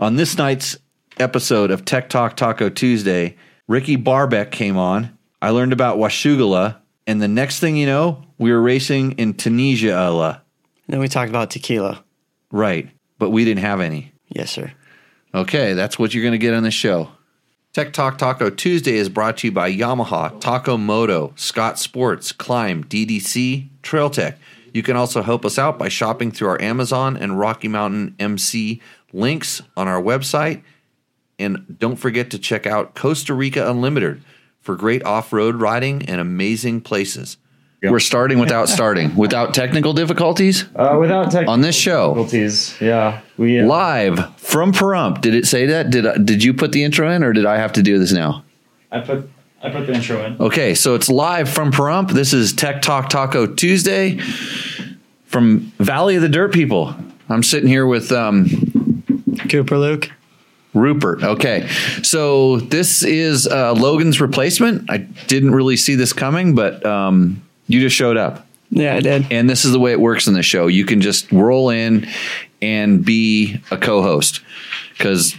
On this night's episode of Tech Talk Taco Tuesday, Ricky Barbeck came on. I learned about Washugala, and the next thing you know, we were racing in Tunisia. Allah. Then we talked about tequila. Right, but we didn't have any. Yes, sir. Okay, that's what you're going to get on the show. Tech Talk Taco Tuesday is brought to you by Yamaha, Taco Moto, Scott Sports, Klim, DDC, Trail Tech. You can also help us out by shopping through our Amazon and Rocky Mountain MC links on our website. And don't forget to check out Costa Rica Unlimited for great off road riding and amazing places. We're starting without starting, without technical difficulties Uh, without tech on this show. difficulties, yeah, we uh, Live from Pahrump. Did it say that? Did I, did you put the intro in, or did I have to do this now? I put I put the intro in. Okay, so it's live from Pahrump. This is Tech Talk Taco Tuesday from Valley of the Dirt People. I'm sitting here with um, Cooper Luke. Rupert. Okay, so this is uh, Logan's replacement. I didn't really see this coming, but um, you just showed up. Yeah, I did. And this is the way it works in the show. You can just roll in and be a co-host because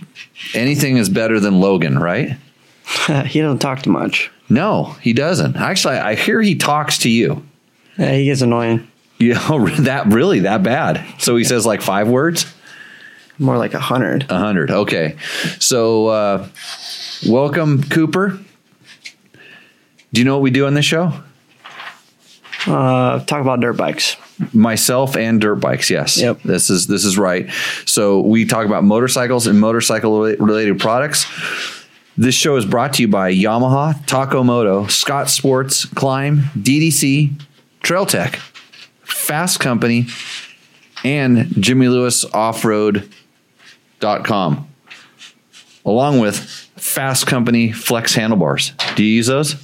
anything is better than Logan, right? he don't talk too much. No, he doesn't. Actually, I hear he talks to you. Yeah, he gets annoying. You know, that really that bad. So he says like five words? More like a hundred. A hundred. Okay. So uh welcome, Cooper. Do you know what we do on this show? Uh, talk about dirt bikes. Myself and dirt bikes, yes. Yep. This is this is right. So we talk about motorcycles and motorcycle related products. This show is brought to you by Yamaha, Taco Moto, Scott Sports, Klim, DDC, Trail Tech, Fasst Company, and Jimmy Lewis Offroad.com, along with Fasst Company Flexx handlebars. Do you use those?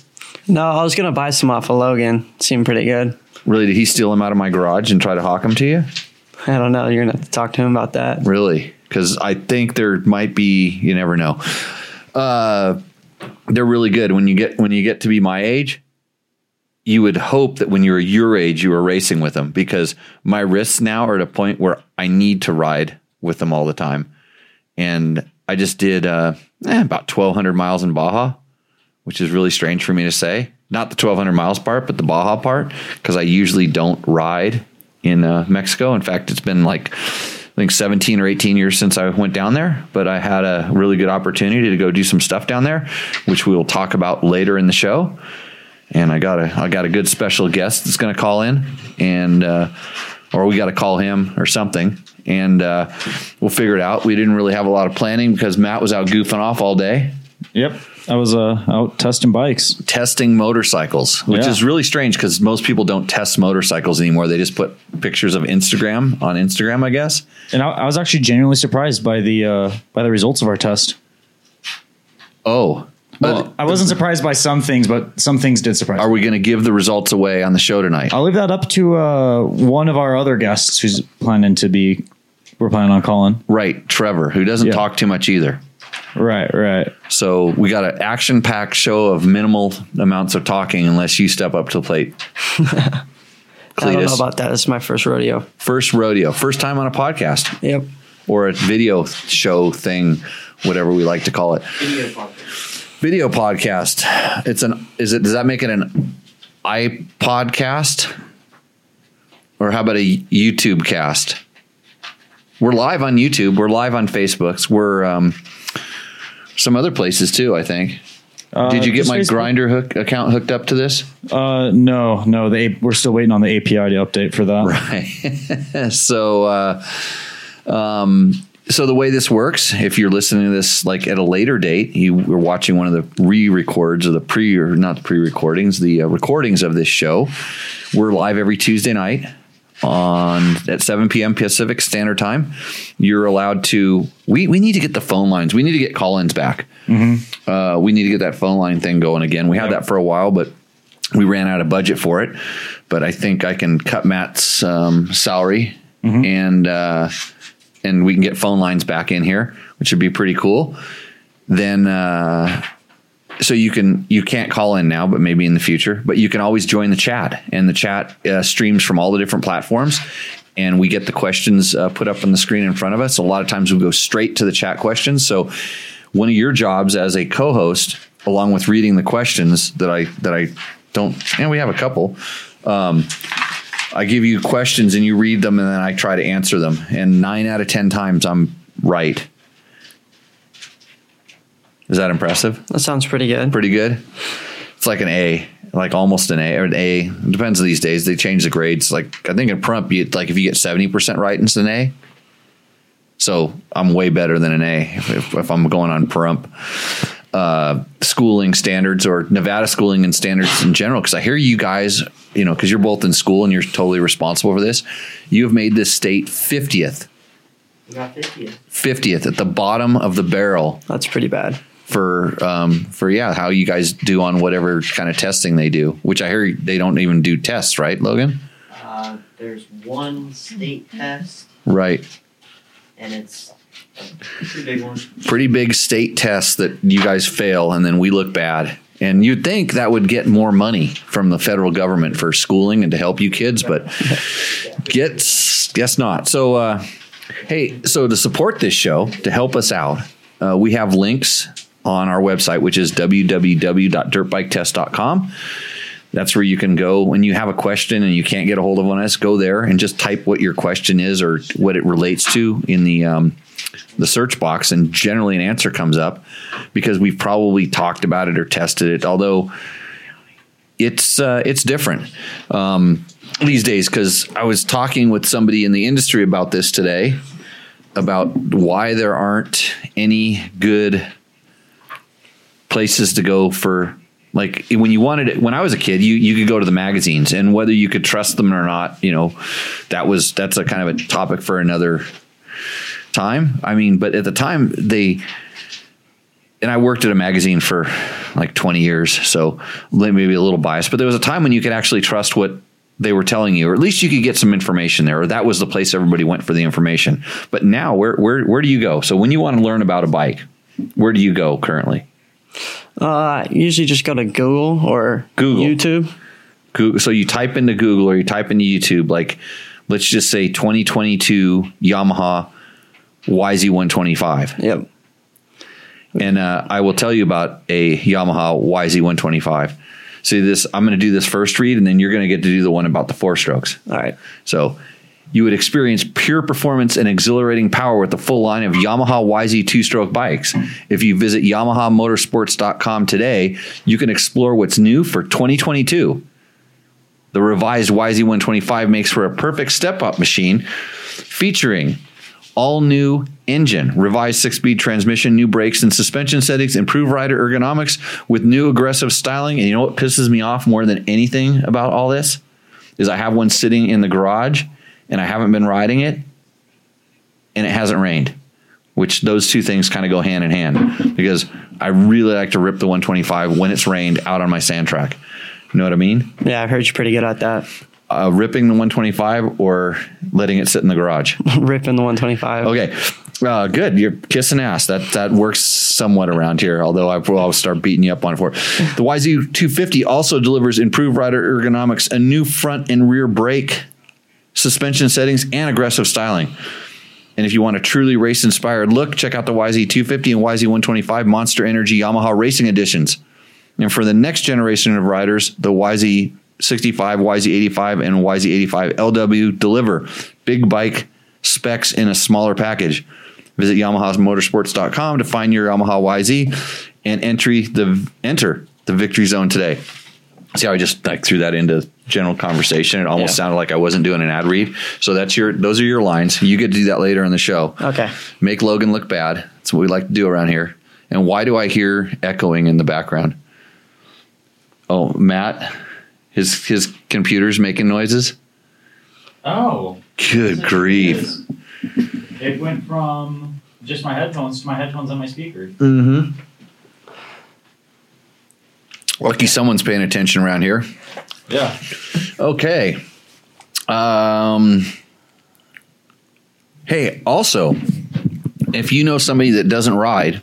No, I was gonna buy some off of Logan. Seemed pretty good. Really? Did he steal them out of my garage and try to hawk them to you? I don't know. You're gonna have to talk to him about that. Really? Because I think there might be. You never know. Uh, they're really good when you get when you get to be my age. You would hope that when you were your age, you were racing with them because my wrists now are at a point where I need to ride with them all the time. And I just did uh, eh, about 1,200 miles in Baja, which is really strange for me to say. Not the 1,200 miles part, but the Baja part, because I usually don't ride in uh, Mexico. In fact, it's been like I think 17 or 18 years since I went down there, but I had a really good opportunity to go do some stuff down there, which we will talk about later in the show. And I got a I got a good special guest that's going to call in, and uh, or we got to call him or something, and uh, we'll figure it out. We didn't really have a lot of planning because Matt was out goofing off all day Yep, I was uh, out testing bikes. testing motorcycles, which Yeah. is really strange because most people don't test motorcycles anymore. They just put pictures of Instagram on Instagram, I guess. And I, I was actually genuinely surprised by the uh, by the results of our test. Oh, Well, I wasn't surprised by some things, but some things did surprise. are me. we going to give the results away on the show tonight? I'll leave that up to uh, one of our other guests who's planning to be. We're planning on calling. Right, Trevor, who doesn't Yeah. talk too much either. Right, right. So we got an action-packed show of minimal amounts of talking, unless you step up to the plate. I don't know about that. This is my first rodeo. first rodeo, first time on a podcast Yep. or a video show thing, whatever we like to call it. Video podcast. It's an. Is it? Does that make it an iPodcast? Or how about a YouTube cast? We're live on YouTube. We're live on Facebooks. We're um, some other places too. I think. Uh, Did you get my Facebook- grinder hook account hooked up to this? Uh, no, no. The A- we're still waiting on the API to update for that. Right. so, uh, um, so the way this works, if you're listening to this like at a later date, you were watching one of the re-records or the pre or not the pre-recordings, the uh, recordings of this show. We're live every Tuesday night on at 7 p.m. Pacific Standard Time. You're allowed to. We we need to get the phone lines. We need to get call-ins back. Uh, we need to get that phone line thing going again. We had that for a while, but we ran out of budget for it. But I think I can cut Matt's um, salary and uh, and we can get phone lines back in here, which would be pretty cool. Then uh, so you can you can't call in now, but maybe in the future. But you can always join the chat, and the chat uh, streams from all the different platforms. and we get the questions uh, put up on the screen in front of us. A lot of times we go straight to the chat questions. So one of your jobs as a co-host, along with reading the questions that I that I don't, and we have a couple. Um, I give you questions and you read them, and then I try to answer them. And nine out of ten times, I'm right. Is that impressive? That sounds pretty good. Pretty good. It's like an A, like almost an A or an A. It depends these days. They change the grades. Like I think in Pahrump, you like if you get seventy percent right, it's an A. So I'm way better than an A if, if I'm going on Pahrump. Uh, schooling standards or Nevada schooling and standards in general. Because I hear you guys, you know, because you're both in school and you're totally responsible for this. You have made this state 50th, We got 50. 50th at the bottom of the barrel That's pretty bad. for um, for yeah how you guys do on whatever kind of testing they do. Which I hear they don't even do tests, right, Logan? Uh, there's one state test, Right. and it's a pretty big state tests that you guys fail and then we look bad. And you'd think that would get more money from the federal government for schooling and to help you kids, but gets guess not. So, uh, hey, so to support this show, to help us out, uh, we have links on our website, which is www.dirtbiketest.com. That's where you can go when you have a question and you can't get a hold of one of us. Go there and just type what your question is or what it relates to in the um, the search box, and generally an answer comes up because we've probably talked about it or tested it. Although it's uh, it's different um, these days because I was talking with somebody in the industry about this today about why there aren't any good places to go for like when you wanted it when I was a kid you you could go to the magazines and whether you could trust them or not you know that was that's a kind of a topic for another time I mean but at the time they and I worked at a magazine for like 20 years so maybe a little biased but there was a time when you could actually trust what they were telling you or at least you could get some information there or that was the place everybody went for the information but now where where where do you go so when you want to learn about a bike where do you go currently Uh, I usually just go to Google or Google. YouTube. Google, so you type into Google or you type into YouTube, like let's just say 2022 Yamaha YZ125. Yep. And uh, I will tell you about a Yamaha YZ125. See this, I'm going to do this first read, and then you're going to get to do the one about the four strokes. All right. So you would experience pure performance and exhilarating power with the full line of Yamaha YZ two stroke bikes. If you visit YamahaMotorsports.com today, you can explore what's new for 2022. The revised YZ125 makes for a perfect step up machine featuring all new engine, revised six speed transmission, new brakes and suspension settings, improved rider ergonomics with new aggressive styling. And you know what pisses me off more than anything about all this? Is I have one sitting in the garage and I haven't been riding it and it hasn't rained, which those two things kind of go hand in hand because I really like to rip the 125 when it's rained out on my sand track. You know what I mean? Yeah, I've heard you're pretty good at that. Uh, ripping the 125 or letting it sit in the garage. Ripping the 125. Okay. Uh, good. You're kissing ass. That that works somewhat around here. Although I will start beating you up on it for it. The YZ 250 also delivers improved rider ergonomics, a new front and rear brake, suspension settings, and aggressive styling. And if you want a truly race inspired look, check out the YZ 250 and YZ 125 Monster Energy Yamaha Racing Editions. And for the next generation of riders, the YZ 65, YZ 85, and YZ 85 LW deliver big bike specs in a smaller package. Visit YamahasMotorsports.com to find your Yamaha YZ and entry the enter the victory zone today. See how I just like threw that into general conversation? It almost Yeah. sounded like I wasn't doing an ad read. So that's your those are your lines. You get to do that later in the show. Okay. Make Logan look bad. That's what we like to do around here. And why do I hear echoing in the background? Oh, Matt, his his computer's making noises. Oh, Good grief! It went from just my headphones to my headphones on my speaker. Mm-hmm. Lucky someone's paying attention around here. Yeah. Okay. Um. Hey, also, if you know somebody that doesn't ride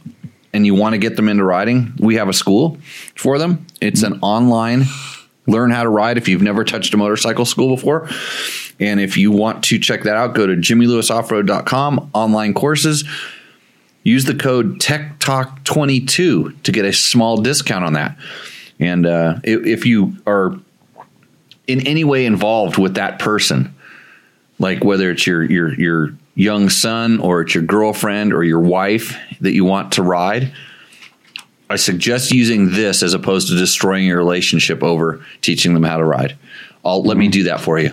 and you want to get them into riding, we have a school for them. It's an online learn how to ride if you've never touched a motorcycle school before. And if you want to check that out, go to jimmylewisoffroad.com, online courses. Use the code TechTalk22 to get a small discount on that. And uh, if, you are in any way involved with that person, like whether it's your your your young son or it's your girlfriend or your wife that you want to ride, I suggest using this as opposed to destroying your relationship over teaching them how to ride. I'll let me mm-hmm. do that for you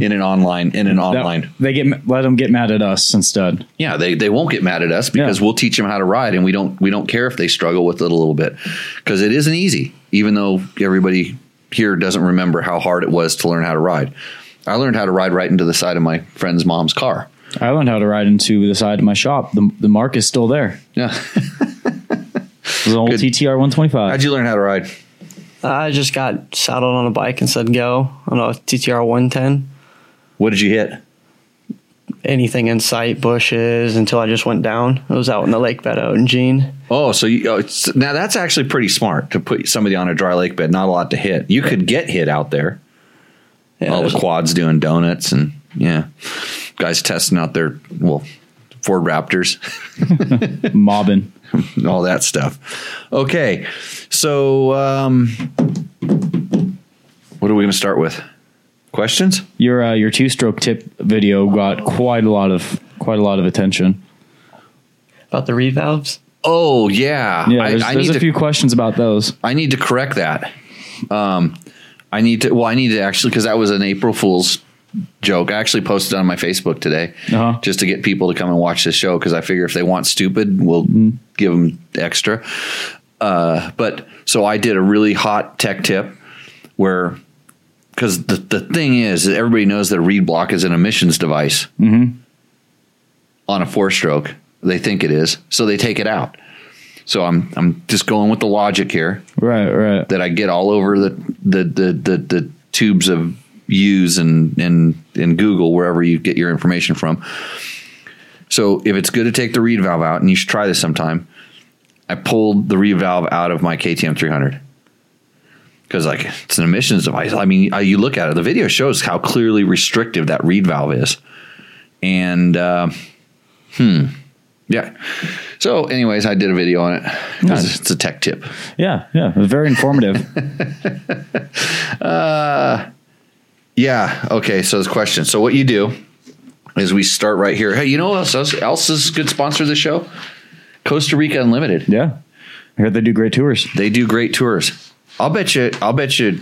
in an online in an online. they get let them get mad at us instead. Yeah, they, they won't get mad at us because Yeah. we'll teach them how to ride, and we don't we don't care if they struggle with it a little bit because it isn't easy. Even though everybody here doesn't remember how hard it was to learn how to ride, I learned how to ride right into the side of my friend's mom's car. I learned how to ride into the side of my shop. The the mark is still there. Yeah, It was an old Good. TTR 125. how'd you learn how to ride? I just got saddled on a bike and said go on a TTR 110. What did you hit? Anything in sight, bushes, until I just went down. It was out in the lake bed out in Jean. Oh, so you, oh, it's, now that's actually pretty smart to put somebody on a dry lake bed. Not a lot to hit. You could get hit out there. Yeah, all the quads doing donuts and yeah, guys testing out their well Ford Raptors, Mobbing. all that stuff. Okay, so um, what are we going to start with? Questions? Your uh, your two stroke tip video got quite a lot of quite a lot of attention. about the reed valves. Oh yeah, Yeah, I, there's, I there's need a to. few questions about those. I need to correct that. Um, I need to. Well, I need to actually because that was an April Fool's joke. I actually posted on my Facebook today Uh-huh. just to get people to come and watch this show because I figure if they want stupid, we'll give them extra. Uh, but so I did a really hot tech tip where because the the thing is everybody knows that a reed block is an emissions device on a four stroke. They think it is, so they take it out. So I'm I'm just going with the logic here Right, right. that I get all over the the the the, the tubes of use and and in Google wherever you get your information from. So if it's good to take the reed valve out, and you should try this sometime, I pulled the reed valve out of my KTM 300 because like it's an emissions device. I mean, I, you look at it, the video shows how clearly restrictive that reed valve is, and uh, hmm, yeah. So, anyways, I did a video on it. Nice. It's a tech tip. Yeah, yeah. It was very informative. Yeah. Okay. So, this question. So, what you do is we start right here. Hey, you know what else, else is good sponsor of the show? Costa Rica Unlimited. yeah. I heard they do great tours. They do great tours. I'll bet you. I'll bet you.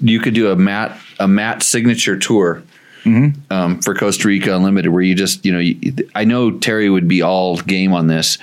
You could do a Matt a Matt signature tour um, for Costa Rica Unlimited, where you just you know. You, I know Terry would be all game on this.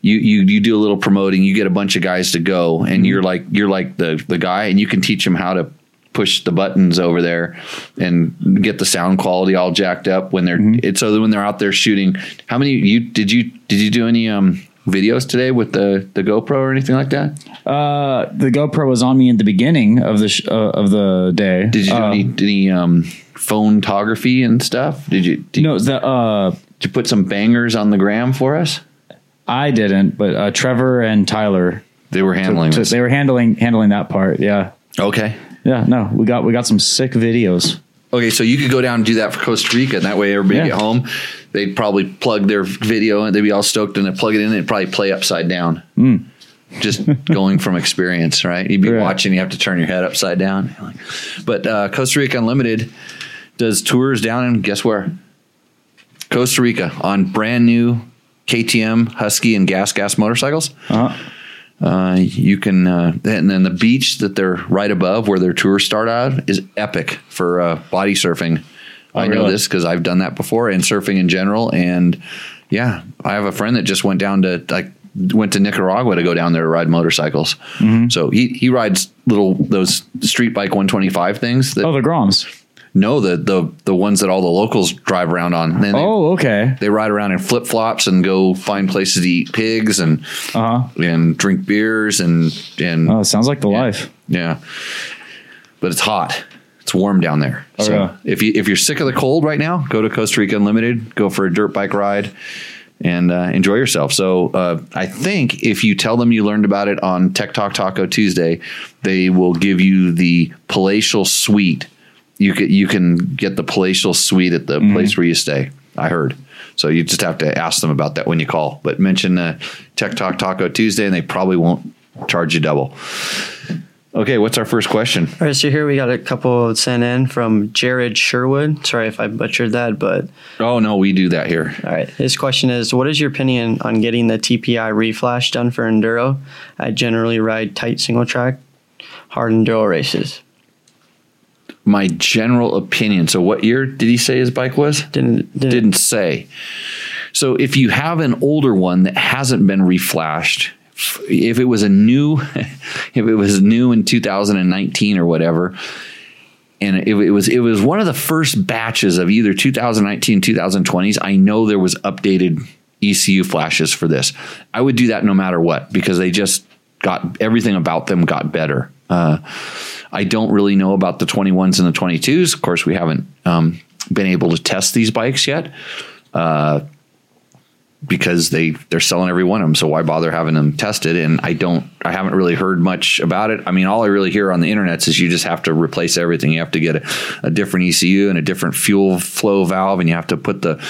You you you do a little promoting. You get a bunch of guys to go, and you're like you're like the the guy, and you can teach them how to push the buttons over there and get the sound quality all jacked up when they're it's so that when they're out there shooting. How many you did you did you do any um videos today with the the GoPro or anything like that? Uh, the GoPro was on me in the beginning of the sh- uh, of the day. Did you do Uh, any any um photography and stuff? Did you did, No, the uh, did you put some bangers on the gram for us? I didn't, but uh, Trevor and Tyler They were handling so this. they were handling handling that part. Yeah, Okay. Yeah. No, we got we got some sick videos. Okay, so you could go down and do that for Costa Rica, and that way everybody Yeah. get home. They'd probably plug their video, and they'd be all stoked, and they plug it in, and it'd probably play upside down. Just going from experience, right? You'd be Right. watching, you have to turn your head upside down. But uh, Costa Rica Unlimited does tours down in guess where? Costa Rica on brand new KTM Husky and gas gas motorcycles. Uh, Uh, you can, uh, and then the beach that they're right above where their tours start out is epic for uh, body surfing. I know really? this because I've done that before and surfing in general. And yeah, I have a friend that just went down to like went to Nicaragua to go down there to ride motorcycles. So he he rides little those street bike 125 things that oh, the Groms. No the the the ones that all the locals drive around on. They, Oh, okay. they ride around in flip flops and go find places to eat pigs and Uh huh. and drink beers and and Oh, it sounds like the life. yeah, but it's hot. It's warm down there. Oh, so yeah. if you if you're sick of the cold right now, go to Costa Rica Unlimited. Go for a dirt bike ride and uh, enjoy yourself. So uh, I think if you tell them you learned about it on Tech Talk Taco Tuesday, they will give you the palatial suite you can you can get the palatial suite at the Mm-hmm. place where you stay. I heard. So you just have to ask them about that when you call. But mention uh, Tech Talk Taco Tuesday, and they probably won't charge you double. Okay, what's our first question? All right, so here we got a couple sent in from Jared Sherwood. Sorry if I butchered that, but Oh no, we do that here. all right. His question is What is your opinion on getting the TPI reflash done for Enduro? I generally ride tight single track, hard Enduro races. My general opinion. So, what year did he say his bike was? Didn't, didn't, didn't say. So if you have an older one that hasn't been reflashed, if it was a new, if it was new in 2019 or whatever, and it, it was it was one of the first batches of either 2019 2020s, I know there was updated ECU flashes for this. I would do that no matter what because they just got everything about them got better. Uh, I don't really know about the 21s and the 22s. Of course, we haven't um, been able to test these bikes yet uh, because they they're selling every one of them. So why bother having them tested? And I don't, I haven't really heard much about it. I mean, all I really hear on the internet is you just have to replace everything. You have to get a, a different ECU and a different fuel flow valve, and you have to put the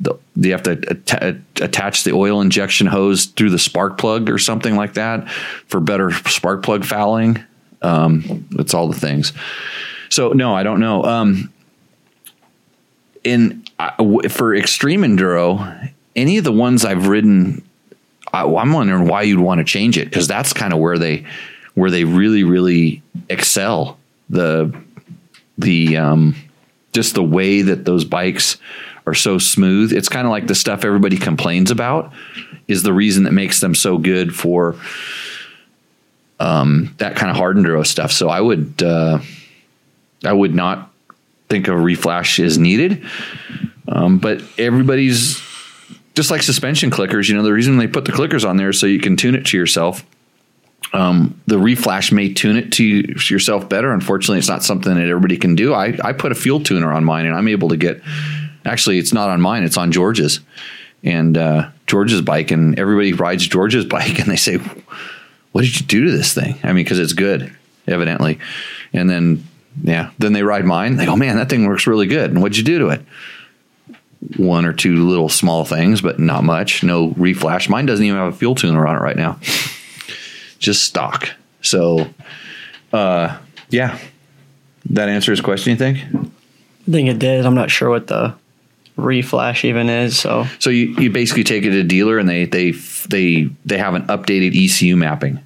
the you have to atta- attach the oil injection hose through the spark plug or something like that for better spark plug fouling. Um, it's all the things. So no, I don't know. Um, in uh, w- for extreme enduro, any of the ones I've ridden, I, I'm wondering why you'd want to change it because that's kind of where they where they really really excel. The the um, just the way that those bikes are so smooth. It's kind of like the stuff everybody complains about is the reason that makes them so good for um, that kind of hard enduro stuff. So I would uh, I would not think a reflash is needed. Um, but everybody's just like suspension clickers. You know, the reason they put the clickers on there so you can tune it to yourself. Um, the reflash may tune it to yourself better. Unfortunately, it's not something that everybody can do. I, I put a fuel tuner on mine and I'm able to get, actually, it's not on mine, it's on George's and uh, George's bike. And everybody rides George's bike and they say, What did you do to this thing? I mean, because it's good, evidently. And then, yeah, then they ride mine. They go, Man, that thing works really good. And what'd you do to it? One or two little small things, but not much. No reflash. Mine doesn't even have a fuel tuner on it right now just stock. So, uh, yeah, that answers his question. You think? I think it did. I'm not sure what the reflash even is. So So you, you basically take it to a dealer and they they they they have an updated ECU mapping.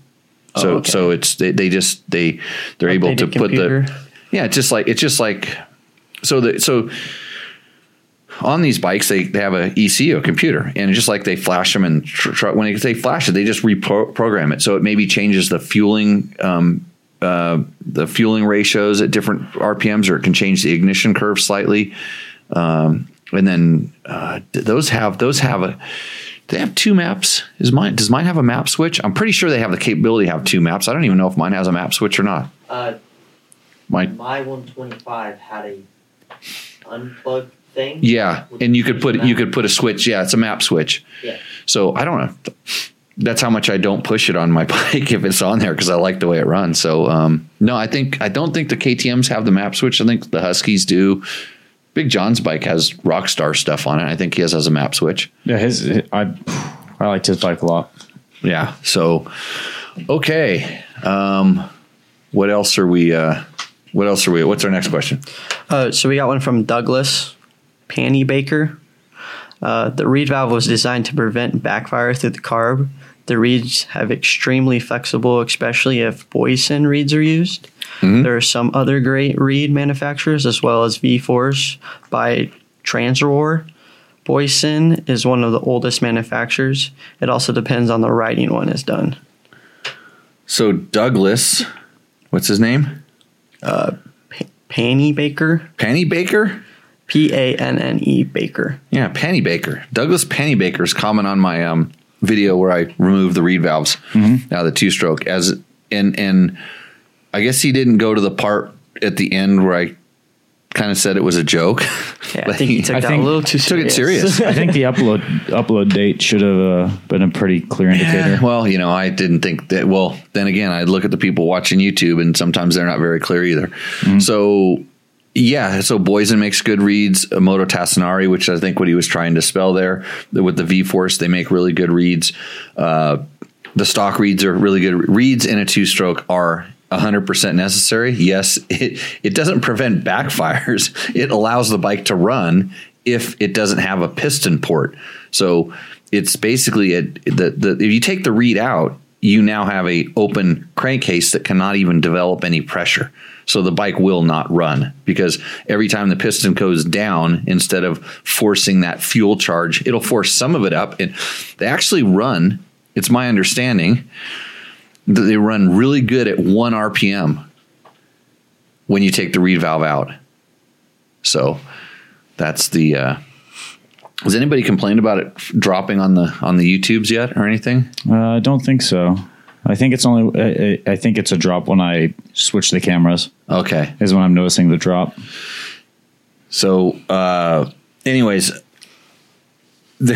So Oh, okay. so it's they, they just they they're able to Updated put computer. the yeah it's just like it's just like so the so on these bikes they, they have a ECU a computer and just like they flash them and tr- tr- when they flash it they just reprogram it so it maybe changes the fueling um, uh, the fueling ratios at different RPMs or it can change the ignition curve slightly um, and then uh, those have those have a they have two maps. Is mine does mine have a map switch? I'm pretty sure they have the capability to have two maps. I don't even know if mine has a map switch or not. Uh, My my 125 had a unplugged thing. yeah, and you could put you could put a switch. Yeah, it's a map switch. Yeah. So I don't know. That's how much I don't push it on my bike if it's on there because I like the way it runs. So um, no, I think I don't think the KTM's have the map switch. I think the Huskies do. Big John's bike has Rockstar stuff on it. I think he has has a map switch. Yeah, his I I liked his bike a lot. Yeah. So, okay. Um, what else are we? Uh, what else are we? What's our next question? Uh, so we got one from Douglas Panny Baker. Uh, the reed valve was designed to prevent backfire through the carb. The reeds have extremely flexible, especially if Boyesen reeds are used. Mm-hmm. There are some other great reed manufacturers, as well as V4s by Transroar. Boyesen is one of the oldest manufacturers. It also depends on the writing one is done. So Douglas, what's his name? Uh, Panny Baker, Penny Baker. P A N N E Baker. Yeah, Penny Baker. Douglas Penny Baker is comment on my um, video where I remove the reed valves mm-hmm. out of the two stroke as and and I guess he didn't go to the part at the end where I kind of said it was a joke. Yeah, I think he took I that think- a little too took it serious. serious. I think the upload upload date should have uh, been a pretty clear indicator. Well, you know, I didn't think that. Well, then again, I look at the people watching YouTube, and sometimes they're not very clear either. So, Yeah, so Boyesen makes good reads. Moto Tassinari, which I think what he was trying to spell there with the V Force, they make really good reads. Uh, the stock reads are really good. Reads in a two stroke are 100% necessary. Yes, it, it doesn't prevent backfires, it allows the bike to run if it doesn't have a piston port. So it's basically a, the, the, if you take the reed out, you now have a open crankcase that cannot even develop any pressure. So the bike will not run because every time the piston goes down, instead of forcing that fuel charge, it'll force some of it up. And they actually run, it's my understanding, they run really good at one RPM when you take the reed valve out. So that's the. Uh, has anybody complained about it dropping on the on the YouTubes yet or anything? Uh, I don't think so. I think it's only. I, I think it's a drop when I switch the cameras. Okay, Is when I'm noticing the drop. so uh, anyways, the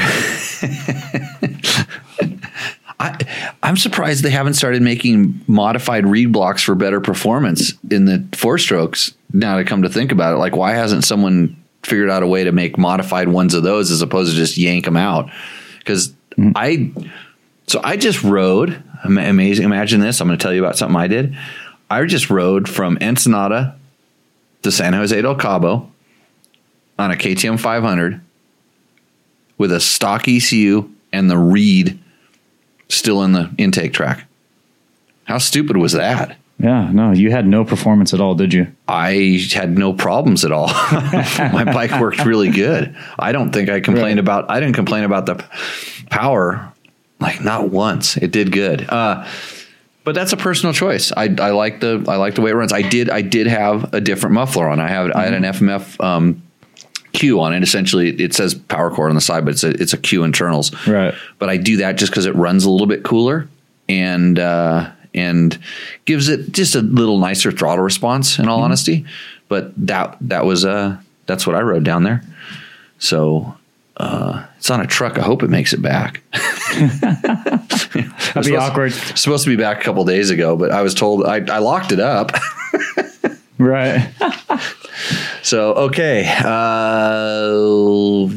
I I'm surprised they haven't started making modified reed blocks for better performance in the four strokes. Now to come to think about it, like why hasn't someone figured out a way to make modified ones of those as opposed to just yank them out? Because mm-hmm. I so I just rode. Amazing. Imagine this. I'm going to tell you about something I did. I just rode from Ensenada to San Jose del Cabo on a KTM 500 with a stock ECU and the reed still in the intake track. How stupid was that? Yeah, no, you had no performance at all, did you? I had no problems at all. My bike worked really good. I don't think I complained Right. about. I didn't complain about the power, like not once. It did good. Uh, but that's a personal choice. I, I like the I like the way it runs. I did I did have a different muffler on. I have I had an FMF um, Q on it. Essentially, it says PowerCore on the side, but it's a it's a Q internals. Right. But I do that just because it runs a little bit cooler and uh, and gives it just a little nicer throttle response. In all honesty, but that that was uh that's what I rode down there. So uh, it's on a truck. I hope it makes it back. That'd be awkward. Supposed to be back a couple days ago, but I was told I, I locked it up. Right. So okay, uh,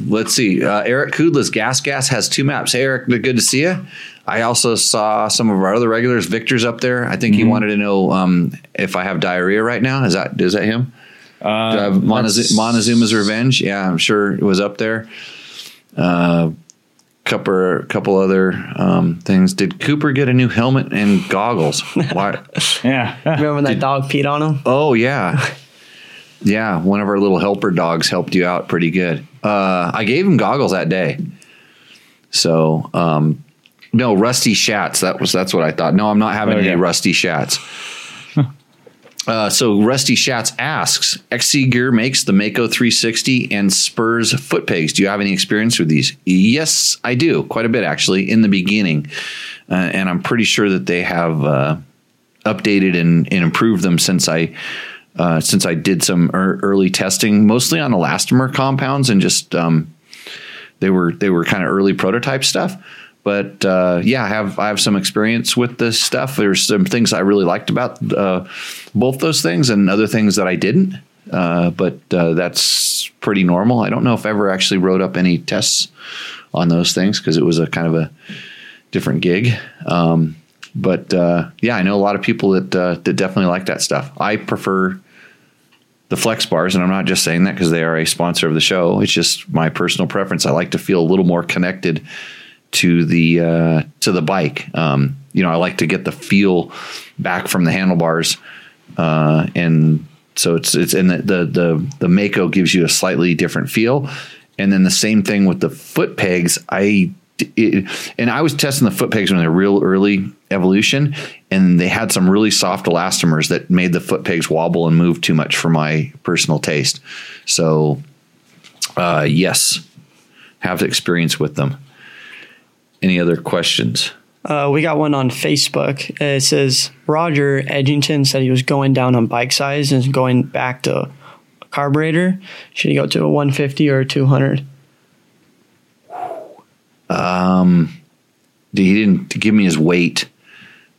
let's see. Uh, Eric Kudla's Gas Gas has two maps. Hey, Eric, good to see you. I also saw some of our other regulars. Victor's up there. I think he wanted to know um, if I have diarrhea right now. Is that is that him? Do Uh, Montezuma- let's- Montezuma's Revenge. Yeah, I'm sure it was up there. Uh, couple couple other um, things. Did Cooper get a new helmet and goggles? Why? Yeah. Remember when that dog peed on him? Oh yeah, yeah. One of our little helper dogs helped you out pretty good. Uh, I gave him goggles that day. So um, no rusty shats. That was that's what I thought. No, I'm not having Okay. any rusty shats. Uh, so Rusty Shats asks, XC Gear makes the Mako 360 and Spurs foot pegs. Do you have any experience with these? Yes, I do. Quite a bit actually in the beginning, uh, and I'm pretty sure that they have uh, updated and, and improved them since I uh, since I did some ear early testing, mostly on elastomer compounds and just um, they were they were kind of early prototype stuff. But uh, yeah, I have I have some experience with this stuff. There's some things I really liked about uh, both those things, and other things that I didn't. Uh, but uh, that's pretty normal. I don't know if I ever actually wrote up any tests on those things because it was a kind of a different gig. Um, but uh, yeah, I know a lot of people that uh, that definitely like that stuff. I prefer the flex bars, and I'm not just saying that because they are a sponsor of the show. It's just my personal preference. I like to feel a little more connected to the uh, to the bike. Um, you know, I like to get the feel back from the handlebars, uh, and so it's it's and the, the the the Mako gives you a slightly different feel, and then the same thing with the foot pegs. I it, and I was testing the foot pegs when they're real early evolution, and they had some really soft elastomers that made the foot pegs wobble and move too much for my personal taste. So, uh, yes, have the experience with them. Any other questions? Uh, we got one on Facebook. It says Roger Edgington said he was going down on bike size and going back to carburetor. Should he go to a 150 or a 200? He didn't give me his weight.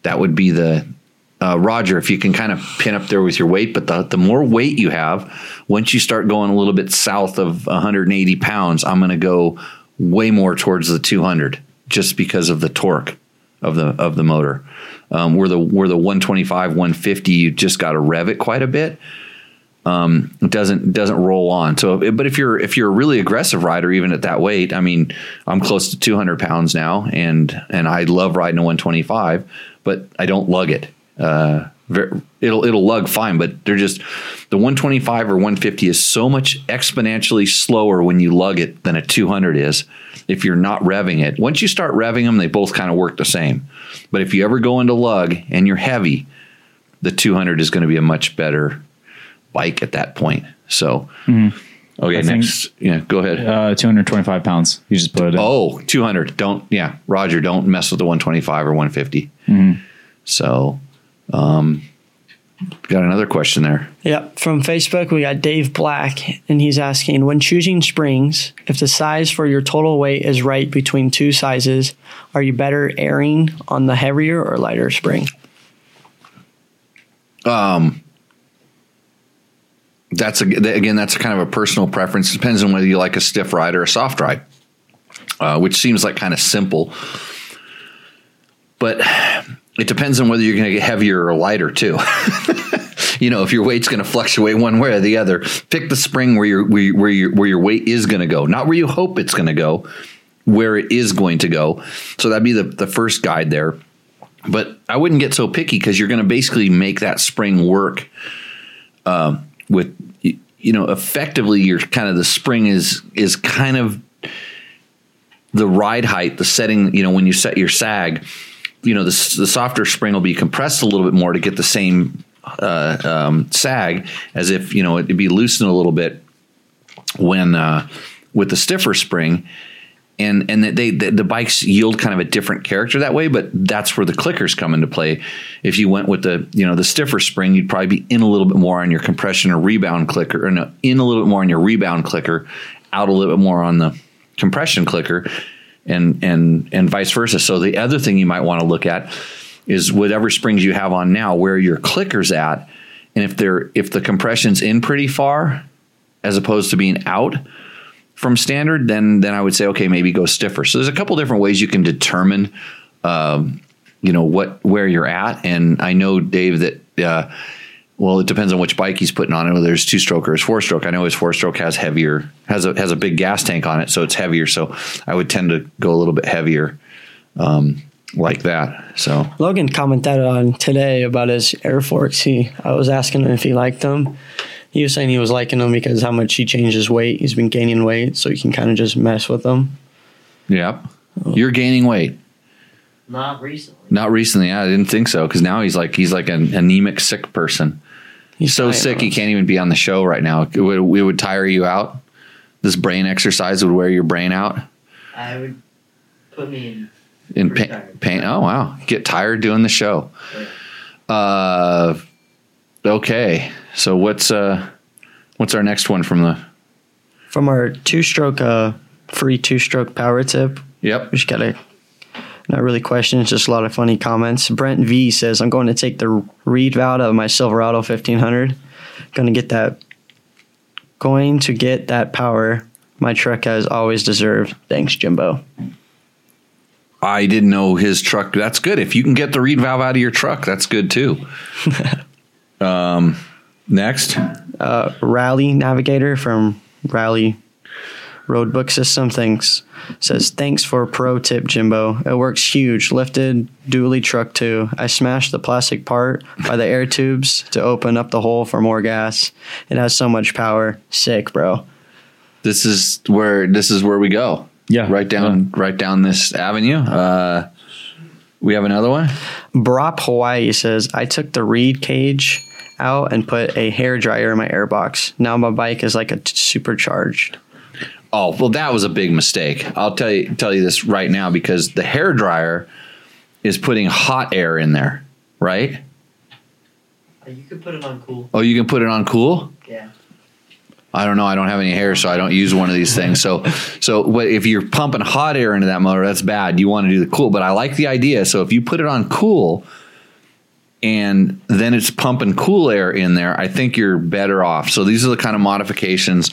That would be the uh, Roger, if you can kind of pin up there with your weight, but the, the more weight you have, once you start going a little bit south of 180 pounds, I'm going to go way more towards the 200 just because of the torque of the of the motor. Um, where the where the 125, 150, you just got to rev it quite a bit. Um, it doesn't doesn't roll on. So, but if you're if you're a really aggressive rider, even at that weight, I mean, I'm close to 200 pounds now, and and I love riding a 125, but I don't lug it. Uh, it'll it'll lug fine, but they're just the 125 or 150 is so much exponentially slower when you lug it than a 200 is. If you're not revving it, once you start revving them, they both kind of work the same. But if you ever go into lug and you're heavy, the 200 is going to be a much better bike at that point. So, okay, I think- next, yeah, go ahead. Uh, 225 pounds. You just put it in. Oh, 200. Don't, yeah, Roger, don't mess with the 125 or 150. So, um, got another question there. Yep. From Facebook, we got Dave Black, and he's asking when choosing springs, if the size for your total weight is right between two sizes, are you better airing on the heavier or lighter spring? That's a, again, that's kind of a personal preference. Depends on whether you like a stiff ride or a soft ride, uh, which seems like kind of simple. But it depends on whether you're going to get heavier or lighter too. you know, if your weight's going to fluctuate one way or the other, pick the spring where your where, where your where your weight is going to go, not where you hope it's going to go, where it is going to go. So that'd be the the first guide there. But I wouldn't get so picky because you're going to basically make that spring work um, with you know effectively your kind of the spring is is kind of the ride height, the setting. You know, when you set your sag, you know the the softer spring will be compressed a little bit more to get the same uh, um, sag as if you know it'd be loosened a little bit when uh, with the stiffer spring. And and they the, the bikes yield kind of a different character that way, but that's where the clickers come into play. If you went with the you know the stiffer spring, you'd probably be in a little bit more on your compression or rebound clicker, or no, in a little bit more on your rebound clicker, out a little bit more on the compression clicker, and and and vice versa. So the other thing you might want to look at is whatever springs you have on now, where your clicker's at, and if they're if the compression's in pretty far, as opposed to being out from standard, then then I would say okay, maybe go stiffer. So there's a couple different ways you can determine, um, you know, what where you're at. And I know Dave that. Uh, well, it depends on which bike he's putting on it. Whether it's two stroke or his four stroke. I know his four stroke has heavier, has a has a big gas tank on it, so it's heavier. So I would tend to go a little bit heavier, um, like that. So Logan commented on today about his Air Forks. He, I was asking him if he liked them. He was saying he was liking them because how much he changed his weight. He's been gaining weight, so he can kind of just mess with them. Yep. You're gaining weight. Not recently. Not recently. I didn't think so because now he's like he's like an anemic sick person. He's so sick of he can't even be on the show right now. It would, it would tire you out. This brain exercise would wear your brain out I would put me in. in pain. pain. Oh wow, get tired doing the show. Uh, okay. So what's uh, what's our next one from the? From our two-stroke, uh, free two-stroke power tip, Yep. we just got a not really questions, just a lot of funny comments. Brent V says, "I'm going to take the reed valve out of my Silverado 1500. Going to get that. Going to get that power my truck has always deserved. Thanks, Jimbo." I didn't know his truck. That's good. If you can get the reed valve out of your truck, that's good too. um, next. uh, Rally Navigator from Rally Roadbook System thanks says thanks for a pro tip Jimbo. It works huge. Lifted dually truck too. I smashed the plastic part by the air tubes to open up the hole for more gas. It has so much power. Sick, bro. this is where this is where we go. Yeah. right down right down this avenue. Uh, we have another one. Brop Hawaii says I took the reed cage out and put a hair dryer in my airbox. Now my bike is like a t- supercharged. Oh well, that was a big mistake. I'll tell you tell you this right now because the hair dryer is putting hot air in there, right? Uh, You could put it on cool. Oh, you can put it on cool. Yeah. I don't know. I don't have any hair, so I don't use one of these things. So, so if you're pumping hot air into that motor, that's bad. You want to do the cool, but I like the idea. So if you put it on cool, and then it's pumping cool air in there, I think you're better off. So these are the kind of modifications.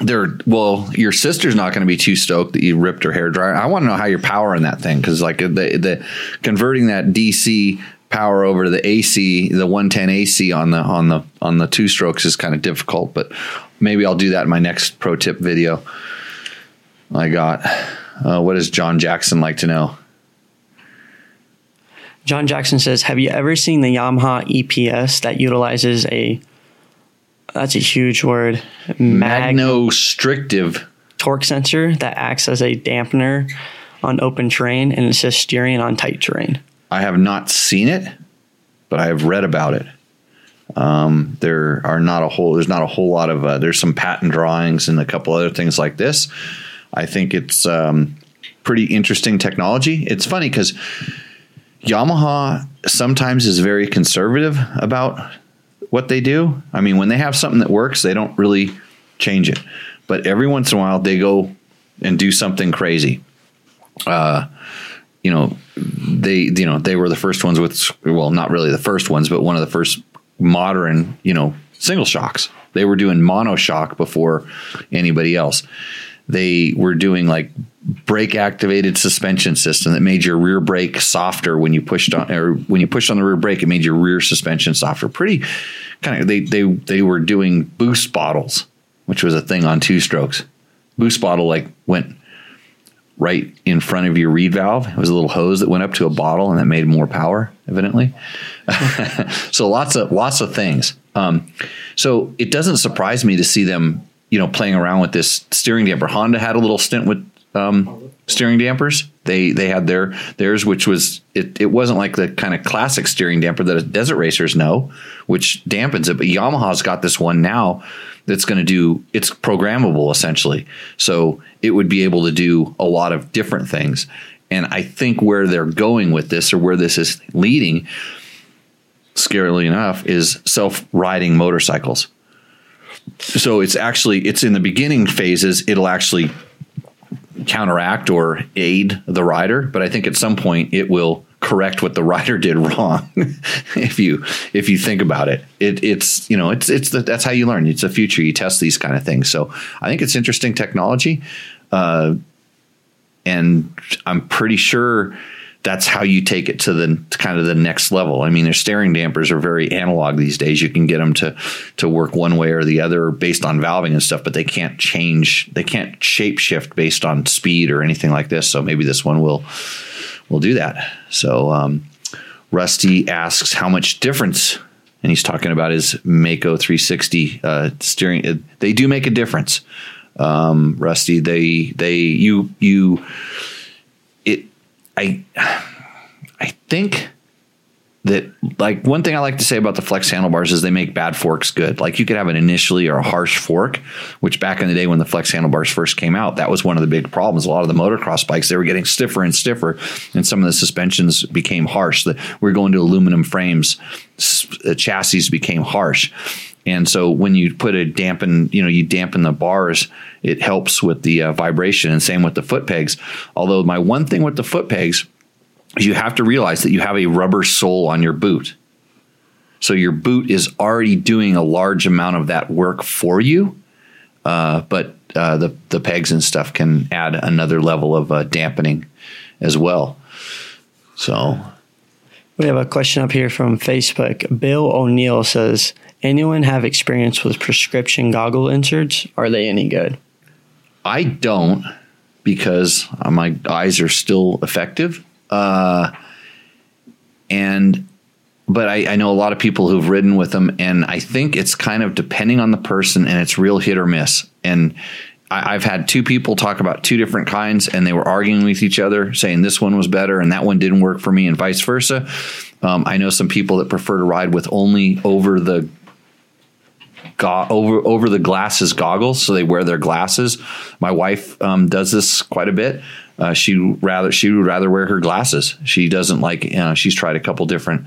They're well, your sister's not going to be too stoked that you ripped her hair dryer. I want to know how you're powering that thing because like the the converting that DC power over to the AC, the 110 AC on the on the on the two strokes is kind of difficult. But maybe I'll do that in my next pro tip video. I got. Uh, what does John Jackson like to know? John Jackson says, "Have you ever seen the Yamaha EPS that utilizes a that's a huge word mag Magnostrictive. torque sensor that acts as a dampener on open terrain and assists steering on tight terrain?" I have not seen it, but I have read about it. Um, there are not a whole. There's not a whole lot of. Uh, there's some patent drawings and a couple other things like this. I think it's um, pretty interesting technology. It's funny because Yamaha sometimes is very conservative about what they do. I mean, when they have something that works, they don't really change it. But every once in a while, they go and do something crazy. Uh, you know, they you know they were the first ones with well, not really the first ones, but one of the first modern you know single shocks. They were doing mono shock before anybody else. They were doing like brake activated suspension system that made your rear brake softer when you pushed on or when you pushed on the rear brake, it made your rear suspension softer. Pretty kind of they they they were doing boost bottles, which was a thing on two strokes. Boost bottle like went right in front of your reed valve. It was a little hose that went up to a bottle and that made more power, evidently. so lots of lots of things. Um, so it doesn't surprise me to see them, you know, playing around with this steering damper. Honda had a little stint with um, steering dampers. They they had their theirs, which was it. It wasn't like the kind of classic steering damper that desert racers know, which dampens it. But Yamaha's got this one now that's going to do. It's programmable essentially, so it would be able to do a lot of different things. And I think where they're going with this, or where this is leading, scarily enough, is self-riding motorcycles. So it's actually it's in the beginning phases. It'll actually counteract or aid the rider, but I think at some point it will correct what the rider did wrong. if you if you think about it, it it's you know it's it's the, that's how you learn. It's the future. You test these kind of things. So I think it's interesting technology, uh, and I'm pretty sure that's how you take it to the to kind of the next level. I mean, their steering dampers are very analog these days. You can get them to to work one way or the other based on valving and stuff, but they can't change. They can't shape shift based on speed or anything like this. So maybe this one will will do that. So um, Rusty asks how much difference, and he's talking about his Mako 360 uh, steering. They do make a difference, um, Rusty. They they you you I I think that like one thing I like to say about the Flexx handlebars is they make bad forks good. Like you could have an initially or a harsh fork, which back in the day when the Flexx handlebars first came out, that was one of the big problems. A lot of the motocross bikes they were getting stiffer and stiffer, and some of the suspensions became harsh. That we're going to aluminum frames, chassis became harsh. And so when you put a dampen, you know, you dampen the bars, it helps with the uh, vibration. And same with the foot pegs. Although my one thing with the foot pegs is you have to realize that you have a rubber sole on your boot. So your boot is already doing a large amount of that work for you. Uh, but uh, the the pegs and stuff can add another level of uh, dampening as well. So We have a question up here from Facebook. Bill O'Neill says, "Anyone have experience with prescription goggle inserts? Are they any good?" I don't because my eyes are still effective. Uh, and but I, I know a lot of people who've ridden with them, and I think it's kind of depending on the person, and it's real hit or miss. And I, I've had two people talk about two different kinds, and they were arguing with each other, saying this one was better and that one didn't work for me, and vice versa. Um, I know some people that prefer to ride with only over the go- over over the glasses goggles, so they wear their glasses. My wife um, does this quite a bit. Uh, she rather she would rather wear her glasses. She doesn't like. You know, she's tried a couple different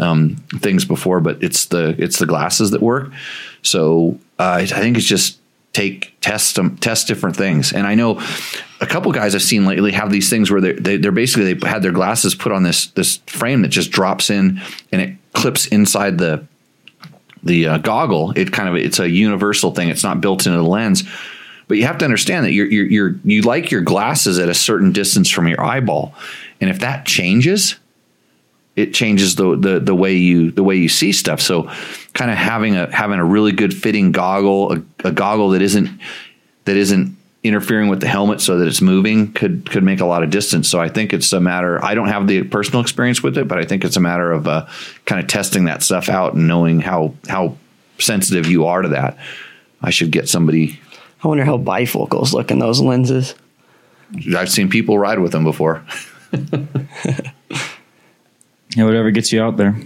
um, things before, but it's the it's the glasses that work. So uh, I think it's just take test them test different things. And I know a couple guys I've seen lately have these things where they're, they, they're basically they had their glasses put on this this frame that just drops in and it clips inside the the uh, goggle. It kind of it's a universal thing. It's not built into the lens. But you have to understand that you're, you're, you're you like your glasses at a certain distance from your eyeball, and if that changes, it changes the, the the way you the way you see stuff. So, kind of having a having a really good fitting goggle, a, a goggle that isn't that isn't interfering with the helmet so that it's moving could could make a lot of distance. So I think it's a matter. I don't have the personal experience with it, but I think it's a matter of uh, kind of testing that stuff out and knowing how how sensitive you are to that. I should get somebody. I wonder how bifocals look in those lenses. I've seen people ride with them before. Yeah, whatever gets you out there.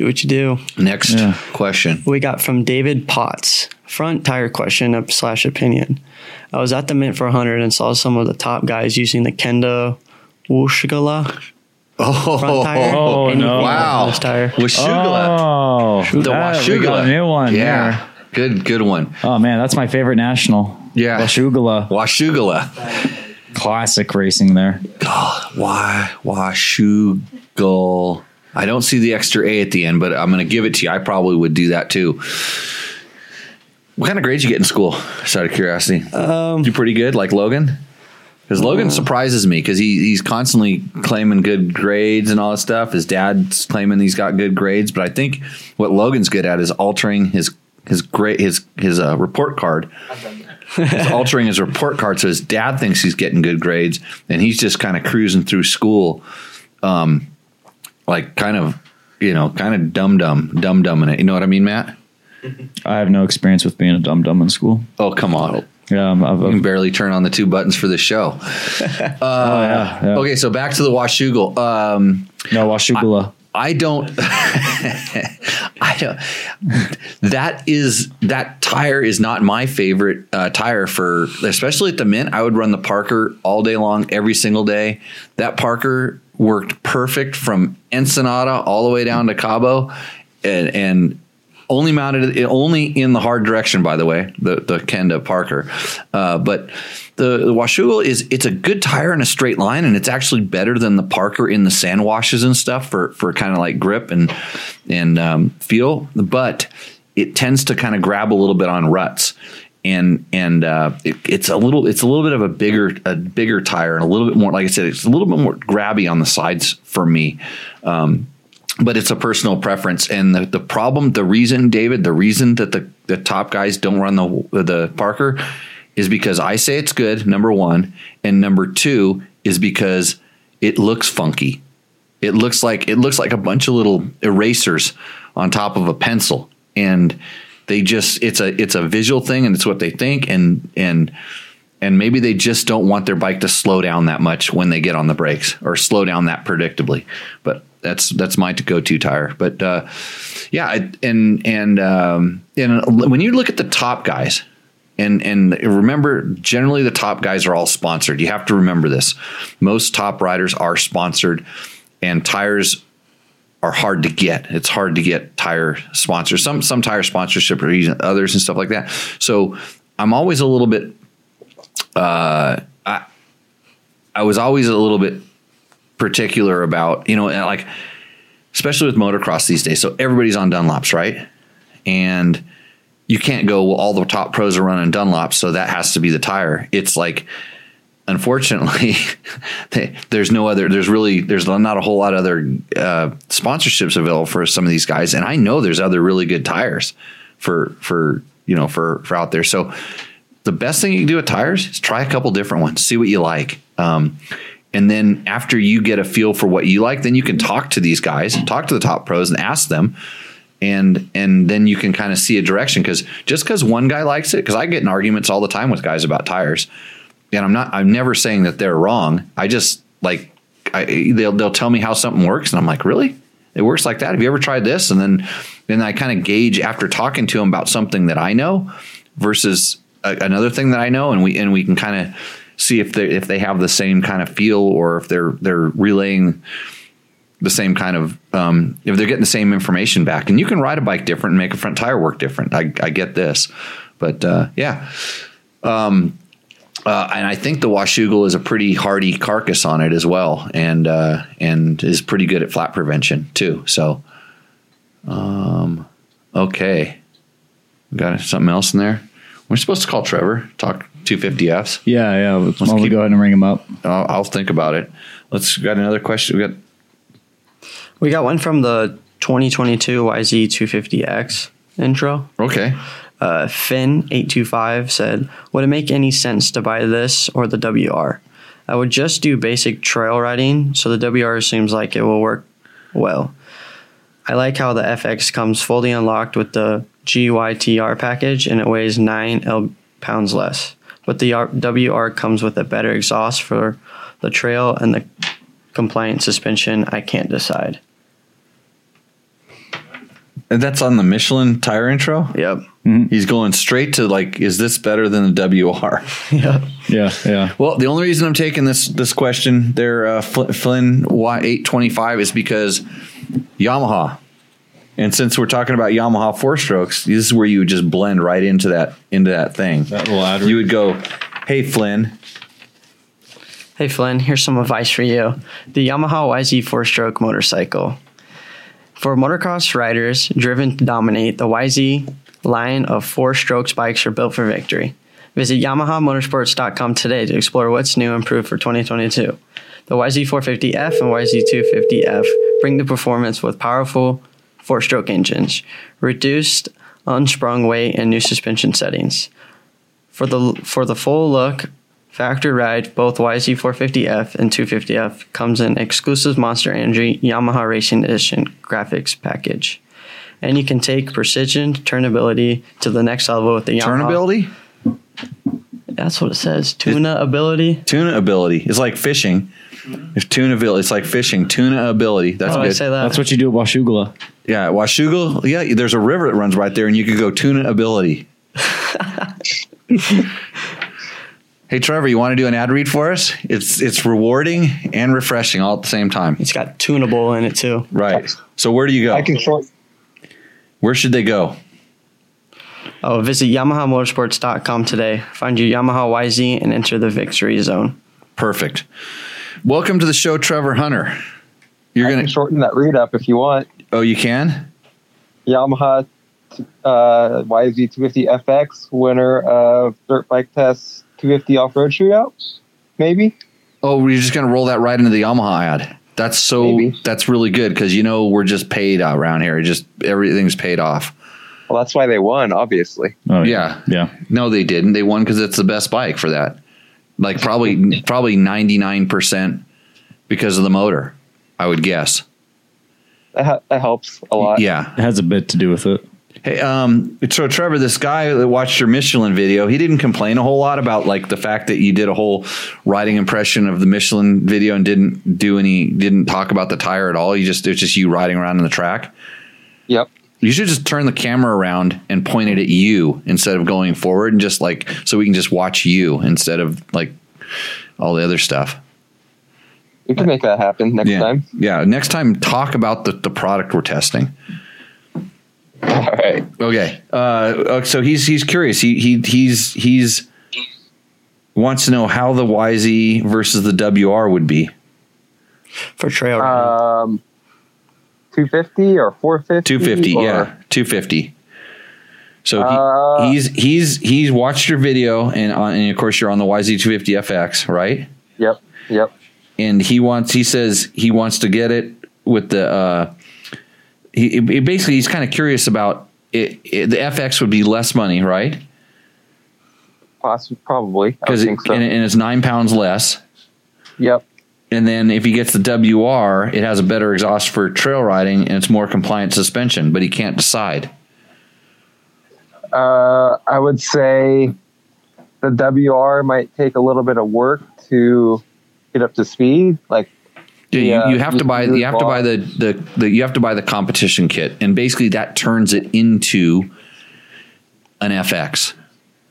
Do what you do. Next Yeah. question. We got from David Potts. Front tire question up slash opinion. I was at the Mint for 100 and saw some of the top guys using the Kenda Wushigala oh. front tire. Oh, oh no. Wow. Tire. Washugala. Oh, the that- we got Washugala. a new one. Yeah. here. Good good one. Oh man, that's my favorite national. Yeah. Washugala. Washugala. Classic racing there. God, Why Washougal. I don't see the extra A at the end, but I'm going to give it to you. I probably would do that too. What kind of grades you get in school? Just out of curiosity. Um, you pretty good, like Logan. Because Logan surprises me because he he's constantly claiming good grades and all that stuff. His dad's claiming he's got good grades, but I think what Logan's good at is altering his his grade his his uh, report card. He's altering his report card so his dad thinks he's getting good grades, and he's just kind of cruising through school, um, like kind of you know kind of dumb dumb dumb dumbing it. You know what I mean, Matt? I have no experience with being a dumb dumb in school. Oh come on. Yeah, I'm, I've, You can barely turn on the two buttons for the show. oh yeah, yeah. Okay, so back to the Washougal. Um, No, Washugala. I don't. I don't. That is that tire is not my favorite uh, tire for, especially at the Mint. I would run the Parker all day long, every single day. That Parker worked perfect from Ensenada all the way down to Cabo, and and only mounted only in the hard direction. By the way, the the Kenda Parker, uh, but the, the Washougal is it's a good tire in a straight line, and it's actually better than the Parker in the sand washes and stuff for for kind of like grip and and um, feel, but it tends to kind of grab a little bit on ruts. And and uh, it, it's a little it's a little bit of a bigger a bigger tire and a little bit more like I said it's a little bit more grabby on the sides for me but it's a personal preference. And the, the problem, the reason, David, the reason that the, the top guys don't run the the Parker is because I say it's good. Number one, and number two is because it looks funky. It looks like it looks like a bunch of little erasers on top of a pencil, and they just it's a it's a visual thing, and it's what they think, and and and maybe they just don't want their bike to slow down that much when they get on the brakes or slow down that predictably. But that's that's my go-to tire. But uh, yeah, and and um, and when you look at the top guys, and and remember, generally the top guys are all sponsored. You have to remember this. Most top riders are sponsored, and tires are hard to get. It's hard to get tire sponsors. Some some tire sponsorship using others and stuff like that. So I'm always a little bit. Uh, I I was always a little bit particular about you know like especially with motocross these days. So everybody's on Dunlops, right? And you can't go well all the top pros are running Dunlops, so that has to be the tire. It's like unfortunately they- there's no other there's really there's not a whole lot of other uh, sponsorships available for some of these guys. And i know there's other really good tires for for you know for for out there. So the best thing you can do with tires is try a couple different ones see what you like. Um, and then after you get a feel for what you like then you can talk to these guys talk to the top pros and ask them. And and then you can kind of see a direction. Because just because one guy likes it because i get in arguments all the time with guys about tires and I'm not I'm never saying that they're wrong. I just like I, they'll they'll tell me how something works and I'm like, "Really? It works like that? Have you ever tried this?" And then then I kind of gauge after talking to them about something that I know versus a, another thing that I know and we and we can kind of see if they if they have the same kind of feel or if they're they're relaying the same kind of um, if they're getting the same information back and you can ride a bike different and make a front tire work different i, I get this But uh, yeah, um, uh, and I think the Washougal is a pretty hardy carcass on it as well, and uh, and is pretty good at flat prevention too. So, um, okay, got something else in there. We're supposed to call Trevor talk 250Fs. Yeah, yeah. Let's, Let's keep- go ahead and ring him up. I'll, I'll think about it. Let's got another question. We got We got one from the 2022 YZ250X intro. okay. Uh, Finn825 said, Would it make any sense to buy this or the WR? I would just do basic trail riding, so the WR seems like it will work well. I like how the FX comes fully unlocked with the GYTR package and it weighs 9 L- pounds less. But the R- WR comes with a better exhaust for the trail and the compliant suspension. I can't decide. And that's on the Michelin tire intro. Yep. He's going straight to like, is this better than the WR? Yep. Yeah, yeah. Well, the only reason I'm taking this this question there, uh, Fl- Flynn Y825, is because Yamaha. And since we're talking about Yamaha four strokes, this is where you would just blend right into that into that thing. That little You would go, "Hey Flynn, Hey Flynn, here's some advice for you. The Yamaha YZ four stroke motorcycle. For motocross riders driven to dominate, the YZ line of four strokes bikes are built for victory. Visit YamahaMotorsports.com today to explore what's new and improved for 2022. The YZ450F and YZ250F bring the performance with powerful four stroke engines, reduced unsprung weight, and new suspension settings. For the for the full look, factory ride, both YZ450F and 250F comes in exclusive Monster Energy Yamaha Racing Edition graphics package. And you can take precision, turnability to the next level with the Yamaha. Turnability? That's what it says. Tuna ability. tuna ability." It's like fishing. If tuna ability, it's like fishing. Tuna ability. That's How do I good. say that? That's what you do at Washugala. Yeah, Washougal. Yeah, there's a river that runs right there, and you could go tuna ability. hey, Trevor, you want to do an ad read for us? It's it's rewarding and refreshing all at the same time. It's got tunable in it too. Right. So where do you go? I can short. Where should they go? Oh, visit YamahaMotorsports.com today. Find your Yamaha YZ and enter the victory zone. Perfect. Welcome to the show, Trevor Hunter. You're I gonna. shorten that read up if you want. Oh, you can. Yamaha uh, YZ250 FX, winner of Dirt Bike Test 250 Off Road Shootout. Maybe. Oh, you're just gonna roll that right into the Yamaha ad. That's so. Maybe. That's really good because you know we're just paid out around here. Just everything's paid off. Well, that's why they won, obviously. Oh Yeah. yeah. No, they didn't. They won because it's the best bike for that. Like probably probably ninety nine percent because of the motor. I would guess. That, that helps a lot. Yeah. It has a bit to do with it. Hey, um, so Trevor, this guy that watched your Michelin video, he didn't complain a whole lot about like the fact that you did a whole riding impression of the Michelin video and didn't do any, didn't talk about the tire at all. You just it's just you riding around in the track. Yep. You should just turn the camera around and point it at you instead of going forward, and just like so we can just watch you instead of like all the other stuff. We can make that happen next yeah, time. yeah. Next time, talk about the the product we're testing. All right. Okay. Uh, so he's he's curious. He he he's he's wants to know how the YZ versus the WR would be. For trail riding. Um, 250 or 450? Two fifty, yeah, two fifty. So he, Uh, he's he's he's watched your video, and on, and of course you're on the YZ two fifty FX, right? Yep. Yep. And he wants he says he wants to get it with the. Uh, he, he basically he's kind of curious about it, it. The FX would be less money, right? Possibly, probably. Because think so. and, and it's nine pounds less. yep. And then if he gets the WR, it has a better exhaust for trail riding and it's more compliant suspension, but he can't decide. Uh, I would say the WR might take a little bit of work to get up to speed. Like, Yeah, Yeah, you, you have to buy you you have to buy the, the the you have to buy the competition kit, and basically that turns it into an FX.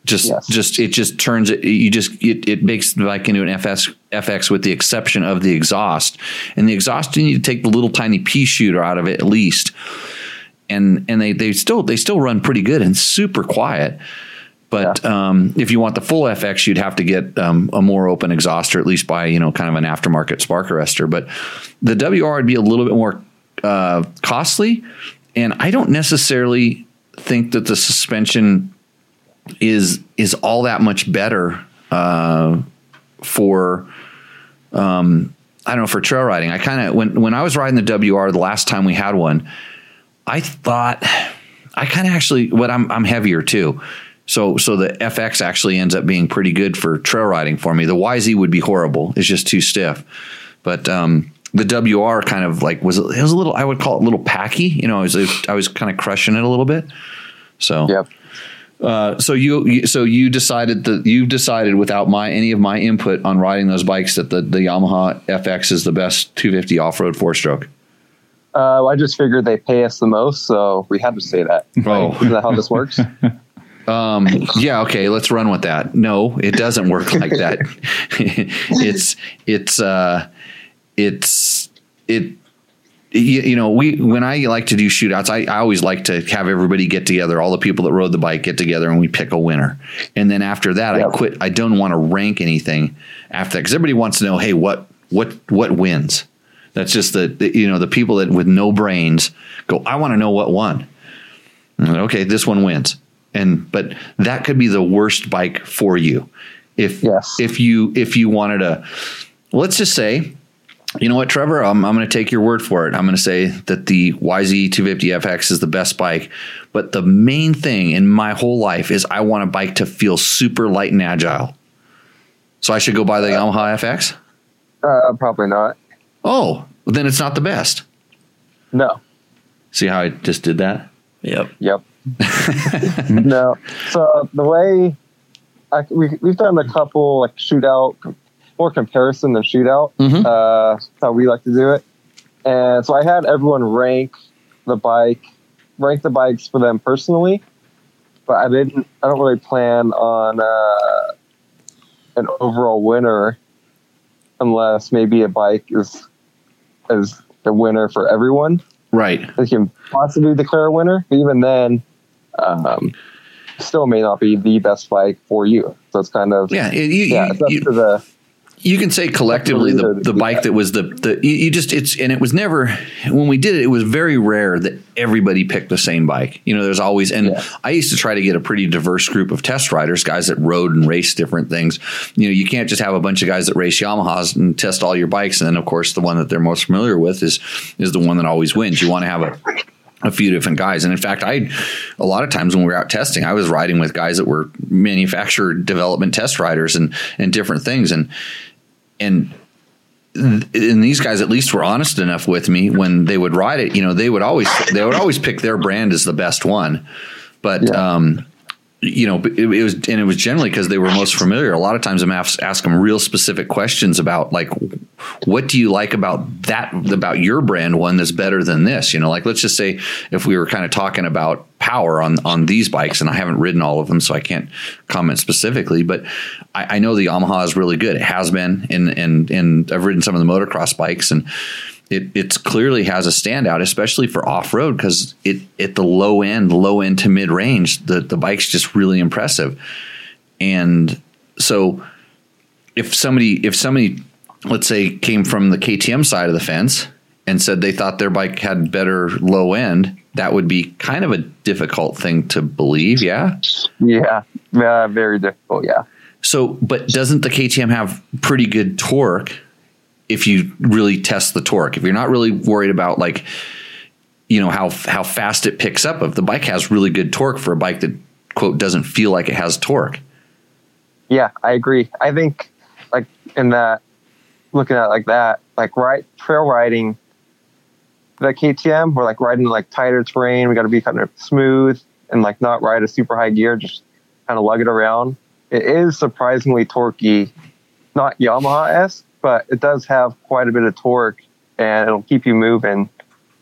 Just Yes. just it just turns it. You just it, it makes like into an FS FX with the exception of the exhaust, and the exhaust you need to take the little tiny pea shooter out of it at least, and and they they still they still run pretty good and super quiet. But um, if you want the full FX, you'd have to get um, a more open exhaust, or at least buy you know kind of an aftermarket spark arrestor. But the WR would be a little bit more uh, costly, and I don't necessarily think that the suspension is is all that much better uh, for um, I don't know for trail riding. I kind of when when I was riding the WR the last time we had one, I thought I kind of actually what I'm I'm heavier too. So so the FX actually ends up being pretty good for trail riding for me. The YZ would be horrible. It's just too stiff. But um, the WR kind of like was it was a little I would call it a little packy. You know, I was I was kind of crushing it a little bit. So Yep. uh, so you, you so you decided that you've decided without my any of my input on riding those bikes that the, the Yamaha FX is the best 250 off road four stroke. Uh, I just figured they pay us the most, so we had to say that. Oh. Isn't that how this works? Um, yeah, okay, let's run with that. No, it doesn't work like that. it's it's uh, it's it. You, you know, we when I like to do shootouts, I, I always like to have everybody get together, all the people that rode the bike get together, and we pick a winner. And then after that, Yep. I quit. I don't want to rank anything after that because everybody wants to know, hey, what what what wins? That's just the, the you know the people that with no brains go. I want to know what won. Okay, this one wins. And but that could be the worst bike for you. If Yes. if you if you wanted to let's just say you know what, Trevor? I'm, I'm going to take your word for it. I'm going to say that the YZ250FX is the best bike. But the main thing in my whole life is I want a bike to feel super light and agile. So I should go buy the Yamaha FX? uh, probably not. Oh, then it's not the best. No. See how I just did that? Yep. Yep. no. So the way I, we we've done a couple like shootout, more comparison than shootout. Mhm. Uh, how we like to do it. And so I had everyone rank the bike, rank the bikes for them personally, but I didn't. I don't really plan on uh, an overall winner unless maybe a bike is is the winner for everyone Right. they can possibly declare a winner. But even then, um, still may not be the best bike for you. So it's kind of Yeah. you- yeah. It's up you- to the you can say collectively the, the bike that was the the you, you just it's and it was never when we did it it was very rare that everybody picked the same bike you know there's always and Yeah. i used to try to get a pretty diverse group of test riders guys that rode and raced different things you know you can't just have a bunch of guys that race yamahas and test all your bikes and then of course the one that they're most familiar with is is the one that always wins you want to have a a few different guys. And in fact, I, a lot of times when we were out testing, I was riding with guys that were manufacturer development test riders and, and different things. And, and, and these guys at least were honest enough with me when they would ride it, you know, they would always, they would always pick their brand as the best one. But, Yeah. um, you know, it, it was, and it was generally because they were most familiar. A lot of times I'm ask, ask them real specific questions about like, what do you like about that, about your brand one that's better than this? You know, like let's just say if we were kind of talking about power on, on these bikes and I haven't ridden all of them, so I can't comment specifically, but I, I know the Yamaha is really good. It has been, and, and, and I've ridden some of the motocross bikes and, it it's clearly has a standout, especially for off road, because it at the low end, low end to mid range, the the bike's just really impressive. And so, if somebody if somebody let's say came from the KTM side of the fence and said they thought their bike had better low end, that would be kind of a difficult thing to believe. Yeah. yeah, uh, very difficult. Yeah, So, but doesn't the KTM have pretty good torque if you really test the torque? If you're not really worried about like, you know, how how fast it picks up, if the bike has really good torque for a bike that quote doesn't feel like it has torque. yeah, I agree. I think like in that looking at like that, like right trail riding. The KTM, we're like riding like tighter terrain. We got to be kind of smooth and like not ride a super high gear, just kind of lug it around. It is surprisingly torquey, not Yamaha esque, but it does have quite a bit of torque and it'll keep you moving.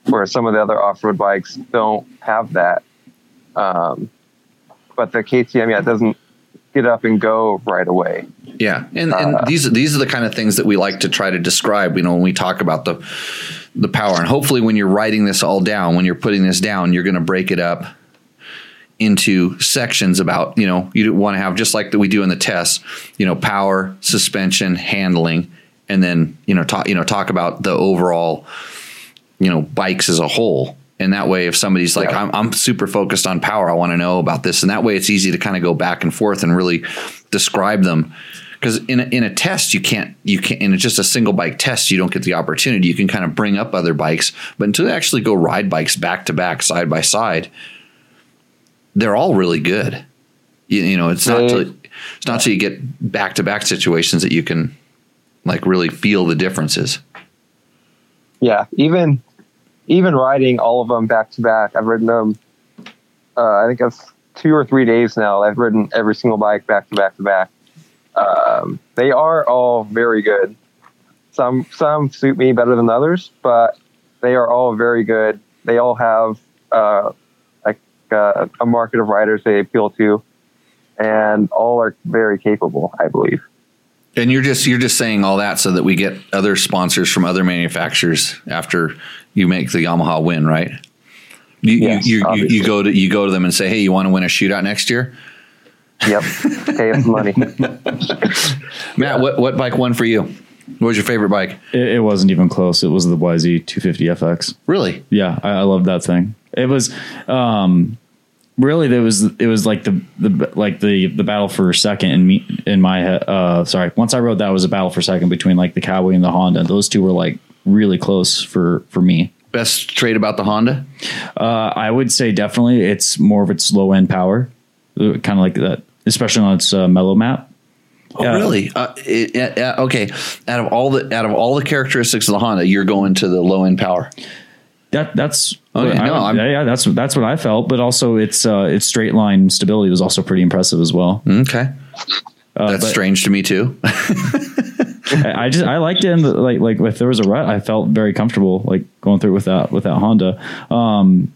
Where some of the other off road bikes don't have that. Um, but the KTM, yeah, it doesn't get up and go right away. Yeah, and and Uh, these these are the kind of things that we like to try to describe. You know, when we talk about the the power, and hopefully, when you're writing this all down, when you're putting this down, you're going to break it up into sections about you know you want to have just like that we do in the tests you know power suspension handling and then you know talk you know talk about the overall you know bikes as a whole. And that way if somebody's like Yeah. I'm, I'm super focused on power i want to know about this and that way it's easy to kind of go back and forth and really describe them. Because in a, in a test you can't you can't in just a single bike test you don't get the opportunity. You can kind of bring up other bikes but until they actually go ride bikes back to back side by side they're all really good. You, you know it's not till, it's not till you get back to back situations that you can like really feel the differences Yeah, even even riding all of them back to back. I've ridden them. Uh, I think it's two or three days now. I've ridden every single bike back to back to back. Um, they are all very good. Some some suit me better than others, but they are all very good. They all have uh, like uh, a market of riders they appeal to, and all are very capable. I believe. And you're just you're just saying all that so that we get other sponsors from other manufacturers after you make the Yamaha win, right? You Yes, you, you, you, go to you go to them and say, "Hey, you want to win a shootout next year?" Yep, pay us money. Matt, what what bike won for you? What was your favorite bike? It, it wasn't even close. It was the YZ 250 FX. Really? Yeah, I, I love that thing. It was um, really there was it was like the the like the the battle for second in me in my head. Uh, sorry, once I wrote that it was a battle for second between like the Cowboy and the Honda. Those two were like really close for for me. Best trait about the Honda? Uh, I would say definitely it's more of its low end power, kind of like that, especially on its uh, mellow map. Oh, Yeah. really? Uh, it- uh, okay. Out of all the out of all the characteristics of the Honda, you're going to the low end power. That that's Okay, I no, I'm- yeah, yeah, that's that's what I felt. But also its uh, its straight line stability was also pretty impressive as well. Okay. Uh, That's but- strange to me too. I I just I liked it. In the, like like if there was a rut, I felt very comfortable like going through with that with that Honda. Um,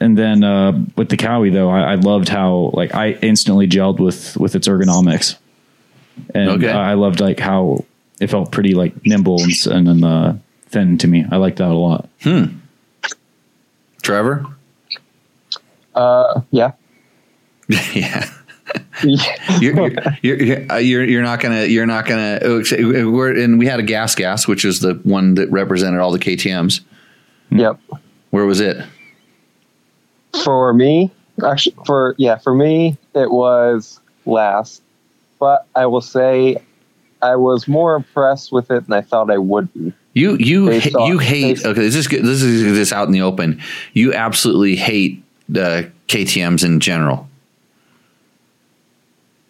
and then uh, with the Kawi though, I, I loved how like I instantly gelled with with its ergonomics, and Okay. I loved like how it felt pretty like nimble and, and then uh, thin to me. I like that a lot. Hmm. Trevor? Uh, yeah. yeah. you're, you're, you're, uh, you're, you're not gonna you're not gonna we're and we had a gas gas which is the one that represented all the KTM's. Yep. Where was it? For me, actually, for yeah, for me, it was last. But I will say, I was more impressed with it than I thought I would be. You you ha- you hate okay this is this is this out in the open. You absolutely hate the KTM's in general.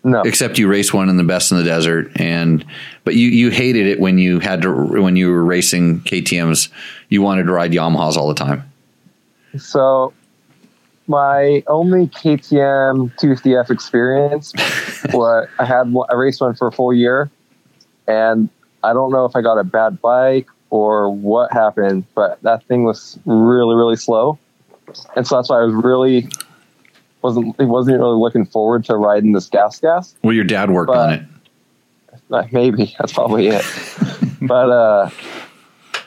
No, Except you race one in the best in the desert and but you you hated it when you had to when you were racing KTM's. You wanted to ride Yamahas all the time. so my only KTM 250F experience was I had I raced one for a full year, and I don't know if I got a bad bike or what happened, but that thing was really really slow, and so that's why I was really wasn't it wasn't really looking forward to riding this gas gas. Well, your dad worked But- on it. Uh, maybe that's probably it. but uh,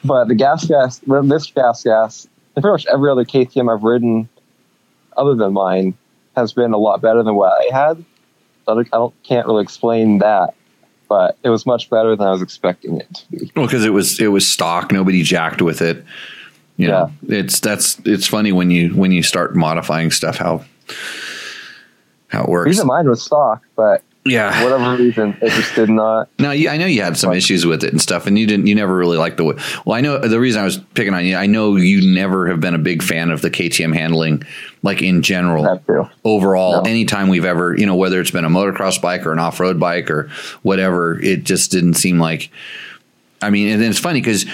but the gas gas, this gas gas, and pretty much every other KTM I've ridden, other than mine, has been a lot better than what I had. I don't, I don't can't really explain that, but it was much better than I was expecting it to be. Well, because it was it was stock. Nobody jacked with it. You know, it's that's it's funny when you when you start modifying stuff how how it works. Even mine was stock, but Yeah. for whatever reason, it just did not. Now, you, I know you had some issues with it and stuff, and you didn't. You never really liked the way. Well, I know the reason I was picking on you. I know you never have been a big fan of the KTM handling, like in general. Overall, No. anytime we've ever, you know, whether it's been a motocross bike or an off road bike or whatever, it just didn't seem like. I mean, and it's funny because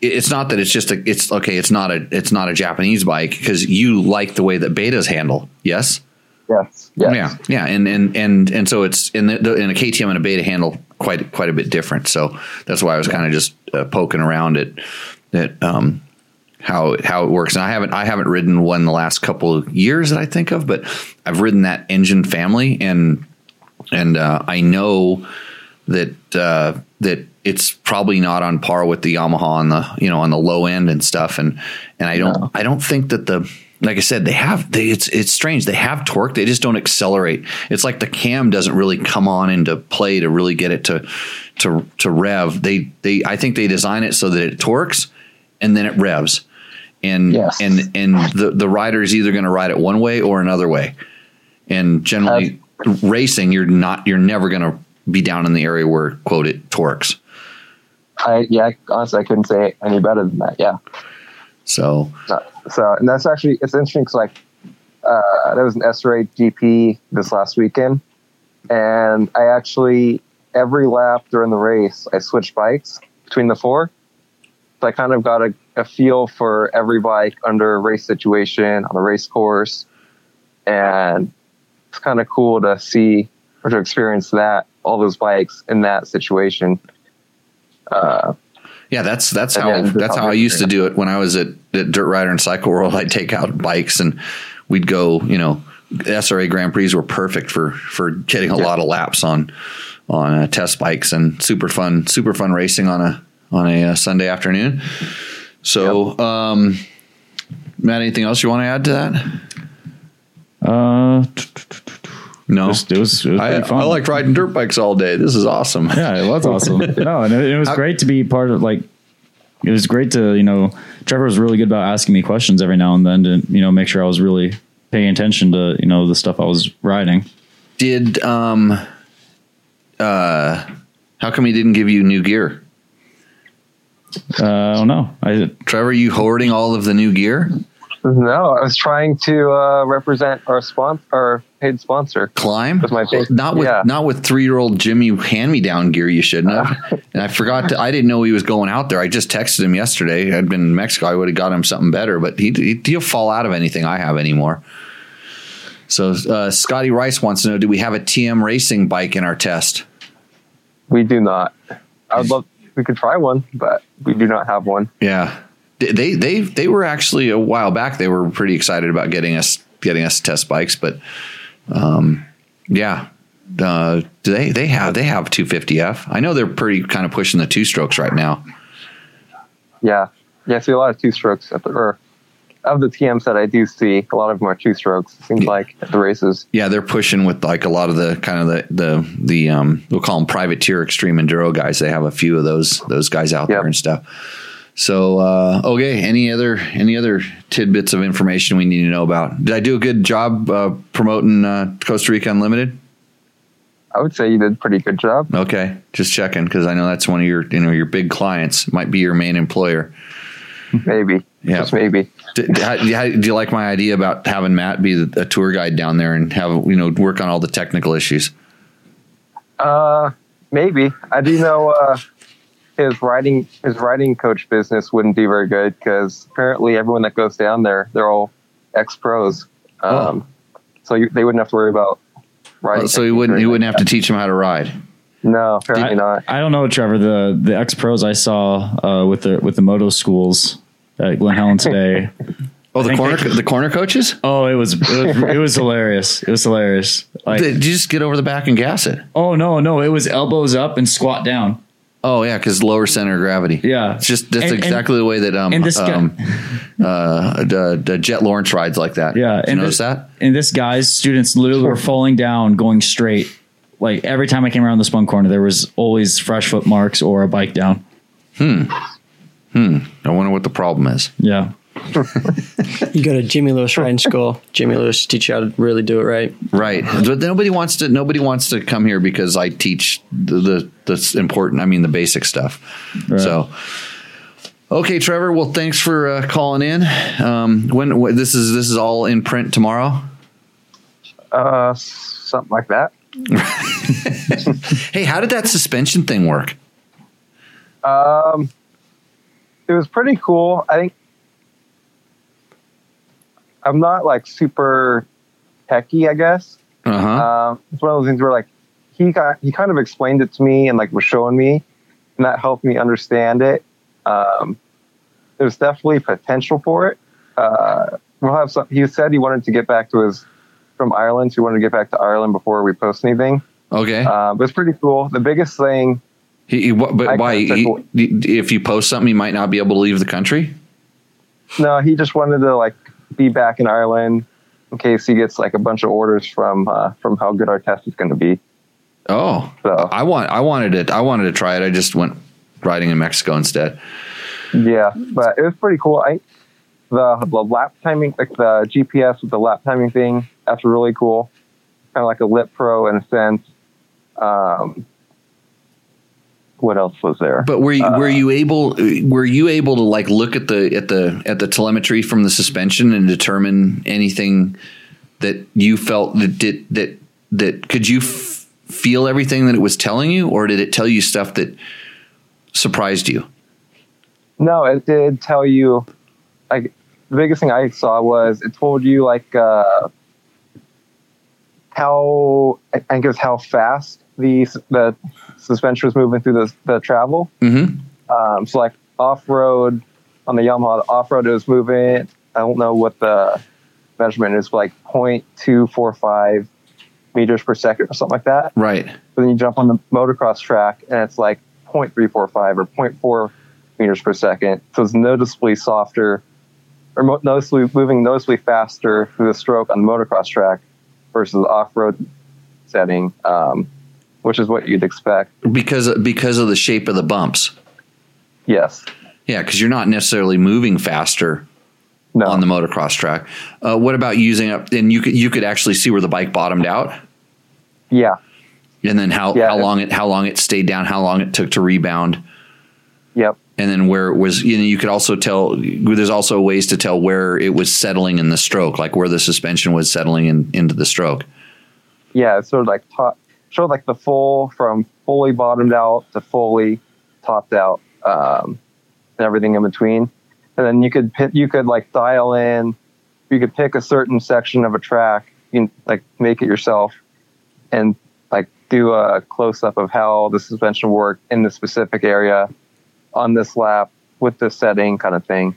it's not that it's just a. It's okay. It's not a. It's not a Japanese bike because you like the way that betas handle. Yes. Yes. Yes. Yeah, yeah, and and and and so it's in the, in a KTM and a beta handle quite quite a bit different. So that's why I was kind of just uh, poking around at that um, how it, how it works. And I haven't I haven't ridden one the last couple of years that I think of, but I've ridden that engine family, and and uh, I know that uh, that it's probably not on par with the Yamaha on the you know on the low end and stuff. And and I don't No. I don't think that the like I said, they have they it's it's strange. They have torque, they just don't accelerate. It's like the cam doesn't really come on into play to really get it to to to rev. They they I think they design it so that it torques and then it revs. And Yes. and and the the rider is either going to ride it one way or another way. And generally racing you're not you're never going to be down in the area where quote it torques. I yeah, honestly, I couldn't say any better than that. Yeah. So So, and that's actually it's interesting because like uh, there was an SRA GP this last weekend, and I actually every lap during the race I switched bikes between the four. So I kind of got a, a feel for every bike under a race situation on a race course, and it's kind of cool to see or to experience that all those bikes in that situation. Uh, Yeah, that's that's how then- that's how I used to do it when I was at, at Dirt Rider and Cycle World. I'd take out bikes and we'd go. You know, SRA Grand Prix were perfect for for getting a Yeah. lot of laps on on uh, test bikes and super fun super fun racing on a on a uh, Sunday afternoon. So, um, Matt, anything else you want to add to that? Uh, No, it was, it was, it was I, pretty fun. I like riding dirt bikes all day. This is awesome. Yeah, it was awesome. no, and it, it was I- great to be part of like. It was great to you know. Trevor was really good about asking me questions every now and then to you know make sure I was really paying attention to you know the stuff I was riding. Did um, uh, how come he didn't give you new gear? Uh, I don't know. I Trevor, you hoarding all of the new gear? no, I was trying to uh, represent our sponsor, our paid sponsor. Klim? With my face. Not with Yeah. not with three year old Jimmy hand me down gear. You shouldn't have. and I forgot. To, I didn't know he was going out there. I just texted him yesterday. I'd been in Mexico. I would have got him something better, but he, he he'll fall out of anything I have anymore. So uh, Scotty Rice wants to know: Do we have a TM racing bike in our test? We do not. I would love. We could try one, but we do not have one. Yeah, they they they were actually a while back. They were pretty excited about getting us getting us test bikes, but um, yeah, uh, do they they have they have 250F. I know they're pretty kind of pushing the two strokes right now. Yeah, yeah. I see a lot of two strokes at the or of the TMs that I do see. A lot of them are two strokes. It seems Yeah. like at the races. Yeah, they're pushing with like a lot of the kind of the the the um we'll call them privateer extreme enduro guys. They have a few of those those guys out Yep. there and stuff. So uh, okay, any other any other tidbits of information we need to know about? Did I do a good job uh, promoting uh, Costa Rica Unlimited? I would say you did a pretty good job. Okay, just checking because I know that's one of your you know your big clients. Might be your main employer. Maybe. Yeah. Just maybe. Do, do you like my idea about having Matt be a tour guide down there and have you know work on all the technical issues? Uh, maybe. I do know uh, his riding his riding coach business wouldn't be very good because apparently everyone that goes down there they're all ex pros. Um, So you, they wouldn't have to worry about riding. Oh. so he wouldn't he wouldn't have to teach him how to ride. No, apparently I, not. I don't know, Trevor. The the ex pros I saw uh, with the with the moto schools at Glen Helen today. Oh, the corner they the corner coaches. Oh, it was it was, it was hilarious. It was hilarious. Like, Did you just get over the back and gas it? oh no, no, it was elbows up and squat down. Oh yeah, because lower center of gravity. Yeah. it's just that's And- and- exactly the way that um this guy- um uh the, the Jet Lawrence rides like that. Yeah, Did you and notice this- that? And this guy's students literally were falling down, going straight. Like every time I came around the spun corner, there was always fresh foot marks or a bike down. Hmm. Hmm. I wonder what the problem is. Yeah. You go to Jimmy Lewis Riding School. Jimmy Lewis teach you how to really do it right. Right. But nobody wants to nobody wants to come here because I teach the the, the important I mean the basic stuff. Right. So Okay, Trevor. Well, thanks for uh, calling in. Um, when, when this is this is all in print tomorrow. Uh, something like that. Hey, how did that suspension thing work? Um, it was pretty cool. I think I'm not like super techy, I guess. Uh huh. Um, it's one of those things where like he got he kind of explained it to me and like was showing me, and that helped me understand it. Um, there's definitely potential for it. Uh, we'll have some. He said he wanted to get back to his from Ireland. So he wanted to get back to Ireland before we post anything. okay. Uh, but it's pretty cool. The biggest thing he, he, what- but I why? He, if you post something, you might not be able to leave the country. No, he just wanted to like be back in Ireland in case he gets like a bunch of orders from uh, from how good our test is going to be. Oh, So I want I wanted it. I wanted to try it. I just went riding in Mexico instead. yeah, but it was pretty cool. I the the lap timing, like the GPS with the lap timing thing, that's really cool. Kind of like a Lip Pro in a sense. Um, what else was there? But were you, Uh, were you able were you able to like look at the at the at the telemetry from the suspension and determine anything that you felt that did that that could you f- feel everything that it was telling you or did it tell you stuff that surprised you? No, it did tell you. Like the biggest thing I saw was it told you like uh, how I think it was how fast the the suspension was moving through the the travel. Mhm. Um, so like off road on the Yamaha, off road it was moving. I don't know what the measurement is, like 0.245 meters per second or something like that. Right. But then you jump on the motocross track and it's like 0.345 or 0.4 meters per second. So it's noticeably softer or mo- noticeably moving noticeably faster through the stroke on the motocross track versus off-road setting, um, which is what you'd expect. Because because of the shape of the bumps. Yes. Yeah, because you're not necessarily moving faster No. on the motocross track. Uh, what about using up? And you could you could actually see where the bike bottomed out, yeah. and then how, Yeah. how long it how long it stayed down, how long it took to rebound, Yep. and then where it was. You know, you could also tell. There's also ways to tell where it was settling in the stroke, like where the suspension was settling in, into the stroke. Yeah. It's sort of like top, showed like the full from fully bottomed out to fully topped out, um, and everything in between. And then you could you could like dial in, you could pick a certain section of a track, you can like make it yourself, and like do a close up of how the suspension worked in the specific area on this lap with this setting, kind of thing.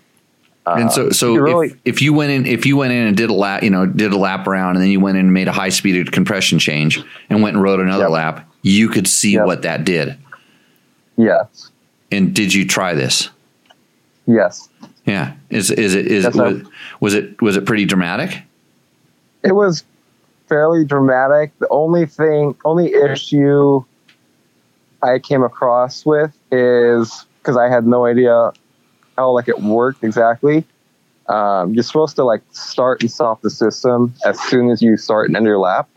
And so, Uh, so if, really- if you went in, if you went in and did a lap, you know, did a lap around, and then you went in and made a high speed compression change, and went and rode another Yep. lap, you could see Yep. what that did. Yes. And did you try this? Yes. Yeah. Is is it is That's was, was it was it pretty dramatic? it was fairly dramatic. The only thing, only issue I came across with is because I had no idea how like it worked exactly. Um, you're supposed to like start and stop the system as soon as you start and end your lap.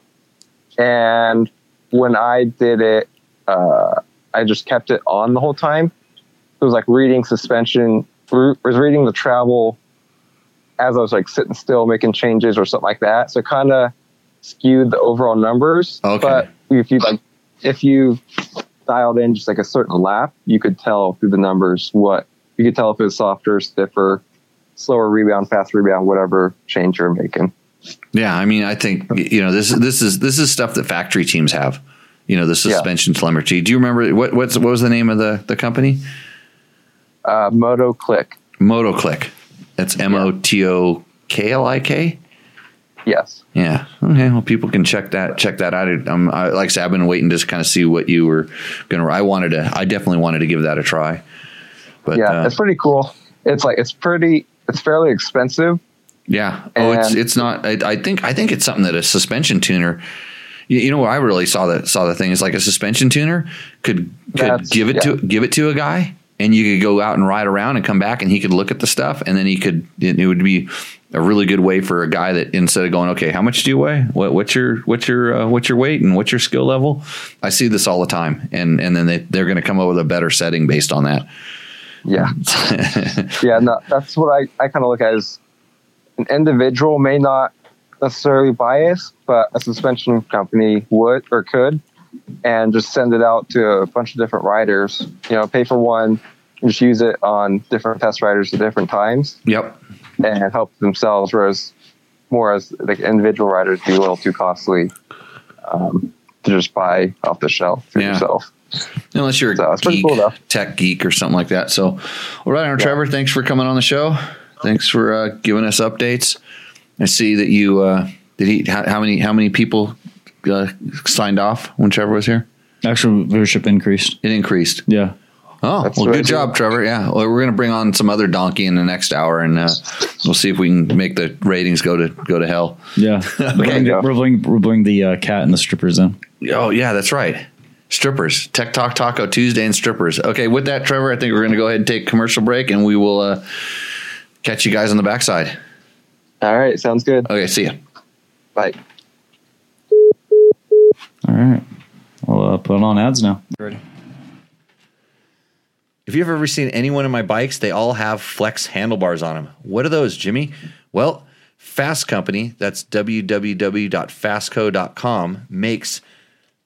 And when I did it, uh, I just kept it on the whole time. It was like reading suspension, re- was reading the travel as I was like sitting still making changes or something like that. So kind of skewed the overall numbers. Okay. But if you like, if you dialed in just like a certain lap, you could tell through the numbers what you could tell if it's softer, stiffer, slower rebound, fast rebound, whatever change you're making. Yeah, I mean, I think you know this this is this is stuff that factory teams have. You know, the Yeah. suspension telemetry. Do you remember what what's what was the name of the the company? Uh, Moto Click. MotoKlik. That's M O T O K L I K. Yes. Yeah. Okay. Well, people can check that check that out. Um, I, like I said, I've been waiting to kind of see what you were gonna. I wanted to. I definitely wanted to give that a try. But yeah, uh, it's pretty cool. It's like it's pretty. It's fairly expensive. Yeah. Oh, it's And- it's not. I, I think I think it's something that a suspension tuner. You, you know where I really saw that saw the thing is like a suspension tuner could could give it to give it to a guy, and you could go out and ride around and come back, and he could look at the stuff, and then he could. It, it would be a really good way for a guy that instead of going, okay, how much do you weigh? What, what's your what's your uh, what's your weight and what's your skill level? I see this all the time, and and then they they're going to come up with a better setting based on that. Yeah. yeah, no, that's what I, I kind of look at as an individual may not necessarily bias, but a suspension company would or could, and just send it out to a bunch of different riders. You know, pay for one, and just use it on different test riders at different times, Yep. and help themselves. Whereas more as like individual riders be a little too costly um, to just buy off the shelf for Yeah. yourself. Unless you're a So, it's pretty geek, cool, tech geek or something like that. So, all right, Trevor, thanks for coming on the show. Thanks for uh, giving us updates. I see that you uh, did he how, how many how many people uh, signed off when Trevor was here? Actual viewership increased. It increased. Yeah. Oh, That's well, good job, Trevor. Yeah, well, we're going to bring on some other donkey in the next hour, and uh, we'll see if we can make the ratings go to go to hell. Yeah, we're, bring, we're, bring, we're bring the uh, cat and the strippers in. Oh, yeah, that's right. Strippers, Tech Talk Taco Tuesday, and strippers. Okay, with that, Trevor, I think we're going to go ahead and take a commercial break, and we will uh, catch you guys on the backside. All right, sounds good. Okay, see ya. Bye. All right, I'll uh, put on ads now. ready If you've ever seen any one of my bikes, they all have Flexx handlebars on them. What are those, Jimmy? Well, Fasst Company, that's www.fasstco.com, makes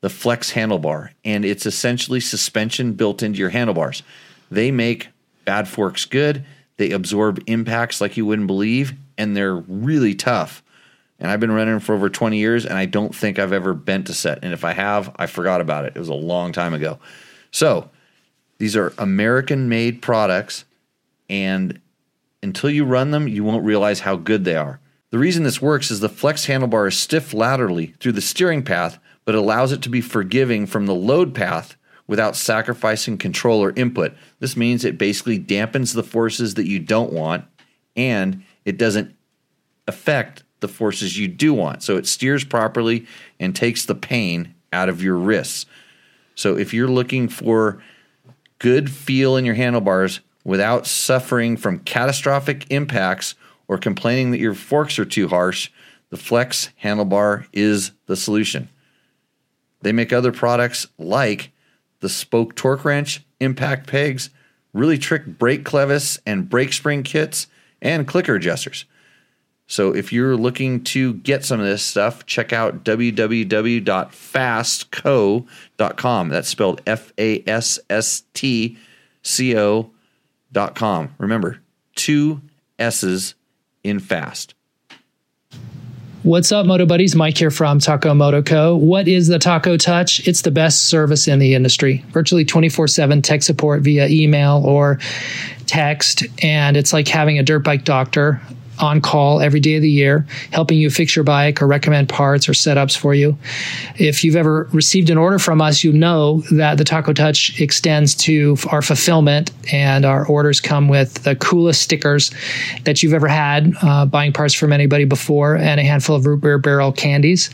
the Flexx handlebar, and it's essentially suspension built into your handlebars. They make bad forks good, they absorb impacts like you wouldn't believe, and they're really tough. And I've been running for over 20 years, and I don't think I've ever bent a set. And if I have, I forgot about it. It was a long time ago. So, these are American made products, and until you run them, you won't realize how good they are. The reason this works is the Flexx handlebar is stiff laterally through the steering path, but allows it to be forgiving from the load path without sacrificing control or input. This means it basically dampens the forces that you don't want, and it doesn't affect the forces you do want. So it steers properly and takes the pain out of your wrists. So if you're looking for good feel in your handlebars without suffering from catastrophic impacts or complaining that your forks are too harsh, the Flexx handlebar is the solution. They make other products like the spoke torque wrench, impact pegs, really trick brake clevis and brake spring kits, and clicker adjusters. So if you're looking to get some of this stuff, check out www.fasstco.com. That's spelled F A S S T C O dot com. Remember, two S's in fast. What's up, Moto Buddies? Mike here from Taco Moto Co. What is the Taco Touch? It's the best service in the industry. Virtually 24 7 tech support via email or text. And it's like having a dirt bike doctor on call every day of the year, helping you fix your bike or recommend parts or setups for you. If you've ever received an order from us, you know that the Taco Touch extends to our fulfillment, and our orders come with the coolest stickers that you've ever had uh, buying parts from anybody before, and a handful of root beer barrel candies.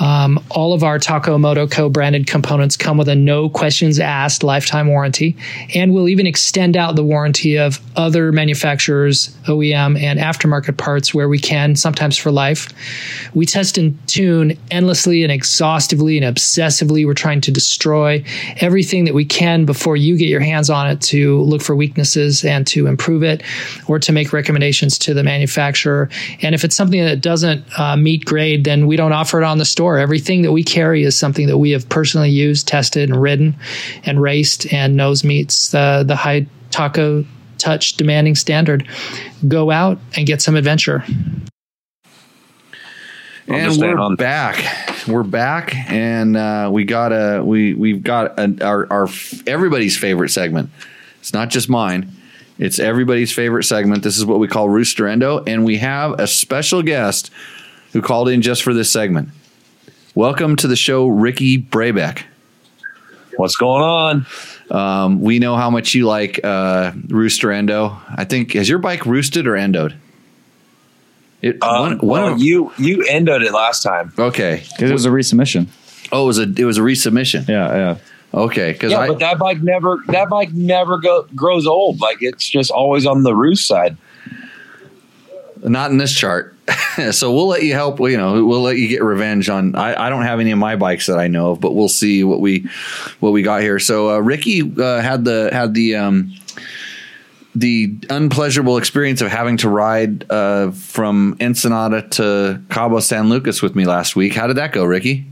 Um, all of our Taco Moto Co branded components come with a no questions asked lifetime warranty, and we'll even extend out the warranty of other manufacturers, OEM, and aftermarket parts where we can, sometimes for life. We test and tune endlessly and exhaustively and obsessively. We're trying to destroy everything that we can before you get your hands on it to look for weaknesses and to improve it or to make recommendations to the manufacturer. And if it's something that doesn't uh, meet grade, then we don't offer it on the store. Everything that we carry is something that we have personally used, tested, and ridden and raced and knows meets the, the high taco touch demanding standard. Go out and get some adventure. and we're on- back. We're back, and uh, we got a we we've got a, our our everybody's favorite segment. It's not just mine; it's everybody's favorite segment. This is what we call Roosterendo, and we have a special guest who called in just for this segment. Welcome to the show, Ricky Brabec. What's going on? Um, we know how much you like uh, Roosterendo. I think has your bike roosted or endoed? It Um, one, one well, of, you you ended it last time. okay. Because it was a resubmission. Oh, it was a it was a resubmission. Yeah, yeah. Okay, because Yeah, I but that bike never that bike never go, grows old. Like it's just always on the roost side. Not in this chart. so we'll let you help. You know, we'll let you get revenge on. I, I don't have any of my bikes that I know of, but we'll see what we what we got here. So uh, Ricky uh, had the had the um, the unpleasurable experience of having to ride uh, from Ensenada to Cabo San Lucas with me last week. How did that go, Ricky?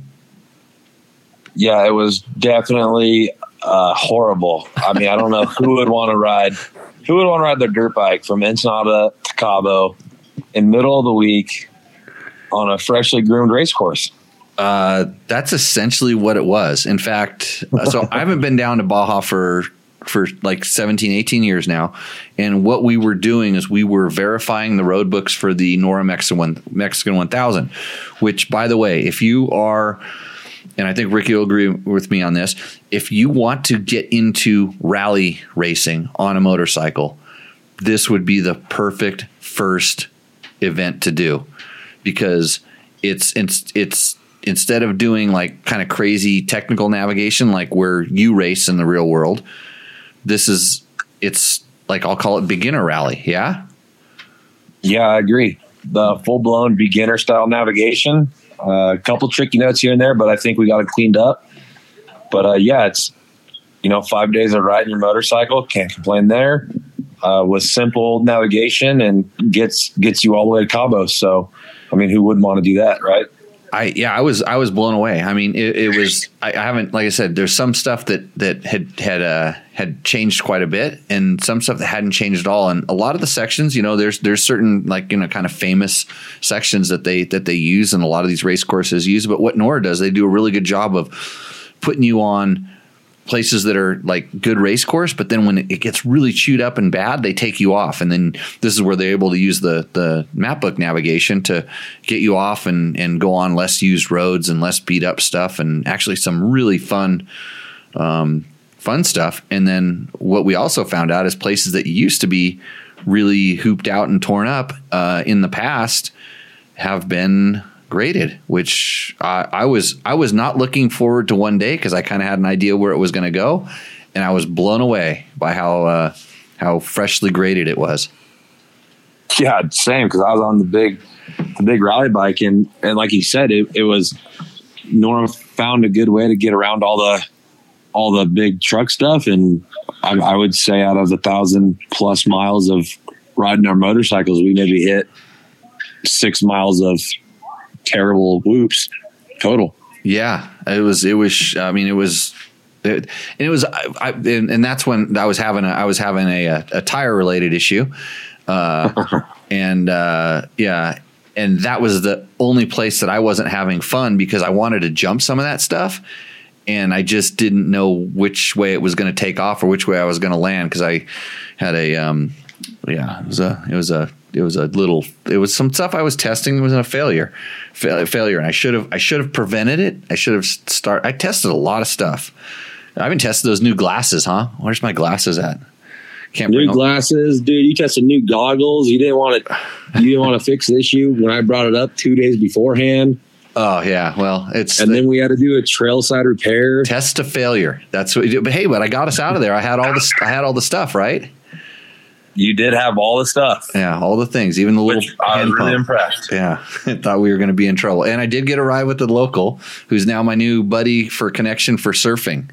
Yeah, it was definitely uh, horrible. I mean, I don't know who would want to ride who would want to ride their dirt bike from Ensenada to Cabo in middle of the week on a freshly groomed race course. Uh, that's essentially what it was. In fact, so I haven't been down to Baja for for like 17, 18 years now. And what we were doing is we were verifying the road books for the NORRA Mexican, one, Mexican 1000, which, by the way, if you are and I think Ricky will agree with me on this. If you want to get into rally racing on a motorcycle, this would be the perfect first event to do because it's it's it's instead of doing like kind of crazy technical navigation like where you race in the real world, this is it's like I'll call it beginner rally. Yeah. Yeah, I agree. The full blown beginner style navigation. Uh, a couple tricky notes here and there, but I think we got it cleaned up. But uh, yeah, it's you know five days of riding your motorcycle. Can't complain there. Uh, with simple navigation and gets gets you all the way to Cabo. So, I mean, who wouldn't want to do that, right? I yeah, I was I was blown away. I mean, it, it was I, I haven't like I said, there's some stuff that that had had uh had changed quite a bit, and some stuff that hadn't changed at all. And a lot of the sections, you know, there's there's certain like you know kind of famous sections that they that they use, and a lot of these race courses use. But what NORRA does, they do a really good job of putting you on places that are like good race course, but then when it gets really chewed up and bad, they take you off. And then this is where they're able to use the the map book navigation to get you off and and go on less used roads and less beat up stuff, and actually some really fun. Um, fun stuff and then what we also found out is places that used to be really hooped out and torn up uh, in the past have been graded, which I, I was I was not looking forward to one day because I kind of had an idea where it was going to go, and I was blown away by how uh, how freshly graded it was. Yeah, same because I was on the big the big rally bike and and like you said, it, it was Norm found a good way to get around all the all the big truck stuff, and I, I would say out of the thousand plus miles of riding our motorcycles, we maybe hit six miles of terrible whoops total. Yeah, it was. It was. I mean, it was. It, and it was. I, I and, and, that's when I was having a. I was having a, a, a tire related issue, uh, and uh, yeah, and that was the only place that I wasn't having fun because I wanted to jump some of that stuff, and I just didn't know which way it was going to take off or which way I was going to land because I had a. Um, yeah, it was a. It was a it was a little it was some stuff I was testing It was a failure Fa- failure and I should have I should have prevented it I should have start I tested a lot of stuff I haven't tested those new glasses huh where's my glasses at can't new glasses dude you tested new goggles you didn't want to you didn't want to fix the issue when I brought it up two days beforehand Oh yeah, well it's and the, then we had to do a trail side repair. Test to failure. That's what. We do. But hey, but I got us out of there. I had all the I had all the stuff right you did have all the stuff. Yeah, all the things, even the little. I was really impressed. Yeah, thought we were going to be in trouble, and I did get a ride with the local, who's now my new buddy for connection for surfing.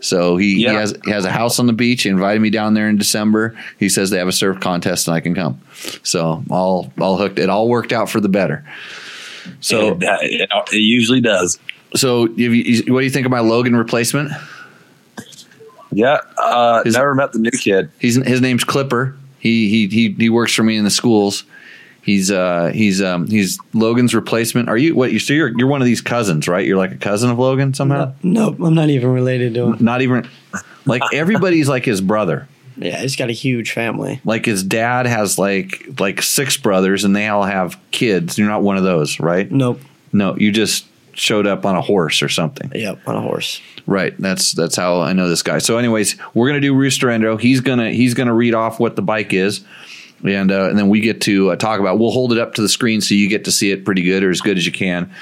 So he, yeah. he has he has a house on the beach. He invited me down there in December. He says they have a surf contest and I can come. So all all hooked. It all worked out for the better. So it, it, it usually does. So you, what do you think of my Logan replacement? Yeah, uh, his, never met the new kid. He's his name's Clipper. He he he he works for me in the schools. He's uh he's um he's Logan's replacement. Are you what you so you're you're one of these cousins, right? You're like a cousin of Logan somehow? No, nope, I'm not even related to him. Not even like everybody's like his brother. Yeah, he's got a huge family. Like his dad has like like six brothers and they all have kids. You're not one of those, right? Nope. No, you just showed up on a horse or something. Yep, on a horse. Right. That's that's how I know this guy. So, anyways, we're gonna do Rooster Endo. He's gonna he's gonna read off what the bike is, and uh, and then we get to uh, talk about. We'll hold it up to the screen so you get to see it pretty good or as good as you can.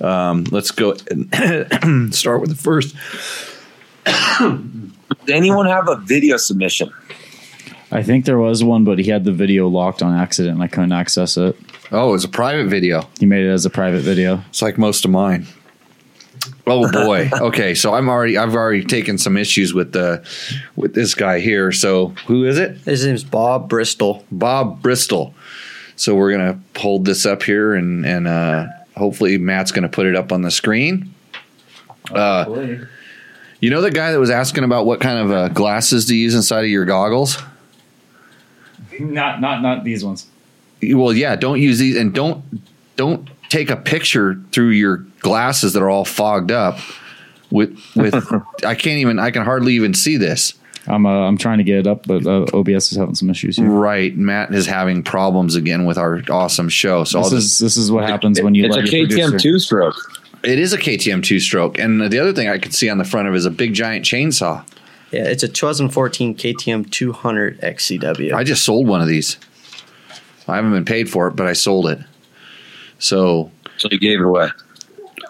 Um, let's go start with the first. Does anyone have a video submission? I think there was one, but he had the video locked on accident and I couldn't access it. Oh, it was a private video. You made it as a private video. It's like most of mine. Oh boy. Okay, so I'm already I've already taken some issues with the with this guy here. So who is it? His name's Bob Bristol. Bob Bristol. So we're gonna hold this up here and and uh, hopefully Matt's gonna put it up on the screen. Uh, you know the guy that was asking about what kind of uh, glasses to use inside of your goggles? Not not not these ones. Well, yeah, don't use these and don't don't take a picture through your glasses that are all fogged up with with I can't even I can hardly even see this. I'm uh, I'm trying to get it up, but uh, OBS is having some issues here. Right, Matt is having problems again with our awesome show. So this I'll is just, this is what happens when you it's let a KTM two stroke. It is a KTM two stroke, and the other thing I could see on the front of it is a big giant chainsaw. Yeah, it's a 2014 KTM 200 XCW. I just sold one of these. I haven't been paid for it, but I sold it. So, So you gave it away.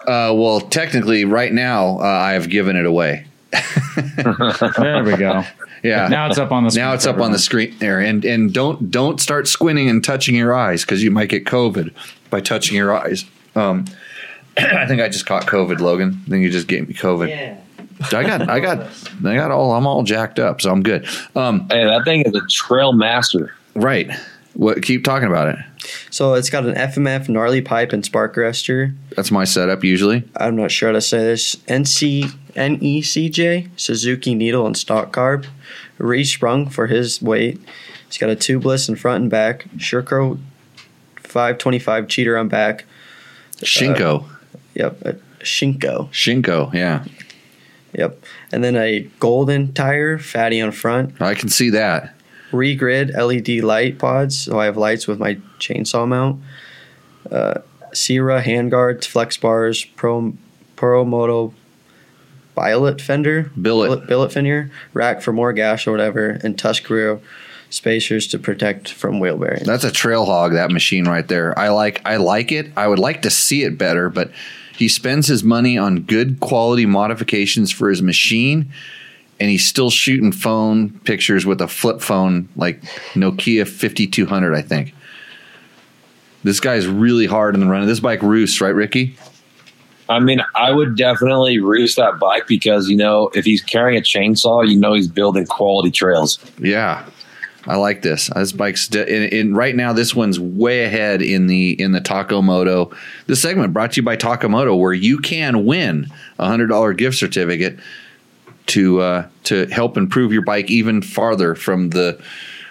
uh, well, technically, right now uh, I have given it away. There we go. Yeah. Now it's up on the. now it's up on the screen there, and and don't don't start squinting and touching your eyes because you might get COVID by touching your eyes. Um, I think I just caught COVID, Logan. I think you just gave me COVID. Yeah. I got I got I got all I'm all jacked up, so I'm good. Um, Hey, that thing is a trail master. right. What? Keep talking about it. so it's got an FMF gnarly pipe and spark arrestor. That's my setup usually. I'm not sure how to say this. NC NECJ Suzuki needle and stock carb, resprung for his weight. He's got a tubeless in front and back. Shurko 525 cheater on back. Shinko, uh, Yep, a Shinko. Shinko. Yeah, Yep, and then a golden tire, fatty on front. I can see that. Rigid LED light pods, so I have lights with my chainsaw mount. Uh, Cycra handguards, Flexx bars, Pro Pro Moto billet fender, Billet. billet fender, rack for more gas or whatever, and Tuscarora spacers to protect from wheel bearings. That's a trail hog. That machine right there. I like. I like it. I would like to see it better, but he spends his money on good quality modifications for his machine, and he's still shooting phone pictures with a flip phone like Nokia 5200. I think. This guy's really hard in the run. This bike roosts, right, Ricky? I mean, I would definitely roost that bike because you know if he's carrying a chainsaw, you know he's building quality trails. Yeah, I like this. This bike's de- in, in right now. This one's way ahead in the in the Taco Moto. This segment brought to you by Taco Moto, where you can win a hundred dollar gift certificate to uh, to help improve your bike even farther from the.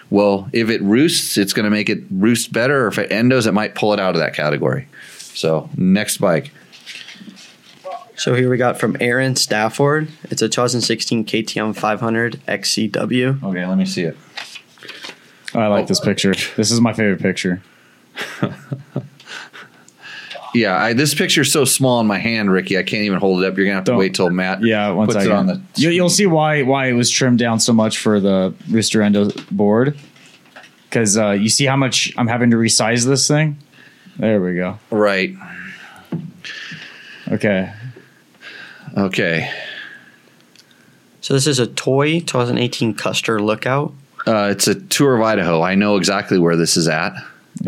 Well, if it roosts, it's going to make it roost better. Or if it endos, it might pull it out of that category. So next bike, So here we got from Aaron Stafford. It's a 2016 KTM 500 XCW. okay, let me see it. I like this picture. This is my favorite picture. Yeah, I, this picture's so small in my hand, Ricky. I can't even hold it up. You're gonna have to Don't- wait till Matt Yeah, once puts I it on the. you, you'll see why why it was trimmed down so much for the Rooster Endo board. Because uh, you see how much I'm having to resize this thing. There we go. Right. Okay. Okay. So this is a toy 2018 Custer Lookout. Uh, it's a tour of Idaho. I know exactly where this is at.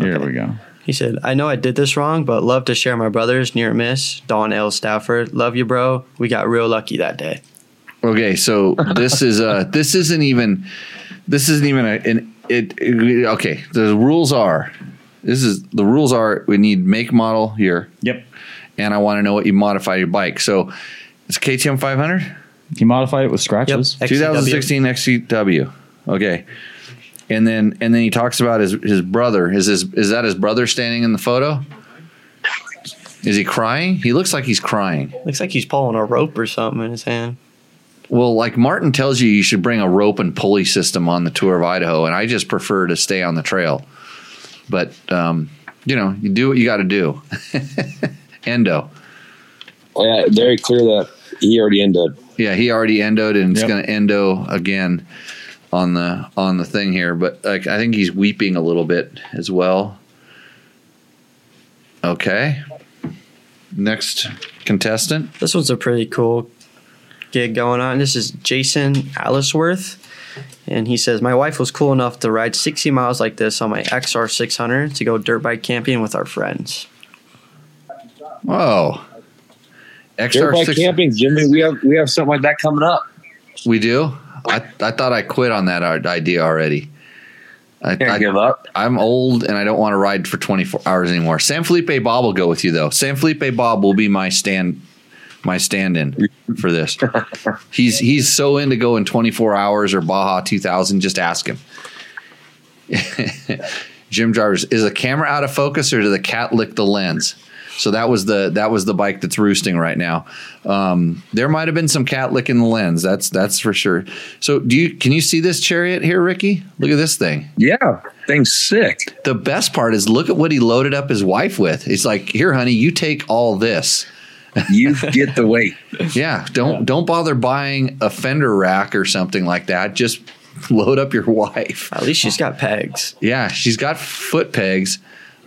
Here we go. He said, I know I did this wrong, but love to share my brother's near miss, Don L. Stafford. Love you, bro. We got real lucky that day. Okay, so this is uh this isn't even this isn't even a an it, it okay. The rules are this is the rules are we need make model here Yep. and I want to know what you modify your bike. So it's KTM 500 He modified it with scratches. Yep. 2016 XCW. Okay. And then and then he talks about his his brother. Is his is that his brother standing in the photo? Is he crying? He looks like he's crying. Looks like he's pulling a rope or something in his hand. Well, like Martin tells you, you should bring a rope and pulley system on the tour of Idaho, and I just prefer to stay on the trail. But um, you know, you do what you got to do. Endo, Yeah, very clear that he already ended. yeah, he already endoed, and it's going to endo again on the on the thing here. But like, I think he's weeping a little bit as well. Okay, next contestant. This one's a pretty cool gig going on. This is Jason Allisworth. And he says, My wife was cool enough to ride 60 miles like this on my XR600 to go dirt bike camping with our friends. Oh, Dirt bike six. camping, Jimmy. We have we have something like that coming up. We do. I I thought I quit on that idea already. I, Can't I, give up. I'm old and I don't want to ride for 24 hours anymore. San Felipe Bob will go with you though. San Felipe Bob will be my stand my stand-in for this. he's he's so into going 24 hours or Baja 2000. Just ask him. Jim Jarvis is the camera out of focus or did the cat lick the lens? So that was the that was the bike that's roosting right now. Um, there might have been some cat licking the lens. That's that's for sure. So do you can you see this chariot here, Ricky? Look at this thing. Yeah, thing's sick. The best part is look at what he loaded up his wife with. He's like, "Here, honey, you take all this." You get the weight. Yeah, don't don't bother buying a fender rack or something like that. Just load up your wife. At least she's got pegs. Yeah, she's got foot pegs.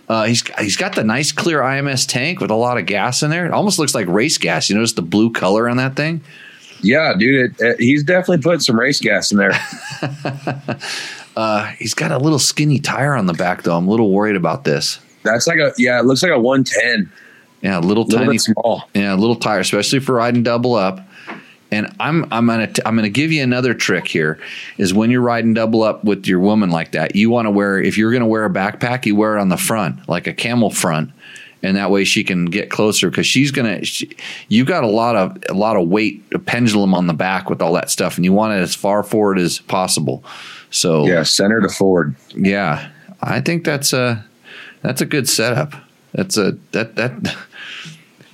Uh, he's he's got the nice clear IMS tank with a lot of gas in there. It almost looks like race gas. You notice the blue color on that thing? Yeah, dude, it, it, he's definitely put some race gas in there. Uh, he's got a little skinny tire on the back though. I'm a little worried about this. That's like a yeah, it looks like a one ten. Yeah, a little, little tiny small. Yeah, a little tire, especially for riding double up. And I'm I'm gonna t- I'm gonna give you another trick here. Is when you're riding double up with your woman like that, you want to wear if you're gonna wear a backpack, you wear it on the front like a camel front, and that way she can get closer because she's gonna. She, you got a lot of a lot of weight, a pendulum on the back with all that stuff, and you want it as far forward as possible. So Yeah, center to forward. yeah, I think that's a that's a good setup. That's a that that.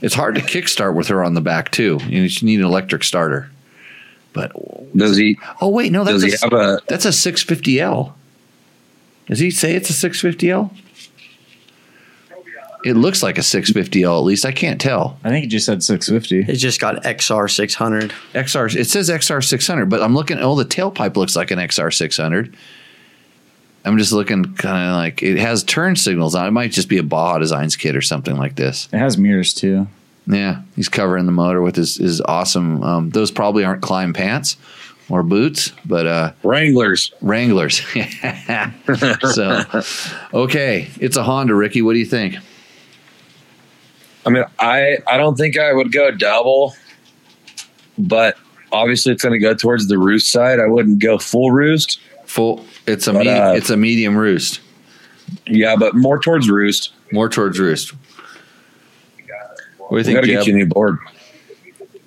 It's hard to kickstart with her on the back too. You just need an electric starter. But Does he? oh wait, no, that's Does he a, have a? that's a 650L. Does he say it's a 650L? It looks like a 650L at least. I can't tell. I think it just said 650. It just got XR 600. XR it says XR 600, but I'm looking oh the tailpipe looks like an XR 600. I'm just looking kind of like it has turn signals on. It might just be a Baja Designs kit or something like this. It has mirrors too. Yeah, he's covering the motor with his, his awesome. Um, those probably aren't Klim pants or boots, but uh, Wranglers. Wranglers. so, okay, it's a Honda, Ricky. What do you think? I mean, I I don't think I would go double, but obviously it's going to go towards the roost side. I wouldn't go full roost. Full. It's a But, me- uh, it's a medium roost, Yeah, but more towards roost. more towards roost. What do We you got to think, get you a new board.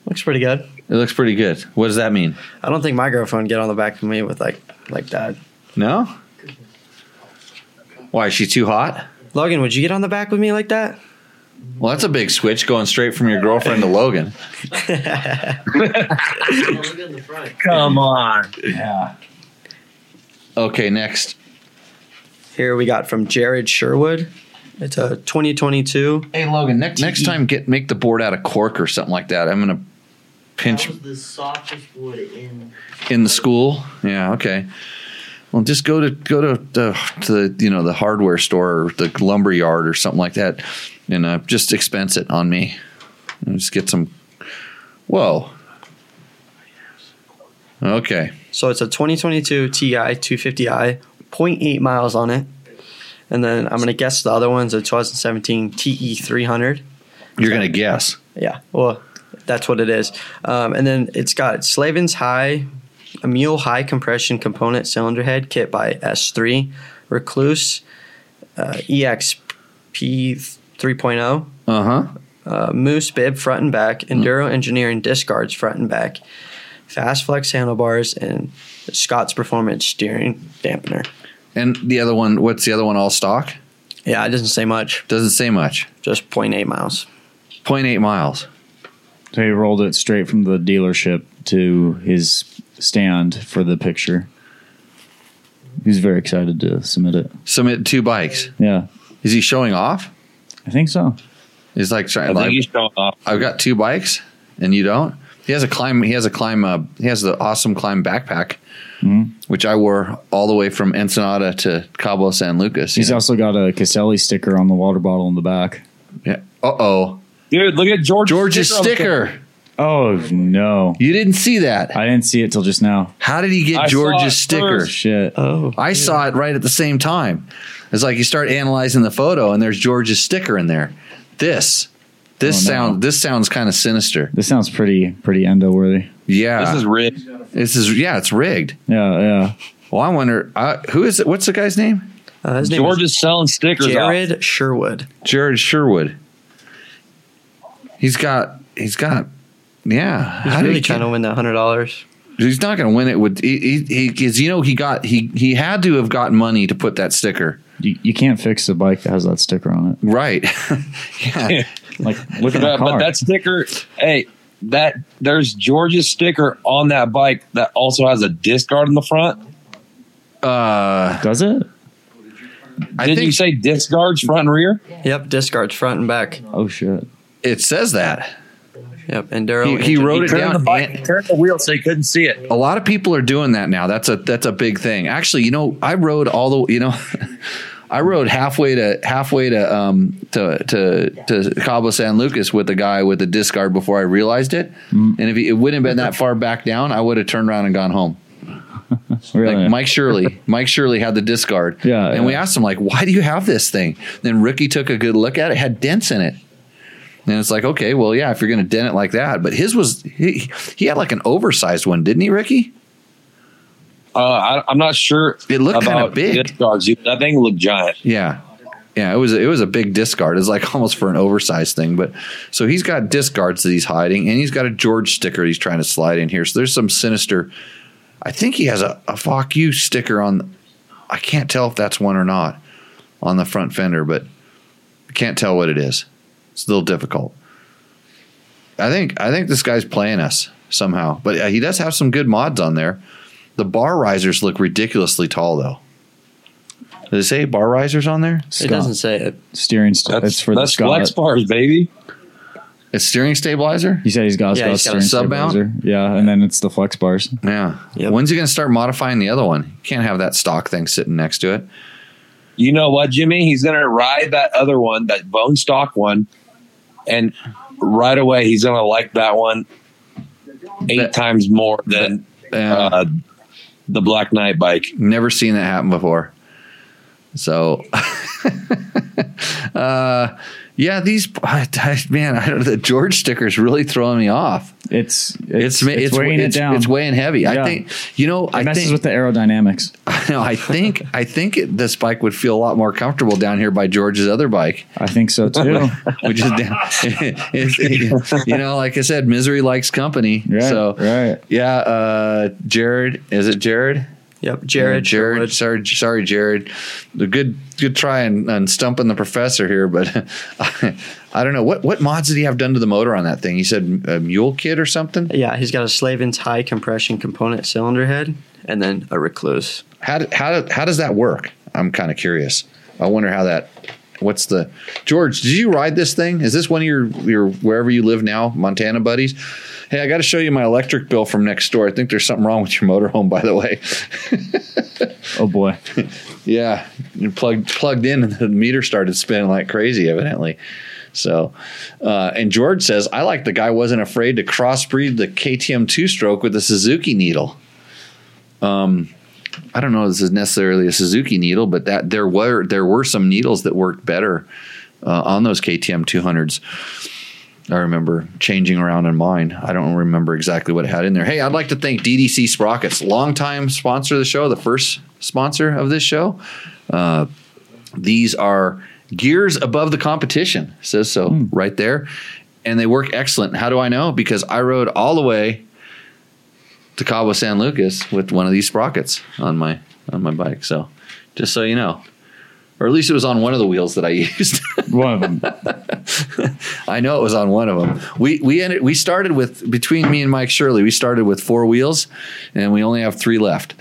Looks pretty good. It looks pretty good. What does that mean? I don't think my girlfriend get on the back of me with like like that. No. Why is she too hot? Logan, would you get on the back with me like that? Well, that's a big switch going straight from your girlfriend to Logan. Look in the front. Come on. Yeah. Okay, next. Here we got from Jared Sherwood. It's a 2022. Hey Logan, next next time get make the board out of cork or something like that. I'm gonna pinch That was the softest wood in. in the school. Yeah, okay. Well, just go to go to the to the you know the hardware store or the lumber yard or something like that, and uh, just expense it on me. And just get some. Whoa. Okay. So it's a 2022 Ti 250i, 0.8 miles on it. And then I'm going to guess the other one's a 2017 TE 300. You're gonna guess. Yeah, well, that's what it is. Um, and then it's got Slavin's High, a Mule High Compression Component Cylinder Head kit by S3, Rekluse, uh, EXP 3.0, Uh huh. uh, Moose Bib front and back, Enduro Engineering disc guards front and back, Fasst Flexx handlebars, and Scott's Performance steering dampener. And the other one, what's the other one? All stock? Yeah, it doesn't say much, Doesn't say much. just 0.8 miles. 0.8 miles. So he rolled it straight from the dealership to his stand for the picture. He's very excited to submit it. Submit two bikes. Yeah, Is he showing off? I think so. He's like trying. I think like, he's showing off. I've got two bikes, and you don't. He has a Klim. He has a Klim. Uh, he has the awesome Klim backpack, Mhm. which I wore all the way from Ensenada to Cabo San Lucas. He's know? also got a Caselli sticker on the water bottle in the back. yeah. Uh oh, Dude, look at George. George's on sticker. Oh no, You didn't see that. I didn't see it till just now. How did he get I George's sticker? first. Shit. Oh, I saw it right at the same time. It's like you start analyzing the photo, and there's George's sticker in there. This, this Oh, no. sound, this sounds kind of sinister. This sounds pretty pretty endo worthy. Yeah, This is rigged. this is yeah, it's rigged. Yeah, yeah. Well, I wonder uh, who is it? What's the guy's name? uh, his name George is is selling stickers. off. Jared Sherwood. Jared Sherwood. He's got. He's got. Yeah, He's how really he trying get- to win that hundred dollars. He's not going to win it with. He, he, he, 'cause, you know, he got. He he had to have gotten money to put that sticker. You, you can't fix a bike that has that sticker on it. Right. yeah. Like look at But, the car. but that sticker, hey, that there's George's sticker on that bike that also has a disc guard in the front. Uh, Does it? I Didn't think you say disc guards front and rear? Yep, disc guards front and back. Oh shit. it says that. Yep, enduro. He- he engine. wrote it Turn down the bike, and- turn the wheel so you couldn't see it. a lot of people are doing that now. That's a that's a big thing. Actually, you know, I rode all the you know, I rode halfway to halfway to um to to to Cabo San Lucas with the guy with the disc guard before I realized it. Mm. And if he, it wouldn't have been that far back down, I would have turned around and gone home. Really? Like Mike Shirley, Mike Shirley had the disc guard. Yeah, and we asked him like, why do you have this thing? Then Ricky took a good look at it. it had dents in it. And it's like, okay, well, yeah, if you're going to dent it like that, but his was he, he had like an oversized one, didn't he, Ricky? Uh, I, I'm not sure. It looked kinda about big. disc guards. That thing looked giant. Yeah. Yeah, it was it was a big disc guard. It's like almost for an oversized thing, but so he's got disc guards that he's hiding, and he's got a George sticker he's trying to slide in here. So there's some sinister. I think he has a, a "fuck you" sticker on. I can't tell if that's one or not on the front fender, but I can't tell what it is. It's a little difficult. I think I think this guy's playing us somehow, but uh, he does have some good mods on there. The bar risers look ridiculously tall, though. Does it say bar risers on there? It doesn't say it. steering. St- That's it's for that's the Scott. Flexx bars, baby. It's steering stabilizer. He said he's got, Yeah, Scott he's got a steering sub mount? stabilizer. Yeah, and then it's the Flexx bars. Yeah. Yep. When's he going to start modifying the other one? You can't have that stock thing sitting next to it. You know what, Jimmy? He's going to ride that other one, that bone stock one, and right away he's going to like that one eight That- times more than Uh, uh, the Black Knight bike. never seen that happen before. So, uh, yeah, these I, I- man, I don't, the George sticker is really throwing me off. It's It's it's, it's, weighing it's, it down. It's weighing heavy. I think you know. it I messes think with the aerodynamics. no, I think I think it, this bike would feel a lot more comfortable down here by George's other bike. I think so too. which is down, you know, like I said, misery likes company. Right, so right. yeah, uh, Jared, is it Jared? Yep, Jared. Jared. Sherwood. Sorry, sorry, Jared. The good, good try and, on stumping the professor here, but I, don't know what what mods did he have done to the motor on that thing. He said a mule kit or something. Yeah, he's got a Slavin's high compression component cylinder head, and then a Rekluse. How how how does that work? I'm kind of curious. I wonder how that. What's the George? Did you ride this thing? Is this one of your your wherever you live now, Montana buddies? Hey, I got to show you my electric bill from next door. I think there's something wrong with your motorhome, by the way. Oh boy. Yeah, you plugged plugged in, and the meter started spinning like crazy. Evidently, so. Uh, and George says, "I like the guy wasn't afraid to crossbreed the KTM two stroke with the Suzuki needle." Um, I don't know if this is necessarily a Suzuki needle, but that there were there were some needles that worked better uh, on those KTM two hundreds. I remember changing around in mine. I don't remember exactly what it had in there. Hey, I'd like to thank DDC Sprockets, longtime sponsor of the show, the first sponsor of this show. Uh, these are gears above the competition, says so right there. And they work excellent. How do I know? Because I rode all the way to Cabo San Lucas with one of these sprockets on my on my bike. So just so you know. Or at least it was on one of the wheels that I used. One of them. I know it was on one of them. We we ended we started with between me and Mike Shirley. We started with four wheels, and we only have three left.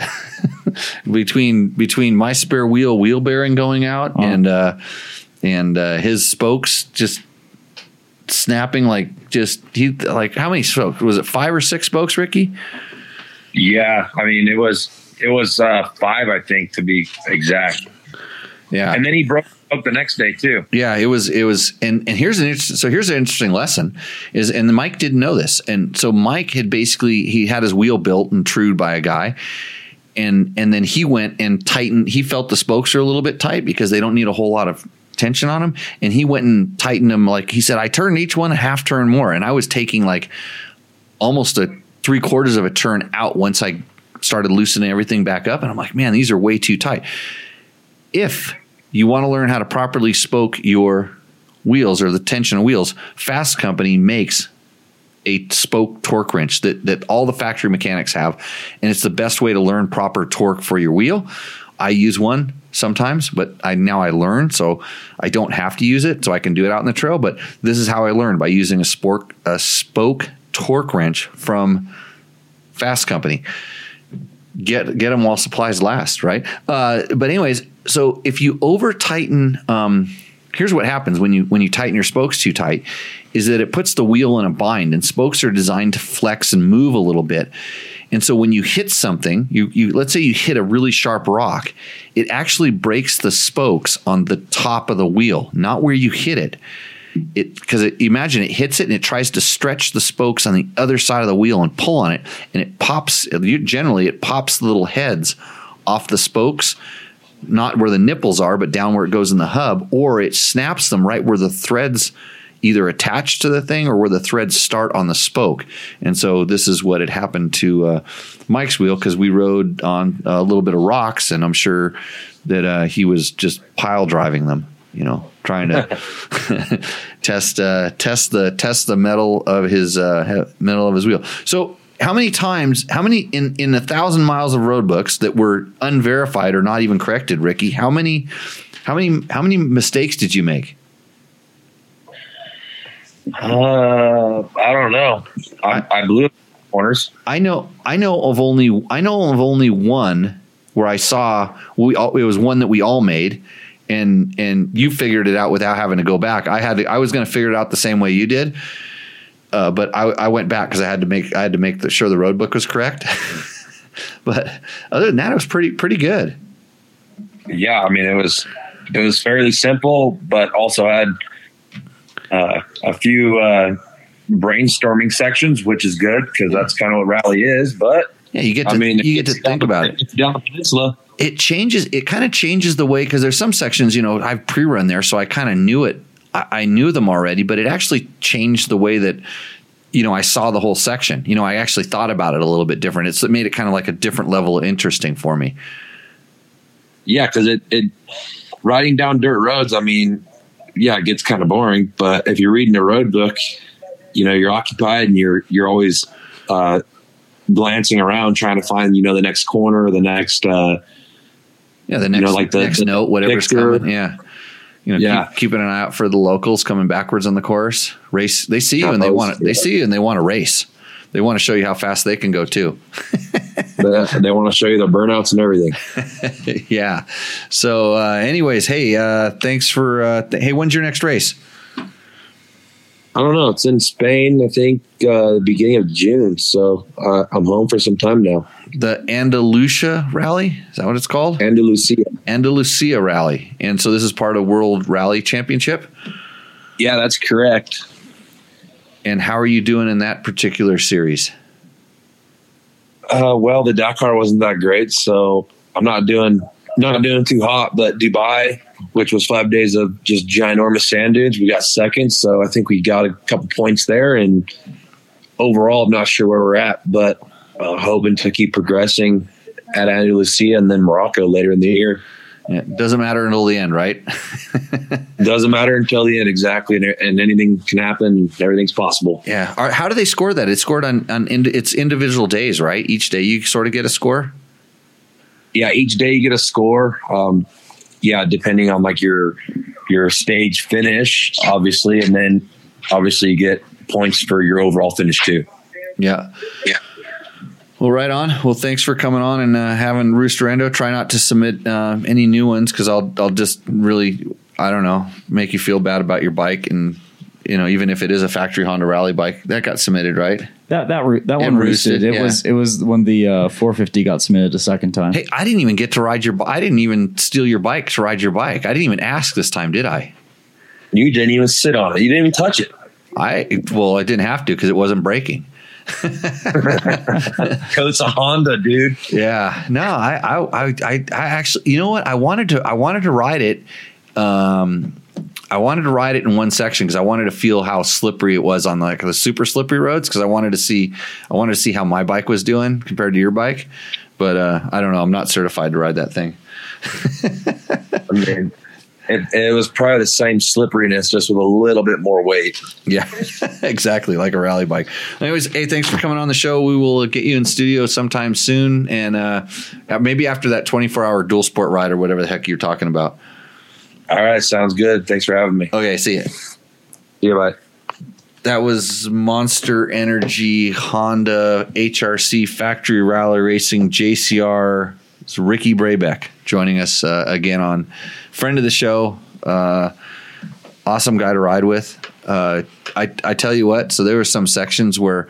between between my spare wheel wheel bearing going out and uh, and uh, his spokes just snapping like just he like how many spokes was it five or six spokes, Ricky? Yeah, I mean it was it was uh, five, I think, to be exact. Yeah, And then he broke up the next day too. Yeah, it was it was and and here's an interesting so here's an interesting lesson is and Mike didn't know this. And so Mike had basically he had his wheel built and trued by a guy. And and then he went and tightened he felt the spokes are a little bit tight because they don't need a whole lot of tension on them and he went and tightened them like he said I turned each one a half turn more and I was taking like almost a three quarters of a turn out once I started loosening everything back up and I'm like man these are way too tight if you want to learn how to properly spoke your wheels or the tension of wheels, Fasst Company makes a spoke torque wrench that, that all the factory mechanics have. And it's the best way to learn proper torque for your wheel. I use one sometimes, but I now I learn, so I don't have to use it, so I can do it out in the trail. But this is how I learned by using a spoke a spoke torque wrench from Fasst Company get get them while supplies last, right? Uh, but anyways, so if you over tighten um, here's what happens when you when you tighten your spokes too tight is that it puts the wheel in a bind and spokes are designed to flex and move a little bit and so when you hit something you you let's say you hit a really sharp rock it actually breaks the spokes on the top of the wheel not where you hit it it because imagine it hits it and it tries to stretch the spokes on the other side of the wheel and pull on it and it pops generally it pops the little heads off the spokes not where the nipples are, but down where it goes in the hub, or it snaps them right where the threads either attach to the thing or where the threads start on the spoke. And so this is what had happened to uh, Mike's wheel because we rode on a little bit of rocks, and I'm sure that uh, he was just pile driving them. You know, trying to test uh, test the test the metal of his uh, metal of his wheel. So how many times how many in in a thousand miles of road books that were unverified or not even corrected ricky how many how many how many mistakes did you make? Uh i don't know. I, I blew corners. I know i know of only i know of only one where i saw we all, it was one that we all made and and you figured it out without having to go back i had to, i was going to figure it out the same way you did uh, but I, I, went back because I had to make I had to make the, sure the road book was correct. but other than that, it was pretty pretty good. Yeah, I mean it was it was fairly simple, but also had uh, a few uh, brainstorming sections, which is good because that's kind of what rally is. But yeah, you get to I mean, you get to think about it. Down the peninsula, it changes. It kind of changes the way because there's some sections you know I've pre-run there, so I kind of knew it I, I knew them already, but it actually changed the way that you know I saw the whole section. You know, I actually thought about it a little bit different. It's, it made it kind of like a different level of interesting for me. Yeah, because it, it riding down dirt roads. I mean, yeah, it gets kind of boring. But if you're reading a road book, you know you're occupied and you're you're always uh, glancing around trying to find you know the next corner or the next uh, yeah the next you know, like the next the note whatever's picture. coming yeah you know, yeah. keep, keeping an eye out for the locals coming backwards on the course. Race, they see you and they want to. They see you and they want to race. They want to show you how fast they can go too. they, they want to show you the burnouts and everything. yeah. So, uh, anyways, hey, uh, thanks for. Uh, th- hey, when's your next race? I don't know. It's in Spain, I think, uh, the beginning of June. So uh, I'm home for some time now. The Andalusia Rally is that what it's called? Andalusia. Andalusia Rally, and so this is part of World Rally Championship. Yeah, that's correct. And how are you doing in that particular series? Uh, well, the Dakar wasn't that great, so I'm not doing not doing too hot. But Dubai which was five days of just ginormous sand dunes. We got second, so I think we got a couple points there. And overall, I'm not sure where we're at, but uh, hoping to keep progressing at Andalusia and then Morocco later in the year. Yeah, doesn't matter until the end, right? doesn't matter until the end, exactly. And, and, anything can happen. Everything's possible. Yeah. How do they score that? It's scored on on ind- it's individual days, right? Each day you sort of get a score. Yeah, each day you get a score. Um, yeah, depending on like your your stage finish, obviously, and then obviously you get points for your overall finish too. Yeah. Yeah. Well, right on. Well, thanks for coming on and uh, having Roosterando. Try not to submit uh, any new ones because I'll I'll just really I don't know make you feel bad about your bike and you know even if it is a factory Honda Rally bike that got submitted right. That that that one roosted. roosted. It yeah. was it was when the uh, 450 got submitted a second time. Hey, I didn't even get to ride your. I didn't even steal your bike to ride your bike. I didn't even ask this time, did I? You didn't even sit on it. You didn't even touch it. I well, I didn't have to because it wasn't breaking. it's a Honda, dude. Yeah. No, I, I, I, I actually, you know what? I wanted to, I wanted to ride it. Um, I wanted to ride it in one section because I wanted to feel how slippery it was on like the super slippery roads because I wanted to see I wanted to see how my bike was doing compared to your bike. But uh, I don't know. I'm not certified to ride that thing. I mean, it, it, was probably the same slipperiness, just with a little bit more weight. Yeah, exactly, like a rally bike. Anyways, hey, thanks for coming on the show. We will get you in studio sometime soon, and uh, maybe after that 24 hour dual sport ride or whatever the heck you're talking about. All right, sounds good. Thanks for having me. Okay, see you. See you. Bye. That was Monster Energy Honda HRC Factory Rally Racing JCR. It's Ricky Brabec joining us uh, again on friend of the show. Uh, awesome guy to ride with. Uh, I I tell you what, so there were some sections where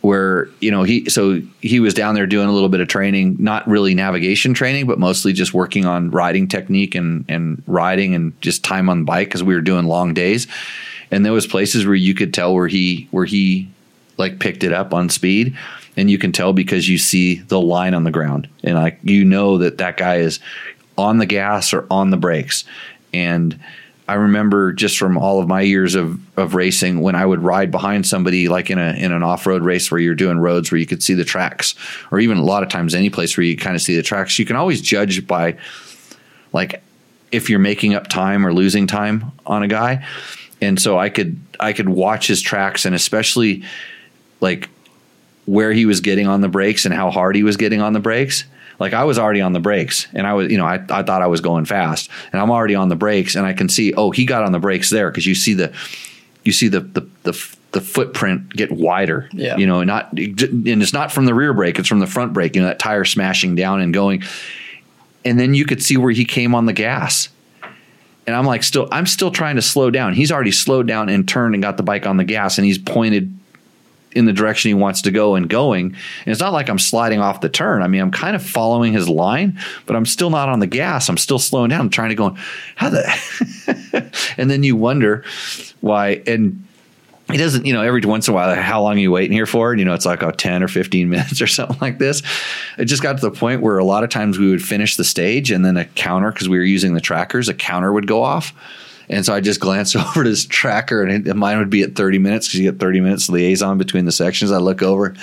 where you know he so he was down there doing a little bit of training, not really navigation training, but mostly just working on riding technique and and riding and just time on the bike because we were doing long days. And there was places where you could tell where he where he like picked it up on speed and you can tell because you see the line on the ground and like you know that that guy is on the gas or on the brakes and I remember just from all of my years of, of racing when I would ride behind somebody like in a in an off road race where you're doing roads where you could see the tracks, or even a lot of times any place where you kind of see the tracks, you can always judge by like if you're making up time or losing time on a guy. And so I could I could watch his tracks and especially like where he was getting on the brakes and how hard he was getting on the brakes. Like I was already on the brakes and I was, you know, I, I thought I was going fast and I'm already on the brakes and I can see, oh, he got on the brakes there because you see the, you see the, the, the, the footprint get wider, Yeah. you know, not, and it's not from the rear brake, it's from the front brake, you know, that tire smashing down and going. And then you could see where he came on the gas. And I'm like, still, I'm still trying to slow down. He's already slowed down and turned and got the bike on the gas and he's pointed in the direction he wants to go and going. And it's not like I'm sliding off the turn. I mean, I'm kind of following his line, but I'm still not on the gas. I'm still slowing down, I'm trying to go, how the, and then you wonder why. And he doesn't, you know, every once in a while, how long are you waiting here for? And, you know, it's like, oh, 10 or 15 minutes or something like this. It just got to the point where a lot of times we would finish the stage and then a counter, because we were using the trackers, a counter would go off. And so I just glanced over at his tracker and it, mine would be at 30 minutes because you get 30 minutes liaison between the sections. I look over,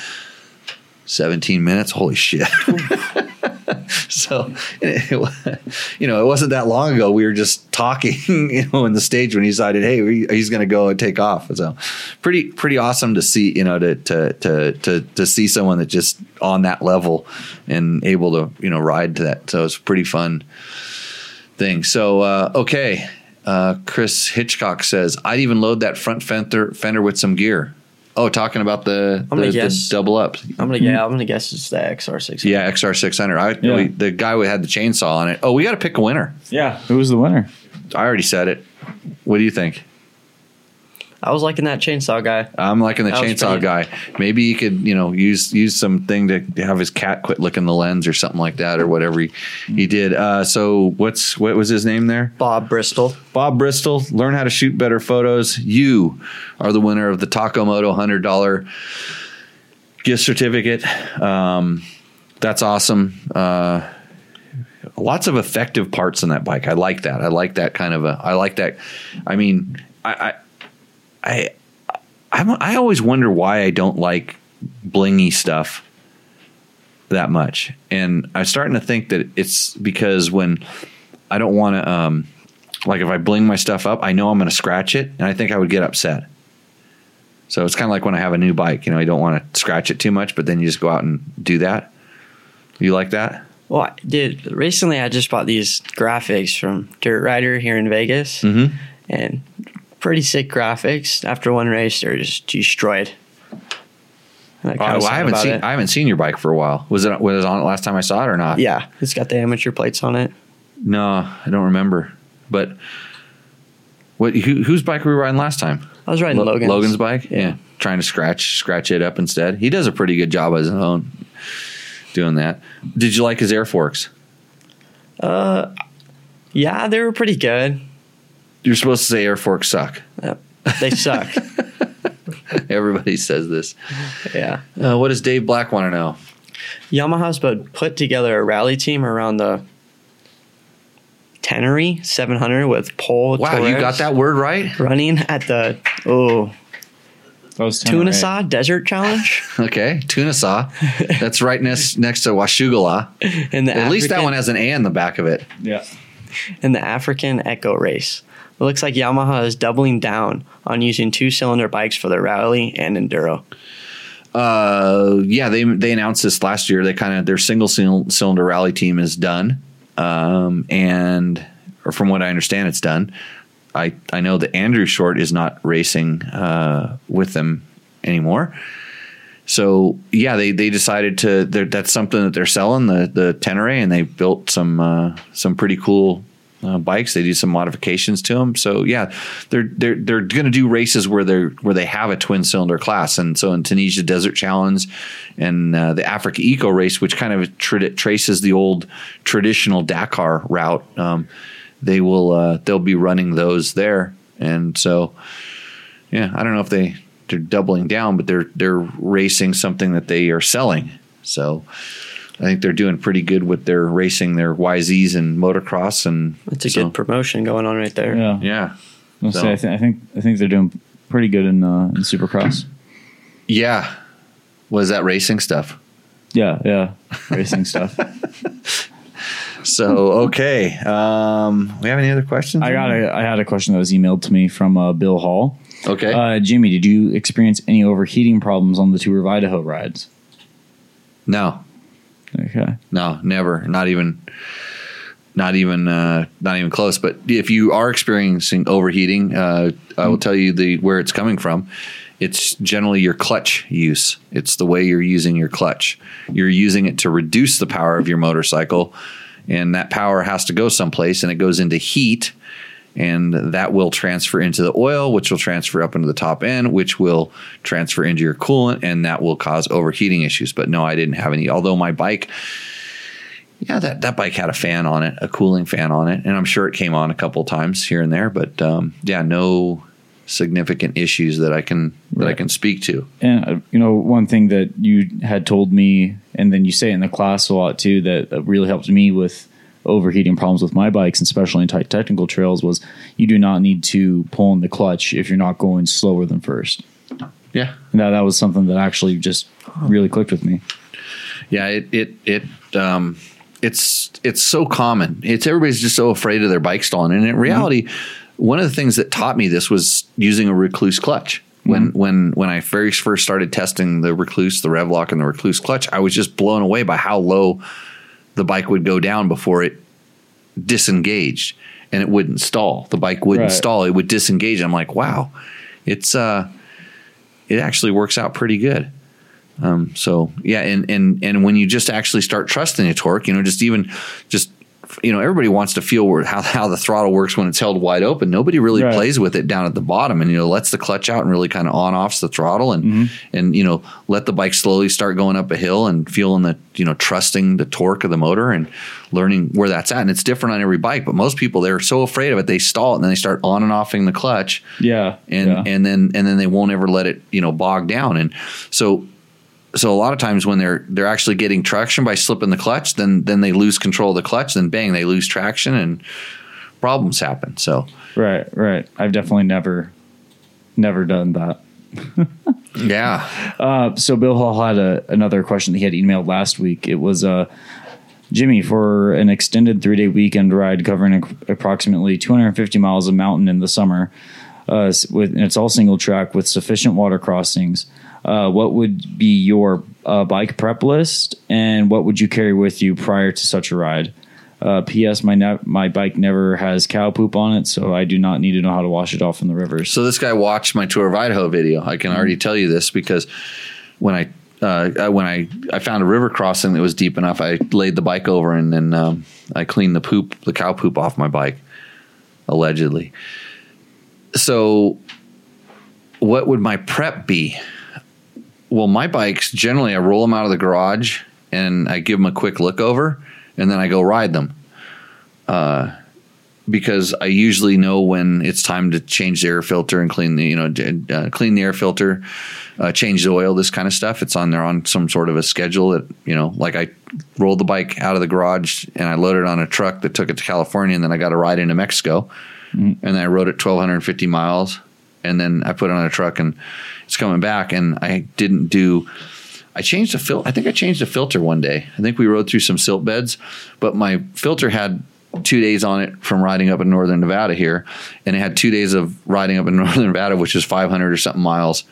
17 minutes. Holy shit. so, it, you know, it wasn't that long ago. We were just talking, you know, in the stage when he decided, hey, we, he's going to go and take off. So, pretty, pretty awesome to see, you know, to, to, to, to, to see someone that just on that level and able to, you know, ride to that. So it's a pretty fun thing. So, uh, okay. Uh, Chris Hitchcock says, I'd even load that front fender, fender with some gear. Oh, talking about the, I'm gonna the, the guess- double up. I'm gonna yeah, I'm gonna guess it's the XR6. Yeah, XR six hundred. I Yeah. we, the guy who had the chainsaw on it. Oh, we got to pick a winner. Yeah. Who was the winner? I already said it. What do you think? I was liking that chainsaw guy. I'm liking the That was chainsaw pretty- guy. Maybe he could, you know, use use something to have his cat quit licking the lens or something like that, or whatever he, he did. Uh, so what's what was his name there? Bob Bristol. Bob Bristol. Learn how to shoot better photos. You are the winner of the Taco Moto hundred dollar gift certificate. Um, that's awesome. Uh, lots of effective parts in that bike. I like that. I like that kind of a. I like that. I mean, I, I, I, I'm, I always wonder why I don't like blingy stuff that much, and I'm starting to think that it's because when I don't want to, um, like if I bling my stuff up, I know I'm going to scratch it, and I think I would get upset. So it's kind of like when I have a new bike, you know, I don't want to scratch it too much, but then you just go out and do that. You like that? Well, I did recently I just bought these graphics from Dirt Rider here in Vegas, Mhm. and pretty sick graphics. After one race, they're just destroyed. Oh, well, I haven't seen it. I haven't seen your bike for a while. Was it was it on it last time I saw it or not? Yeah, it's got the amateur plates on it. No, I don't remember. But what who, whose bike were we riding last time? I was riding Lo- Logan's. Logan's bike. Yeah. trying to scratch scratch it up instead. He does a pretty good job of his own doing that. Did you like his air forks? Uh, Yeah, they were pretty good. You're supposed to say air forks suck. Yep. They suck. Everybody says this. yeah. Uh, what does Dave Black want to know? Yamaha's but put together a rally team around the Tenere 700 with Paul. Wow, you got that word right. running at the oh That was Tenerife. Desert Challenge Okay, tuna saw. That's right next next to Washugala. in the At least that one has an A in the back of it. Yeah. in the African Eco race. It looks like Yamaha is doubling down on using two-cylinder bikes for the rally and enduro. Uh, yeah, they they announced this last year. They kind of their single cylinder rally team is done, um, and or from what I understand, it's done. I I know that Andrew Short is not racing uh, with them anymore. So yeah, they they decided to that's something that they're selling the the Tenere, and they built some uh, some pretty cool uh, bikes. They do some modifications to them. So yeah, they're they're they're going to do races where they're where they have a twin cylinder class. And so in Tunisia Desert Challenge and uh, the Africa Eco Race, which kind of tra- traces the old traditional Dakar route, um, they will uh, they'll be running those there. And so yeah, I don't know if they they're doubling down, but they're they're racing something that they are selling. So I think they're doing pretty good with their racing their YZs and motocross and It's a so, good promotion going on right there. Yeah, Yeah. I'll So- say, I, th- I think I think they're doing pretty good in uh, in Supercross. Yeah. Was that racing stuff? Yeah, yeah, racing stuff. So okay. Um we have any other questions? I got a I had a question that was emailed to me from uh, Bill Hall. Okay. Uh, Jimmy, did you experience any overheating problems on the tour of Idaho rides? no. Okay. No, never. Not even not even uh not even close. But if you are experiencing overheating, uh I will tell you the where it's coming from. It's generally your clutch use. It's the way you're using your clutch. You're using it to reduce the power of your motorcycle, and that power has to go someplace, and it goes into heat, and that will transfer into the oil, which will transfer up into the top end, which will transfer into your coolant, and that will cause overheating issues. But no, I didn't have any. Although my bike, yeah, that, that bike had a fan on it, a cooling fan on it, and I'm sure it came on a couple times here and there. But um, yeah, no significant issues that I can that I can speak to. And uh, you know, one thing that you had told me, and then you say in the class a lot too, that, that really helped me with overheating problems with my bikes, and especially in tight technical trails, was you do not need to pull in the clutch if you're not going slower than first. Yeah, And that that was something that actually just really clicked with me. yeah, it it it um, it's it's so common. It's everybody's just so afraid of their bike stalling, and in reality, one of the things that taught me this was using a Rekluse clutch. When when when I very first started testing the Rekluse, the Revlock, and the Rekluse clutch, I was just blown away by how low the bike would go down before it disengaged, and it wouldn't stall. The bike wouldn't Right. stall; it would disengage. I'm like, wow, it's uh, it actually works out pretty good. Um, so yeah, and and and when you just actually start trusting the torque, you know, just even just you know, everybody wants to feel where how how the throttle works when it's held wide open. Nobody really Right. plays with it down at the bottom, and you know, lets the clutch out and really kind of on offs the throttle, and Mm-hmm. and you know, let the bike slowly start going up a hill and feeling the you know trusting the torque of the motor and learning where that's at. And it's different on every bike, but most people they're so afraid of it they stall it and then they start on and offing the clutch Yeah, and yeah. and then and then they won't ever let it you know bog down and so so a lot of times when they're they're actually getting traction by slipping the clutch then then they lose control of the clutch then bang they lose traction and problems happen so right, right. I've definitely never, never done that. yeah Uh, so Bill Hall had a, another question that he had emailed last week. It was uh, Jimmy for an extended three day weekend ride covering ac- approximately 250 miles of mountain in the summer. Uh, with and it's all single track with sufficient water crossings. Uh, what would be your uh, bike prep list, and what would you carry with you prior to such a ride? Uh, P.S. My ne- my bike never has cow poop on it, so I do not need to know how to wash it off in the rivers. so this guy watched my tour of idaho video i can already tell you this because when i uh, when I, I found a river crossing that was deep enough, I laid the bike over and then um, I cleaned the poop, the cow poop off my bike, allegedly. So, what would my prep be? Well, my bikes generally I roll them out of the garage and I give them a quick look over, and then I go ride them. Uh, because I usually know when it's time to change the air filter and clean the you know uh, clean the air filter, uh, change the oil, this kind of stuff. It's on there on some sort of a schedule that you know, like I rolled the bike out of the garage and I loaded it on a truck that took it to California, and then I got a ride into Mexico, and then I rode it twelve hundred and fifty miles, and then I put it on a truck and it's coming back, and I didn't do. I changed the filter. I think I changed the filter one day. I think we rode through some silt beds, but my filter had two days on it from riding up in northern Nevada here, and it had two days of riding up in northern Nevada, which is 500 or something miles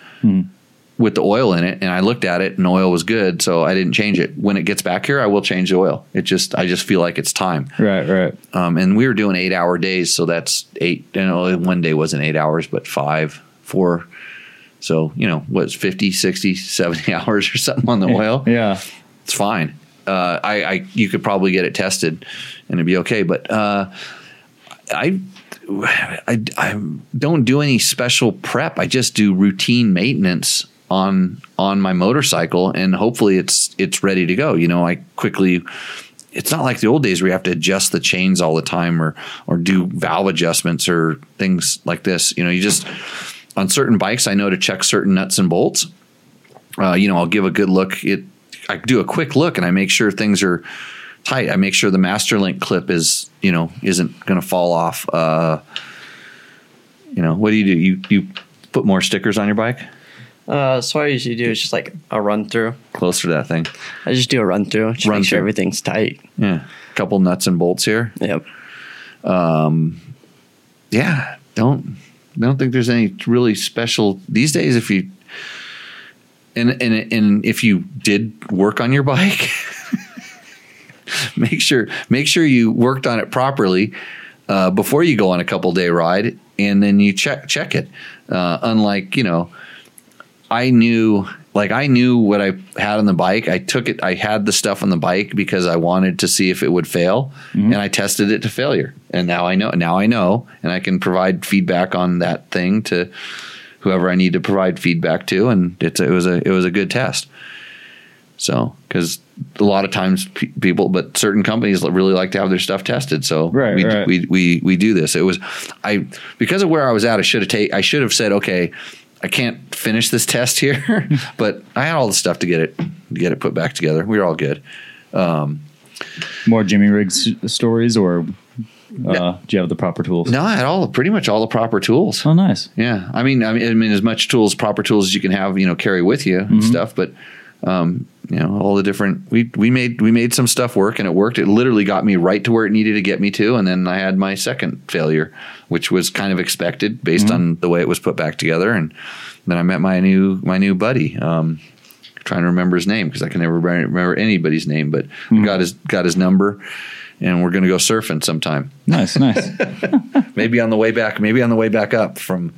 with the oil in it. And I looked at it, and oil was good, so I didn't change it. When it gets back here, I will change the oil. It just I just feel like it's time. right, right. Um, and we were doing eight hour days, so that's eight. You know, one day wasn't eight hours, but five, four. So, you know, what's 50, 60, 70 hours or something on the oil? Yeah, It's fine. Uh, I, I, you could probably get it tested and it'd be okay. But, uh, I, I, I don't do any special prep. I just do routine maintenance on on my motorcycle, and hopefully it's it's ready to go. You know, I quickly. It's not like the old days where you have to adjust the chains all the time, or or do valve adjustments or things like this. You know, you just on certain bikes, I know to check certain nuts and bolts. Uh, you know, I'll give a good look. It I do a quick look and I make sure things are tight. I make sure the master link clip is, you know, isn't going to fall off. Uh, you know, what do you do? You you put more stickers on your bike Uh, so what I usually do is just like a run through. closer to that thing. I just do a run through, just Run make sure through. everything's tight. Yeah, a couple nuts and bolts here. Yep. Um, Yeah, don't don't think there's any really special these days. If you and and and if you did work on your bike, make sure make sure you worked on it properly uh, before you go on a couple day ride, and then you check check it. Uh, unlike you know, I knew like I knew what I had on the bike. I took it. I had the stuff on the bike because I wanted to see if it would fail, mm-hmm. and I tested it to failure. And now I know. Now I know, and I can provide feedback on that thing to whoever I need to provide feedback to. And it's it was a it was a good test. So because a lot of times pe- people, but certain companies really like to have their stuff tested. So Right, we, right. we we we do this. It was I because of where I was at. I should have take. I should have said okay. I can't finish this test here, but I had all the stuff to get it to get it put back together. We were all good. More Jimmy Riggs stories, or uh, do you have the proper tools? No, I had all pretty much all the proper tools. Oh, nice. Yeah, I mean, I mean, I mean, as much tools, proper tools as you can have, you know, carry with you and stuff. But um, you know, all the different we we made we made some stuff work, and it worked. It literally got me right to where it needed to get me to, and then I had my second failure, which was kind of expected based on the way it was put back together. And then I met my new my new buddy. Um, trying to remember his name because I can never remember anybody's name, but got his got his number, and we're going to go surfing sometime Nice, nice. maybe on the way back, maybe on the way back up from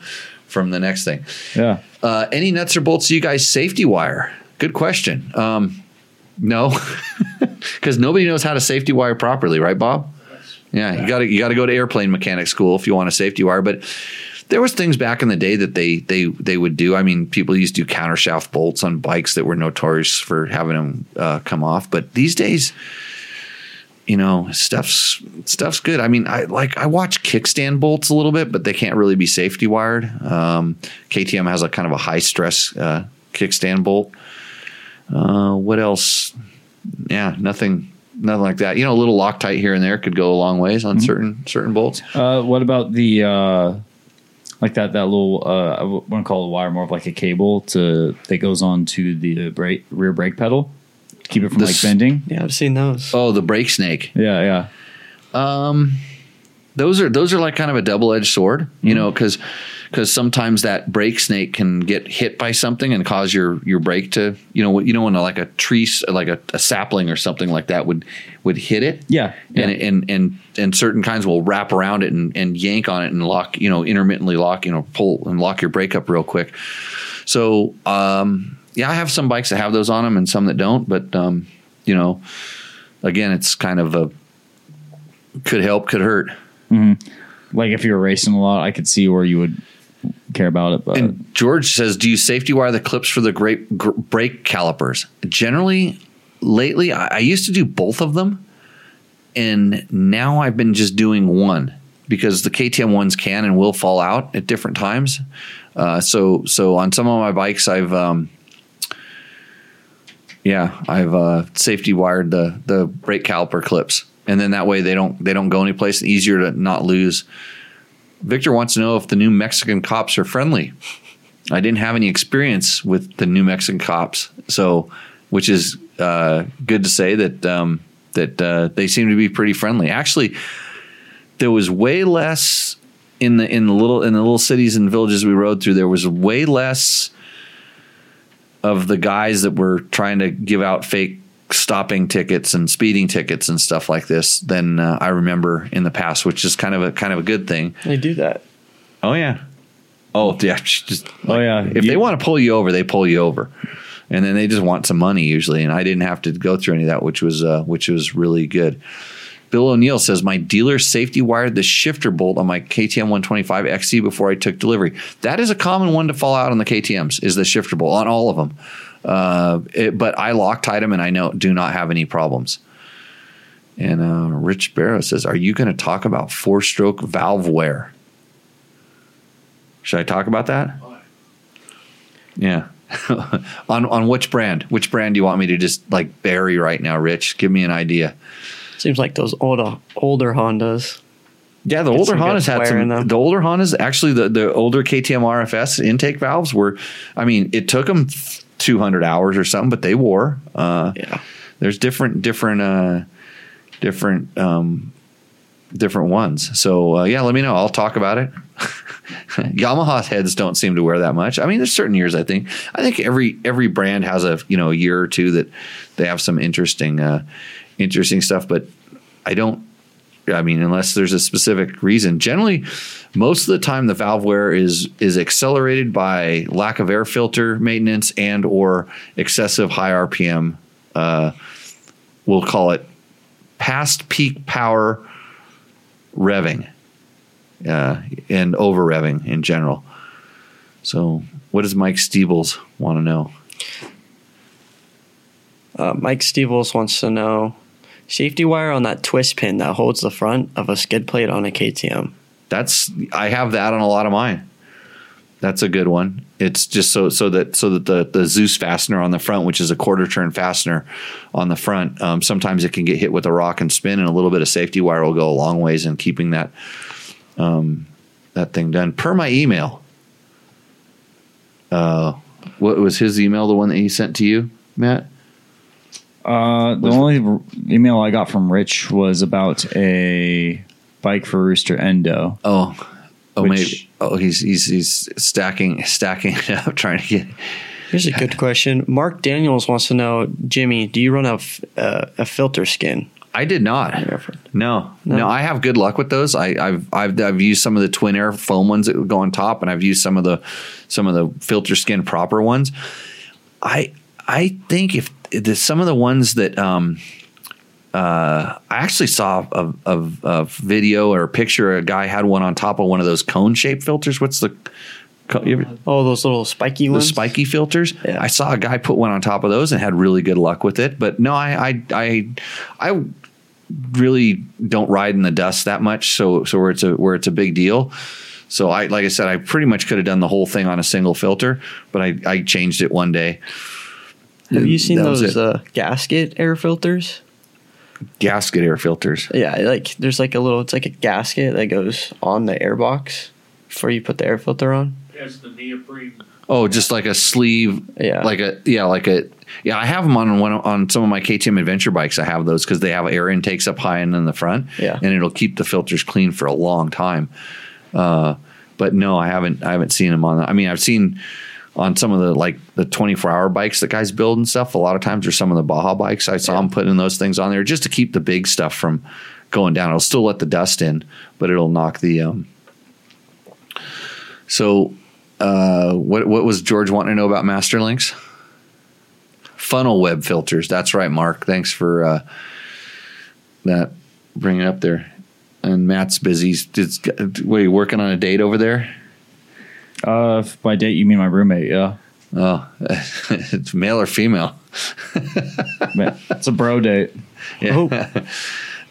from the next thing. yeah. Uh, any nuts or bolts you guys safety wire? Good question. Um, no, because nobody knows how to safety wire properly, right, Bob? Yeah, you got to you got to go to airplane mechanic school if you want a safety wire. But there was things back in the day that they they they would do. I mean, people used to do counter shaft bolts on bikes that were notorious for having them uh, come off. But these days, you know, stuff's stuff's good. I mean, I like I watch kickstand bolts a little bit, but they can't really be safety wired. Um, KTM has a kind of a high stress uh, kickstand bolt. Uh, what else? Yeah, nothing, nothing like that. You know, a little Loctite here and there could go a long ways on certain certain bolts. Uh, what about the uh, like that that little uh, I want to call it a wire more of like a cable to that goes on to the brake rear brake pedal to keep it from This- like bending. Yeah, I've seen those. Oh, the brake snake. Yeah, yeah. Those are those are like kind of a double edged sword, you know, because because sometimes that brake snake can get hit by something and cause your your brake to you know you know when like a tree like a, a sapling or something like that would would hit it. Yeah, yeah. and and and and certain kinds will wrap around it and, and yank on it and lock you know intermittently lock you know pull and lock your brake up real quick. So um yeah I have some bikes that have those on them and some that don't but um you know again it's kind of a could help could hurt Like if you were racing a lot, I could see where you would care about it. But And George says, "Do you safety wire the clips for the great gr- brake calipers?" Generally, lately, I, I used to do both of them, and now I've been just doing one because the KTM ones can and will fall out at different times. Uh, so, so on some of my bikes, I've um, yeah, I've uh, safety wired the the brake caliper clips, and then that way they don't they don't go anyplace. and Easier to not lose. Victor wants to know if the new Mexican cops are friendly. I didn't have any experience with the new Mexican cops, so which is uh, good to say that um, that uh, they seem to be pretty friendly. Actually, there was way less in the in the little in the little cities and villages we rode through. There was way less of the guys that were trying to give out fake stopping tickets and speeding tickets and stuff like this than uh, I remember in the past, which is kind of a kind of a good thing. They do that. Oh yeah. Oh yeah. Just oh yeah, if You- they want to pull you over, they pull you over, and then they just want some money usually. And I didn't have to go through any of that, which was uh, which was really good. Bill O'Neill says my dealer safety wired the shifter bolt on my KTM 125 XC before I took delivery. That is a common one to fall out on the KTM's is the shifter bolt on all of them. Uh, it, but I Loctite them and I know do not have any problems. And uh, Rich Barrow says, "Are you going to talk about four stroke valve wear?" Should I talk about that? Yeah. on on which brand? Which brand do you want me to just like bury right now, Rich? Give me an idea. Seems like those older older Hondas. Yeah, the older Hondas had some. The older Hondas, actually, the the older KTM RFS intake valves were. I mean, it took them 200 hours or something, but they wore. Uh, Yeah. there's different different uh, different um, different ones. So uh, yeah, let me know. I'll talk about it. Yamaha heads don't seem to wear that much. I mean, there's certain years. I think. I think every every brand has a you know a year or two that they have some interesting uh, interesting stuff. But I don't. I mean, unless there's a specific reason. Generally, most of the time, the valve wear is is accelerated by lack of air filter maintenance and or excessive high RPM. Uh, we'll call it past peak power revving uh, and over revving in general. So, what does Mike Steebles want to know? Uh, Mike Stevens wants to know safety wire on that twist pin that holds the front of a skid plate on a KTM. That's I have that on a lot of mine. That's a good one. It's just so so that so that the the Dzus fastener on the front, which is a quarter turn fastener on the front, um, sometimes it can get hit with a rock and spin, and a little bit of safety wire will go a long ways in keeping that um, that thing done. Per my email, uh, what was his email? The one that he sent to you, Matt? Uh, the only r- email I got from Rich was about a bike for Rooster Endo. Oh, oh, Which- maybe. Oh, he's he's he's stacking stacking it up, trying to get. Here's a good question. Mark Daniels wants to know, Jimmy, do you run a, f- uh, a filter skin? I did not. No, no, I have good luck with those. I, I've I've I've used some of the twin air foam ones that go on top, and I've used some of the some of the filter skin proper ones. I I think if some of the ones that um uh I actually saw a, a, a video or a picture. A guy had one on top of one of those cone shaped filters. What's the co- Oh, those little spiky the ones? spiky filters. Yeah. I saw a guy put one on top of those and had really good luck with it. But no, I I I, I really don't ride in the dust that much. So so where it's a where it's a big deal. So I like I said, I pretty much could have done the whole thing on a single filter, but I, I changed it one day. Have you seen those uh, gasket air filters? Gasket air filters. Yeah, like there's like a little, it's like a gasket that goes on the air box before you put the air filter on. As the neoprene. Oh, just like a sleeve. Yeah. Like a yeah, like a yeah. I have them on one on some of my KTM adventure bikes. I have those because they have air intakes up high and in the front. Yeah. and it'll keep the filters clean for a long time. Uh, but no, I haven't. I haven't seen them on. I mean, I've seen on some of the like the 24 hour bikes that guys build and stuff. A lot of times, or some of the Baja bikes, I saw them putting those things on there just to keep the big stuff from going down. It'll still let the dust in, but it'll knock the. Um, so, uh, what what was George wanting to know about Masterlinks? Funnel web filters. That's right, Mark. Thanks for uh, that bringing it up there. And Matt's busy. What are you working on a date over there? Uh, if by date you mean my roommate? Yeah, Oh, it's male or female? It's a bro date. Yeah.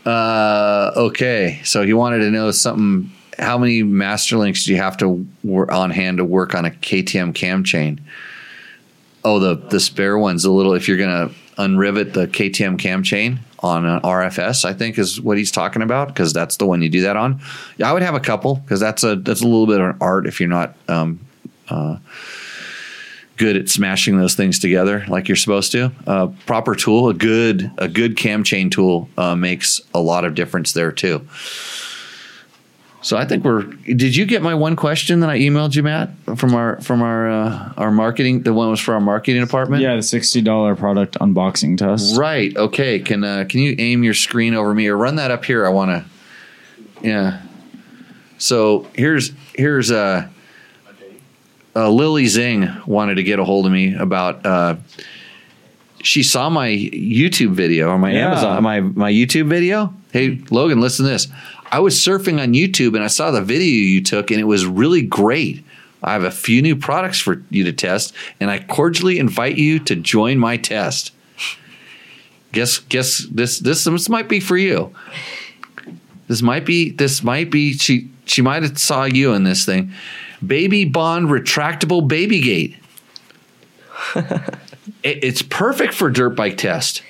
Uh, okay, so he wanted to know something. How many master links do you have to wor- on hand to work on a KTM cam chain? Oh, the the spare ones. A little if you're gonna unrivet the KTM cam chain on an RFS, I think is what he's talking about because that's the one you do that on. Yeah, I would have a couple because that's a that's a little bit of an art if you're not um, uh, good at smashing those things together like you're supposed to. Uh, proper tool, a good a good cam chain tool uh, makes a lot of difference there too. So I think we're. Did you get my one question that I emailed you, Matt, from our from our uh, our marketing? The one was for our marketing department. Yeah, the sixty dollar product unboxing test. Right. Okay. Can uh, can you aim your screen over me or run that up here? I want to. Yeah. So here's here's uh, uh Lily Zing wanted to get a hold of me about uh she saw my YouTube video or my Yeah. Amazon my my YouTube video. Hey Logan, listen to this. I was surfing on YouTube and I saw the video you took and it was really great. I have a few new products for you to test and I cordially invite you to join my test. Guess guess this this this might be for you. This might be this might be she she might have saw you in this thing. Baby Bond retractable baby gate. It- it's perfect for dirt bike test.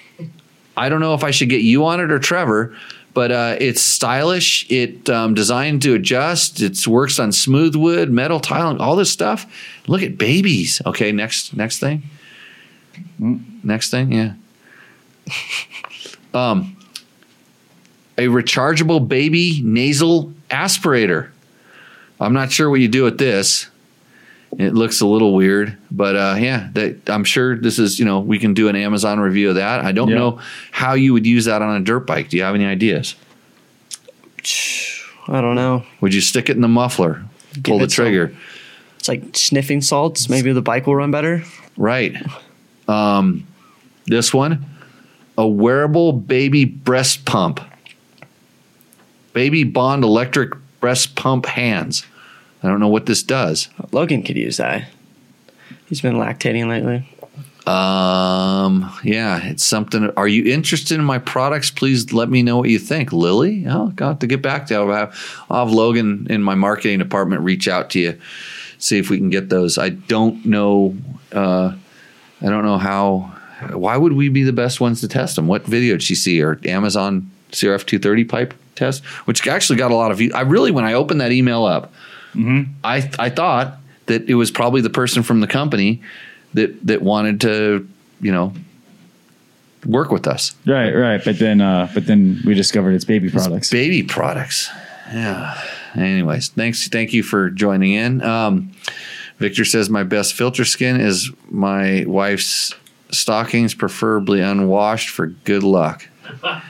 I don't know if I should get you on it or Trevor, but uh, it's stylish. It um, designed to adjust. It works on smooth wood, metal tiling, all this stuff. Look at babies. Okay, next next thing. Next thing, yeah. Um, a rechargeable baby nasal aspirator. I'm not sure what you do with this. It looks a little weird, but uh, yeah, that I'm sure this is you know we can do an Amazon review of that. I don't Yeah. know how you would use that on a dirt bike. Do you have any ideas? I don't know. Would you stick it in the muffler, pull the it some- trigger? It's like sniffing salts. Maybe the bike will run better. Right. Um, this one, a wearable baby breast pump. Baby Bond electric breast pump hands. I don't know what this does. Logan could use that. He's been lactating lately. Um, yeah, it's something. Are you interested in my products? Please let me know what you think. Lily, oh, got to get back to you. I'll have, I'll have Logan in my marketing department reach out to you, see if we can get those. I don't know. Uh, I don't know how. Why would we be the best ones to test them? What video did she see? Or Amazon CRF 230 pipe test, which actually got a lot of views. I really, when I opened that email up, I I thought that it was probably the person from the company that that wanted to, you know, work with us. Right, right. But then, uh, but then we discovered it's baby products. Baby products. Yeah. Anyways, thanks. Thank you for joining in. Um, Victor says my best filter skin is my wife's stockings, preferably unwashed, for good luck.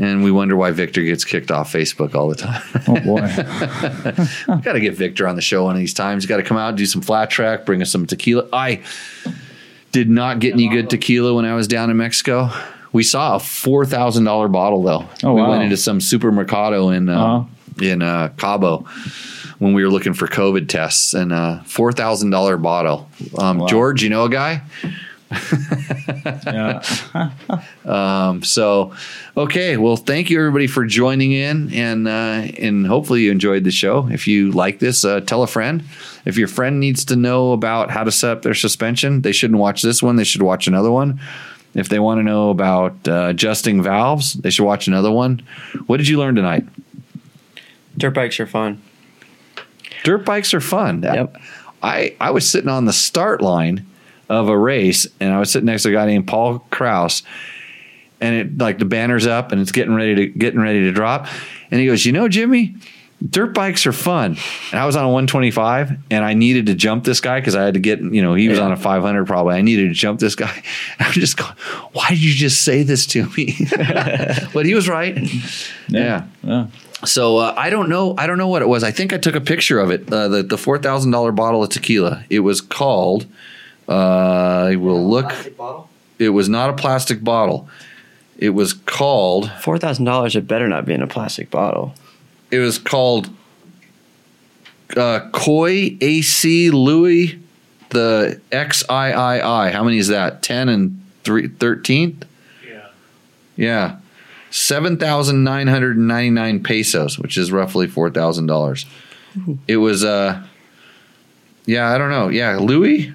And we wonder why Victor gets kicked off Facebook all the time. oh boy. Got to get Victor on the show one of these times. Got to come out, do some flat track, bring us some tequila. I did not get any good tequila when I was down in Mexico. We saw a four thousand dollar bottle though. Oh, we wow. went into some supermercado in uh, Uh-huh. in uh, Cabo when we were looking for COVID tests, and uh, four thousand dollar bottle. Um, Wow. George, you know a guy. Yeah. Um, so, okay. Well, thank you everybody for joining in, and uh, and hopefully you enjoyed the show. If you like this, uh, tell a friend. If your friend needs to know about how to set up their suspension, they shouldn't watch this one. They should watch another one. If they want to know about uh, adjusting valves, they should watch another one. What did you learn tonight? Dirt bikes are fun. Dirt bikes are fun. Yep. I, I was sitting on the start line of a race and I was sitting next to a guy named Paul Kraus and it like the banner's up and it's getting ready to getting ready to drop. And he goes, You know, Jimmy, dirt bikes are fun. And I was on a 125 and I needed to jump this guy because I had to get, you know, he was on a 500 probably. I needed to jump this guy. I'm just going, Why did you just say this to me? but he was right. yeah. Yeah. So uh, I don't know. I don't know what it was. I think I took a picture of it. Uh, the the four thousand dollar bottle of tequila. It was called. Uh, I will look. It was not a plastic bottle. It was called. Four thousand dollars. It better not be in a plastic bottle. It was called. Uh, Koi AC Louis, the XIII. How many is that? Ten and three thirteenth. Yeah. Yeah. 7,999 pesos, which is roughly $4,000. It was, uh, yeah, I don't know. Yeah, Louis,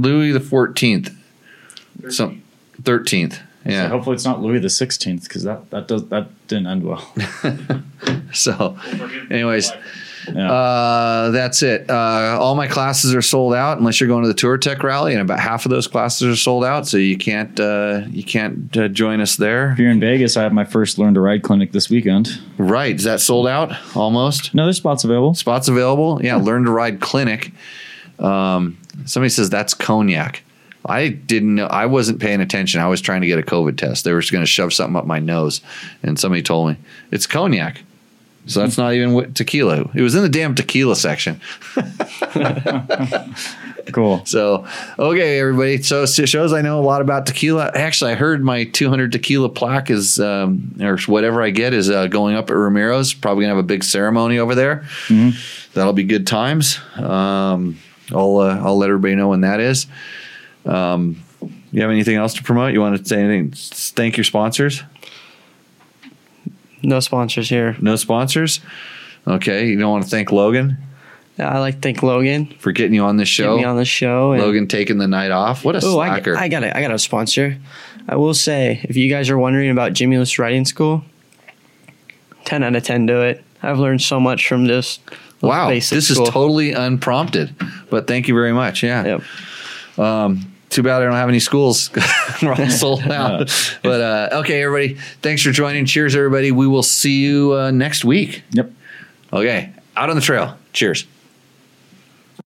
Louis the 14th, some 13th. So Yeah. hopefully it's not Louis the Sixteenth because that that does that didn't end well. So, anyways, Yeah. uh, that's it. Uh, all my classes are sold out unless you're going to the Touratech Rally, and about half of those classes are sold out. So you can't, uh, you can't uh, join us there. if you're in Vegas, I have my first learn to ride clinic this weekend. Right? Is that sold out almost? No, there's spots available. spots available. Yeah, learn to ride clinic. Um, somebody says that's cognac. I didn't know. I wasn't paying attention. I was trying to get a COVID test. They were just going to shove something up my nose, and somebody told me it's cognac. So that's not even tequila. It was in the damn tequila section. Cool. So, okay, everybody. So it shows I know a lot about tequila. Actually, I heard my 200 tequila plaque is, um, or whatever I get, is uh, going up at Ramiro's. Probably gonna have a big ceremony over there. That'll be good times. Um, I'll uh, I'll let everybody know when that is. Um, you have anything else to promote? You want to say anything? Thank your sponsors. No sponsors here. No sponsors. Okay, you don't want to thank Logan I like to thank Logan. for getting you on this show. me on the show. and- Logan taking the night off. What a Oh, I, slacker! I got. I got a sponsor. I will say, if you guys are wondering about Jimmy Lewis Riding School, ten out of ten do it. I've learned so much from this. Wow, this school. is totally unprompted, but thank you very much. Yeah. Yep. Too bad I don't have any schools. We're all sold out. But uh, okay, everybody. Thanks for joining. Cheers, everybody. We will see you uh, next week. Yep. Okay. Out on the trail. Cheers.